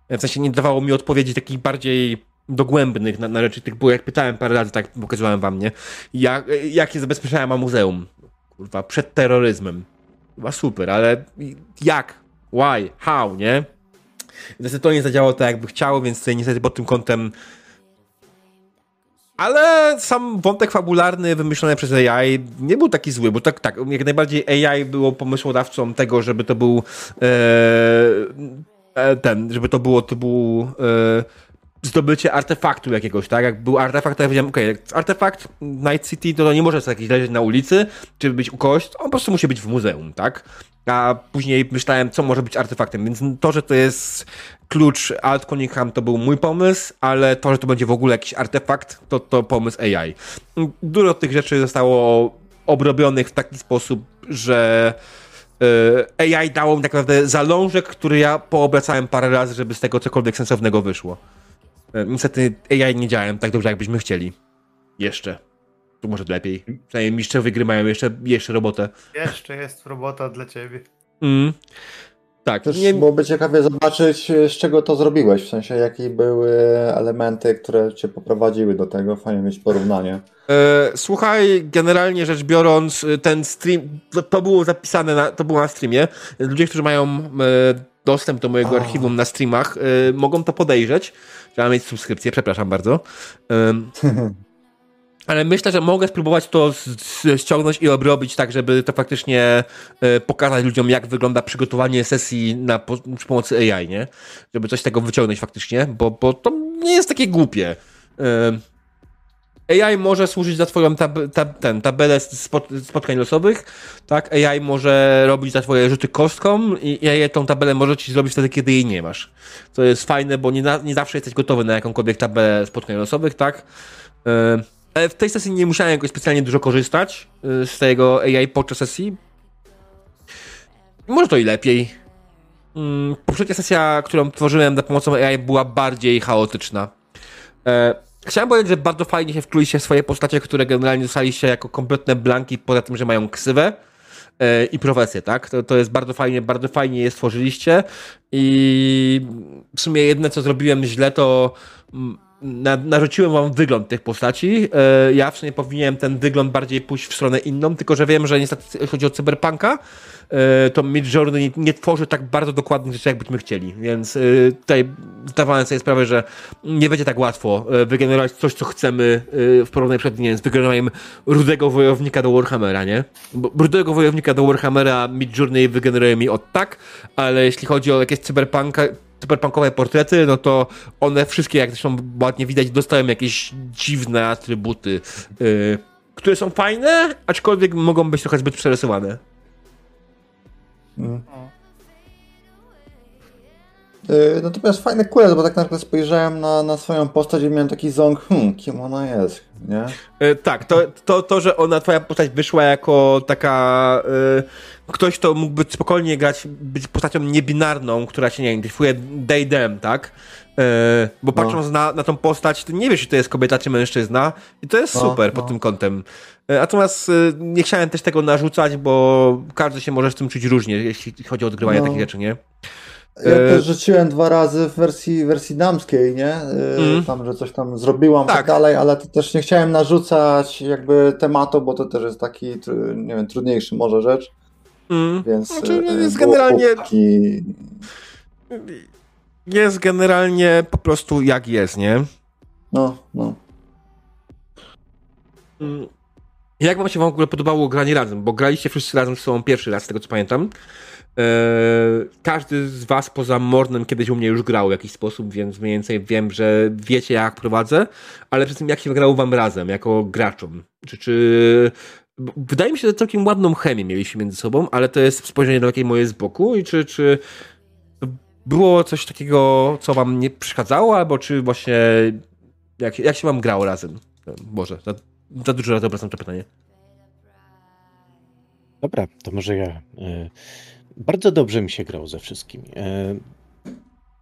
E, W sensie nie dawało mi odpowiedzi takich bardziej dogłębnych na, na rzeczy, tych było jak pytałem parę razy, tak pokazywałem wam, nie? Jak, jakie zabezpieczenia ma muzeum? Kurwa, przed terroryzmem. Chyba super, ale jak? Why? How, nie? Niestety to nie zadziałało tak, jakby chciało, więc tutaj niestety pod tym kątem ale sam wątek fabularny wymyślony przez AI nie był taki zły, bo tak, tak, jak najbardziej AI było pomysłodawcą tego, żeby to był e, e, ten, żeby to było typu e, zdobycie artefaktu jakiegoś, tak? Jak był artefakt, to ja wiedziałem, okej, jak artefakt Night City, to, to nie może sobie jakiś leżeć na ulicy, czy być u kogoś, on po prostu musi być w muzeum, tak? A później myślałem, co może być artefaktem, więc to, że to jest klucz Alt Cunningham, to był mój pomysł, ale to, że to będzie w ogóle jakiś artefakt, to, to pomysł AI. Dużo tych rzeczy zostało obrobionych w taki sposób, że e, AI dało mi tak naprawdę zalążek, który ja poobracałem parę razy, żeby z tego cokolwiek sensownego wyszło. E, Niestety AI nie działałem tak dobrze, jakbyśmy chcieli. Jeszcze. Tu może lepiej. Przynajmniej mistrzowie gry mają jeszcze, jeszcze robotę. Jeszcze jest robota dla ciebie. Mm. Tak, Też nie, byłoby ciekawie zobaczyć, z czego to zrobiłeś, w sensie jakie były elementy, które cię poprowadziły do tego. Fajnie mieć porównanie. E, słuchaj, generalnie rzecz biorąc, e, ten stream, to, to było zapisane, na, to było na streamie. Ludzie, którzy mają e, dostęp do mojego O. archiwum na streamach, e, mogą to podejrzeć. Trzeba mieć subskrypcję, przepraszam bardzo. Em, ale myślę, że mogę spróbować to ściągnąć i obrobić tak, żeby to faktycznie e, pokazać ludziom, jak wygląda przygotowanie sesji na, po, przy pomocy AI, nie? Żeby coś z tego wyciągnąć faktycznie, bo, bo to nie jest takie głupie. Em, AI może służyć za twoją tab, tab, ten, tabelę spot, spotkań losowych, tak? AI może robić za twoje rzuty kostką i AI tą tabelę może ci zrobić wtedy, kiedy jej nie masz. To jest fajne, bo nie, nie zawsze jesteś gotowy na jakąkolwiek tabelę spotkań losowych, tak? E, Ale w tej sesji nie musiałem jakoś specjalnie dużo korzystać e, z tego AI podczas sesji. Może to i lepiej. Mm, Poprzednia sesja, którą tworzyłem za pomocą AI była bardziej chaotyczna. Chciałem powiedzieć, że bardzo fajnie się wczuliście w swoje postacie, które generalnie dostaliście jako kompletne blanki, poza tym, że mają ksywę e, i profesję, tak? To, to jest bardzo fajnie, bardzo fajnie je stworzyliście i w sumie jedyne, co zrobiłem źle, to mm, na, narzuciłem wam wygląd tych postaci. E, ja w sumie powinienem ten wygląd bardziej pójść w stronę inną, tylko że wiem, że niestety jeśli chodzi o cyberpunka, e, to Midjourney nie, nie tworzy tak bardzo dokładnych rzeczy, jakbyśmy chcieli, więc e, tutaj zdawałem sobie sprawę, że nie będzie tak łatwo wygenerować coś, co chcemy w porównaniu przed, nie wiem, z wygenerowaniem rudego wojownika do Warhammera, nie? Bo rudego wojownika do Warhammera Midjourney wygeneruje mi od tak, ale jeśli chodzi o jakieś cyberpunka, cyberpunkowe portrety, no to one wszystkie, jak zresztą ładnie widać, dostają jakieś dziwne atrybuty, yy, które są fajne, aczkolwiek mogą być trochę zbyt przerysowane. Mm. Yy, Natomiast fajny quest, bo tak nagle spojrzałem na, na swoją postać i miałem taki ząg, hmm, kim ona jest, nie? Yy, tak, to, to, to, że ona, twoja postać wyszła jako taka yy, ktoś, kto mógłby spokojnie grać, być postacią niebinarną, która się, nie defuje day them, tak? Yy, bo No. patrząc na, na tą postać, to nie wiesz, czy to jest kobieta, czy mężczyzna i to jest No, super no. pod tym kątem. Yy, Natomiast yy, nie chciałem też tego narzucać, bo każdy się może z tym czuć różnie, jeśli chodzi o odgrywanie No. takich rzeczy, nie? Ja E, też rzuciłem dwa razy w wersji, wersji damskiej, nie? Mm. Tam, że coś tam zrobiłam, tak. Tak. dalej, ale to też nie chciałem narzucać jakby tematu, bo to też jest taki, nie wiem, trudniejszy może rzecz, Mm. więc Znaczy, yy, jest generalnie-. Jest generalnie po prostu jak jest, nie? No, no. Mm. Jak wam się w ogóle podobało granie razem? Bo graliście wszyscy razem z sobą pierwszy raz, z tego co pamiętam. Eee, każdy z was poza Mornem kiedyś u mnie już grał w jakiś sposób, więc mniej więcej wiem, że wiecie jak prowadzę, ale przede wszystkim jak się grało wam razem, jako graczom? Czy, czy... Wydaje mi się, że całkiem ładną chemię mieliśmy między sobą, ale to jest spojrzenie takie moje z boku i czy, czy było coś takiego, co wam nie przeszkadzało, albo czy właśnie jak, jak się wam grało razem? Boże, za, za dużo razy obracam to pytanie. Dobra, to może ja. E, Bardzo dobrze mi się grało ze wszystkimi.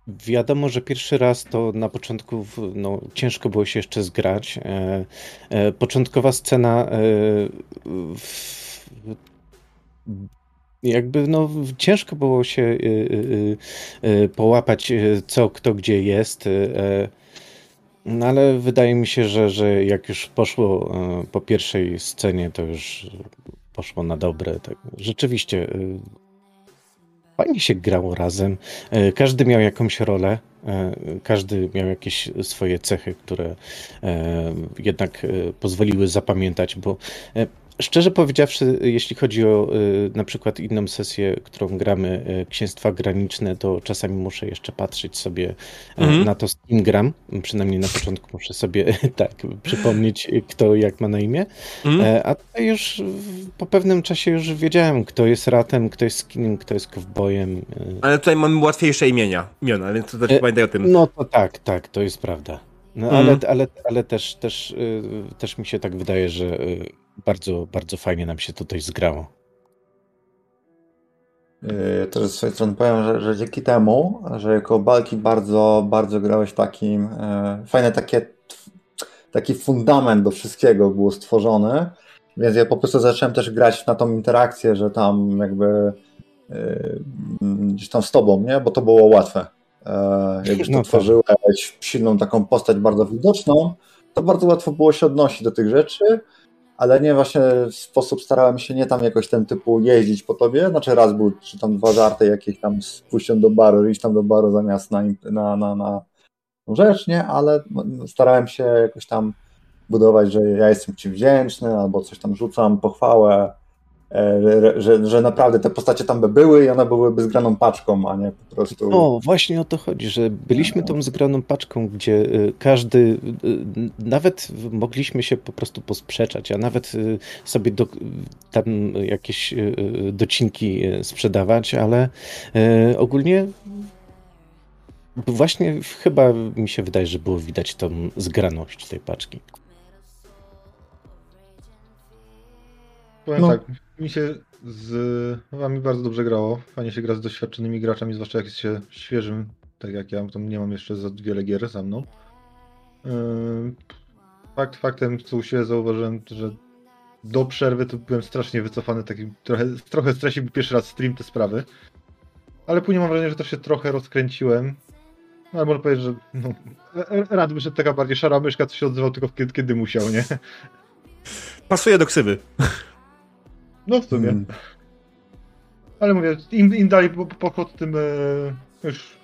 Wiadomo, że pierwszy raz to na początku no, ciężko było się jeszcze zgrać. E, e, Początkowa scena e, w- jakby no, ciężko było się e, e, e, połapać, co kto gdzie jest. No ale wydaje mi się, że, że jak już poszło po pierwszej scenie, to już poszło na dobre. Tak. Rzeczywiście fajnie się grało razem. Y, Każdy miał jakąś rolę, y, każdy miał jakieś swoje cechy, które y, jednak pozwoliły zapamiętać, bo Szczerze powiedziawszy, jeśli chodzi o y, na przykład inną sesję, którą gramy, y, Księstwa Graniczne, to czasami muszę jeszcze patrzeć sobie y, Mhm. na to, z kim gram. Przynajmniej na początku muszę sobie tak przypomnieć, kto jak ma na imię. Mhm. E, A tutaj już po pewnym czasie już wiedziałem, kto jest ratem, kto jest skinem, kto jest kowbojem. Ale tutaj mamy łatwiejsze imienia, imiona, więc to też E, pamiętaj o tym. No to tak, tak, to jest prawda. No, Mhm. ale, ale, ale też, też, też mi się tak wydaje, że bardzo, bardzo fajnie nam się tutaj zgrało. Yy, Też ze swojej strony powiem, że, że dzięki temu, że jako Balki bardzo, bardzo grałeś takim, e, fajne takie, taki fundament do wszystkiego było stworzony, więc ja po prostu zacząłem też grać na tą interakcję, że tam jakby gdzieś tam z tobą, nie? Bo to było łatwe. Jak już no, tak. tworzyłeś silną taką postać bardzo widoczną, to bardzo łatwo było się odnosić do tych rzeczy, ale nie właśnie w sposób starałem się nie tam jakoś ten typu jeździć po tobie, znaczy raz był, czy tam dwa żarty jakieś tam z do baru, iść tam do baru zamiast na, na, na, na rzecz, nie, ale starałem się jakoś tam budować, że ja jestem ci wdzięczny, albo coś tam rzucam, pochwałę, że, że, że, naprawdę te postacie tam by były i one byłyby zgraną paczką, a nie po prostu. No, właśnie o to chodzi, że byliśmy tą zgraną paczką, gdzie y, każdy, y, nawet mogliśmy się po prostu posprzeczać, a nawet sobie do, tam jakieś docinki sprzedawać, ale ogólnie właśnie chyba mi się wydaje, że było widać tą zgraność tej paczki. Powiem no. tak, mi się z wami bardzo dobrze grało. Fajnie się gra z doświadczonymi graczami, zwłaszcza jak jest się świeżym, tak jak ja, tam nie mam jeszcze za wiele gier za mną. Yy, fakt faktem, co u siebie zauważyłem, że do przerwy to byłem strasznie wycofany, taki trochę, trochę stresił pierwszy raz stream te sprawy. Ale później mam wrażenie, że też się trochę rozkręciłem. No, ale można powiedzieć, że no, rad wyszedł taka bardziej szara myszka, co się odzywał tylko kiedy, kiedy musiał, nie? Pasuje do ksywy. No w sumie. Hmm. Ale mówię, im, im dalej po, po, po tym e, już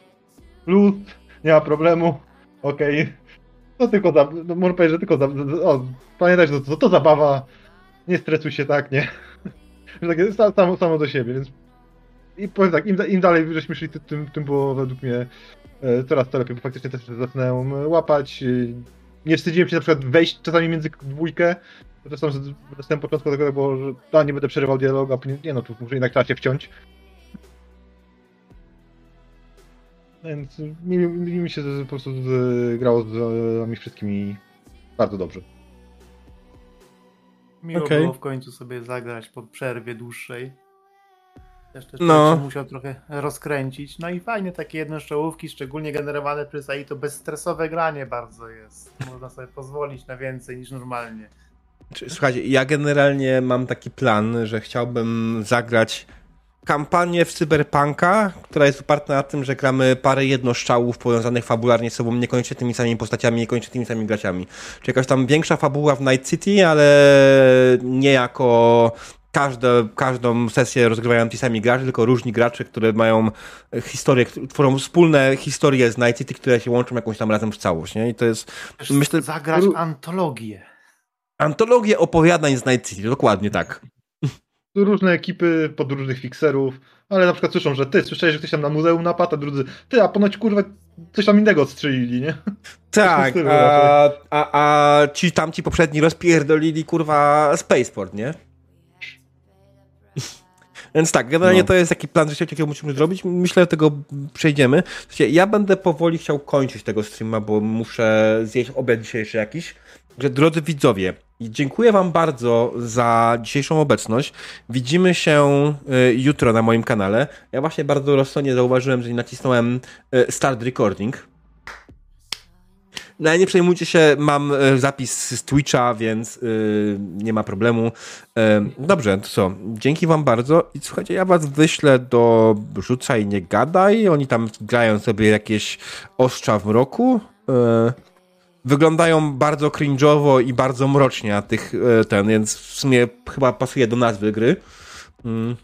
luz, nie ma problemu, okej. Okay. To tylko, za, no, można powiedzieć, że tylko, za, o, pamiętaj, że to, to, zabawa, nie stresuj się tak, nie? Takie samo, samo do siebie, więc i powiem tak, im, im dalej żeśmy szli, tym, tym było według mnie e, coraz to lepiej, bo faktycznie też zaczynałem łapać. Nie wstydziłem się na przykład wejść czasami między dwójkę, Zresztą z samego początku tego było, że a, nie będę przerywał dialogu, a później, nie no, tu muszę jednak trzeba się wciąć. Więc mi, mi, mi się po prostu grało z nami wszystkimi bardzo dobrze. Miło okay. było w końcu sobie zagrać po przerwie dłuższej. Też, też no. musiał trochę rozkręcić. No i fajnie takie jednoszczołówki, szczególnie generowane przez AI, to bezstresowe granie bardzo jest. Można sobie pozwolić na więcej niż normalnie. Słuchajcie, ja generalnie mam taki plan, że chciałbym zagrać kampanię w Cyberpunka, która jest oparta na tym, że gramy parę jednoszczałów powiązanych fabularnie z sobą, niekoniecznie tymi samymi postaciami, niekoniecznie tymi samymi graczami. Czyli jakaś tam większa fabuła w Night City, ale nie jako każde, każdą sesję rozgrywają ci sami gracze, tylko różni gracze, które mają historię, tworzą wspólne historie z Night City, które się łączą jakąś tam razem w całość, nie? I to jest... myślę, zagrać antologię. Antologię opowiadań z Night City, dokładnie tak. Różne ekipy pod różnych fikserów, ale na przykład słyszą, że ty słyszałeś, że ktoś tam na muzeum napadł, a drudzy, ty, a ponoć kurwa coś tam innego odstrzelili, nie? Tak, a, a, a ci tamci poprzedni rozpierdolili kurwa Spaceport, nie? Więc tak, generalnie no. to jest taki plan życia, jakiego musimy zrobić. Myślę, że tego przejdziemy. Ja będę powoli chciał kończyć tego streama, bo muszę zjeść obiad dzisiejszy jakiś. Że drodzy widzowie, dziękuję Wam bardzo za dzisiejszą obecność. Widzimy się y, jutro na moim kanale. Ja właśnie bardzo rozsądnie zauważyłem, że nacisnąłem y, Start Recording. No nie przejmujcie się, mam y, zapis z Twitcha, więc nie ma problemu. dobrze, to co? Dzięki wam bardzo i słuchajcie, ja was wyślę do Rzucaj Nie Gadaj. Oni tam grają sobie jakieś ostrza w roku wyglądają bardzo cringe'owo i bardzo mrocznie, a tych e, ten, więc w sumie chyba pasuje do nazwy gry. Mm.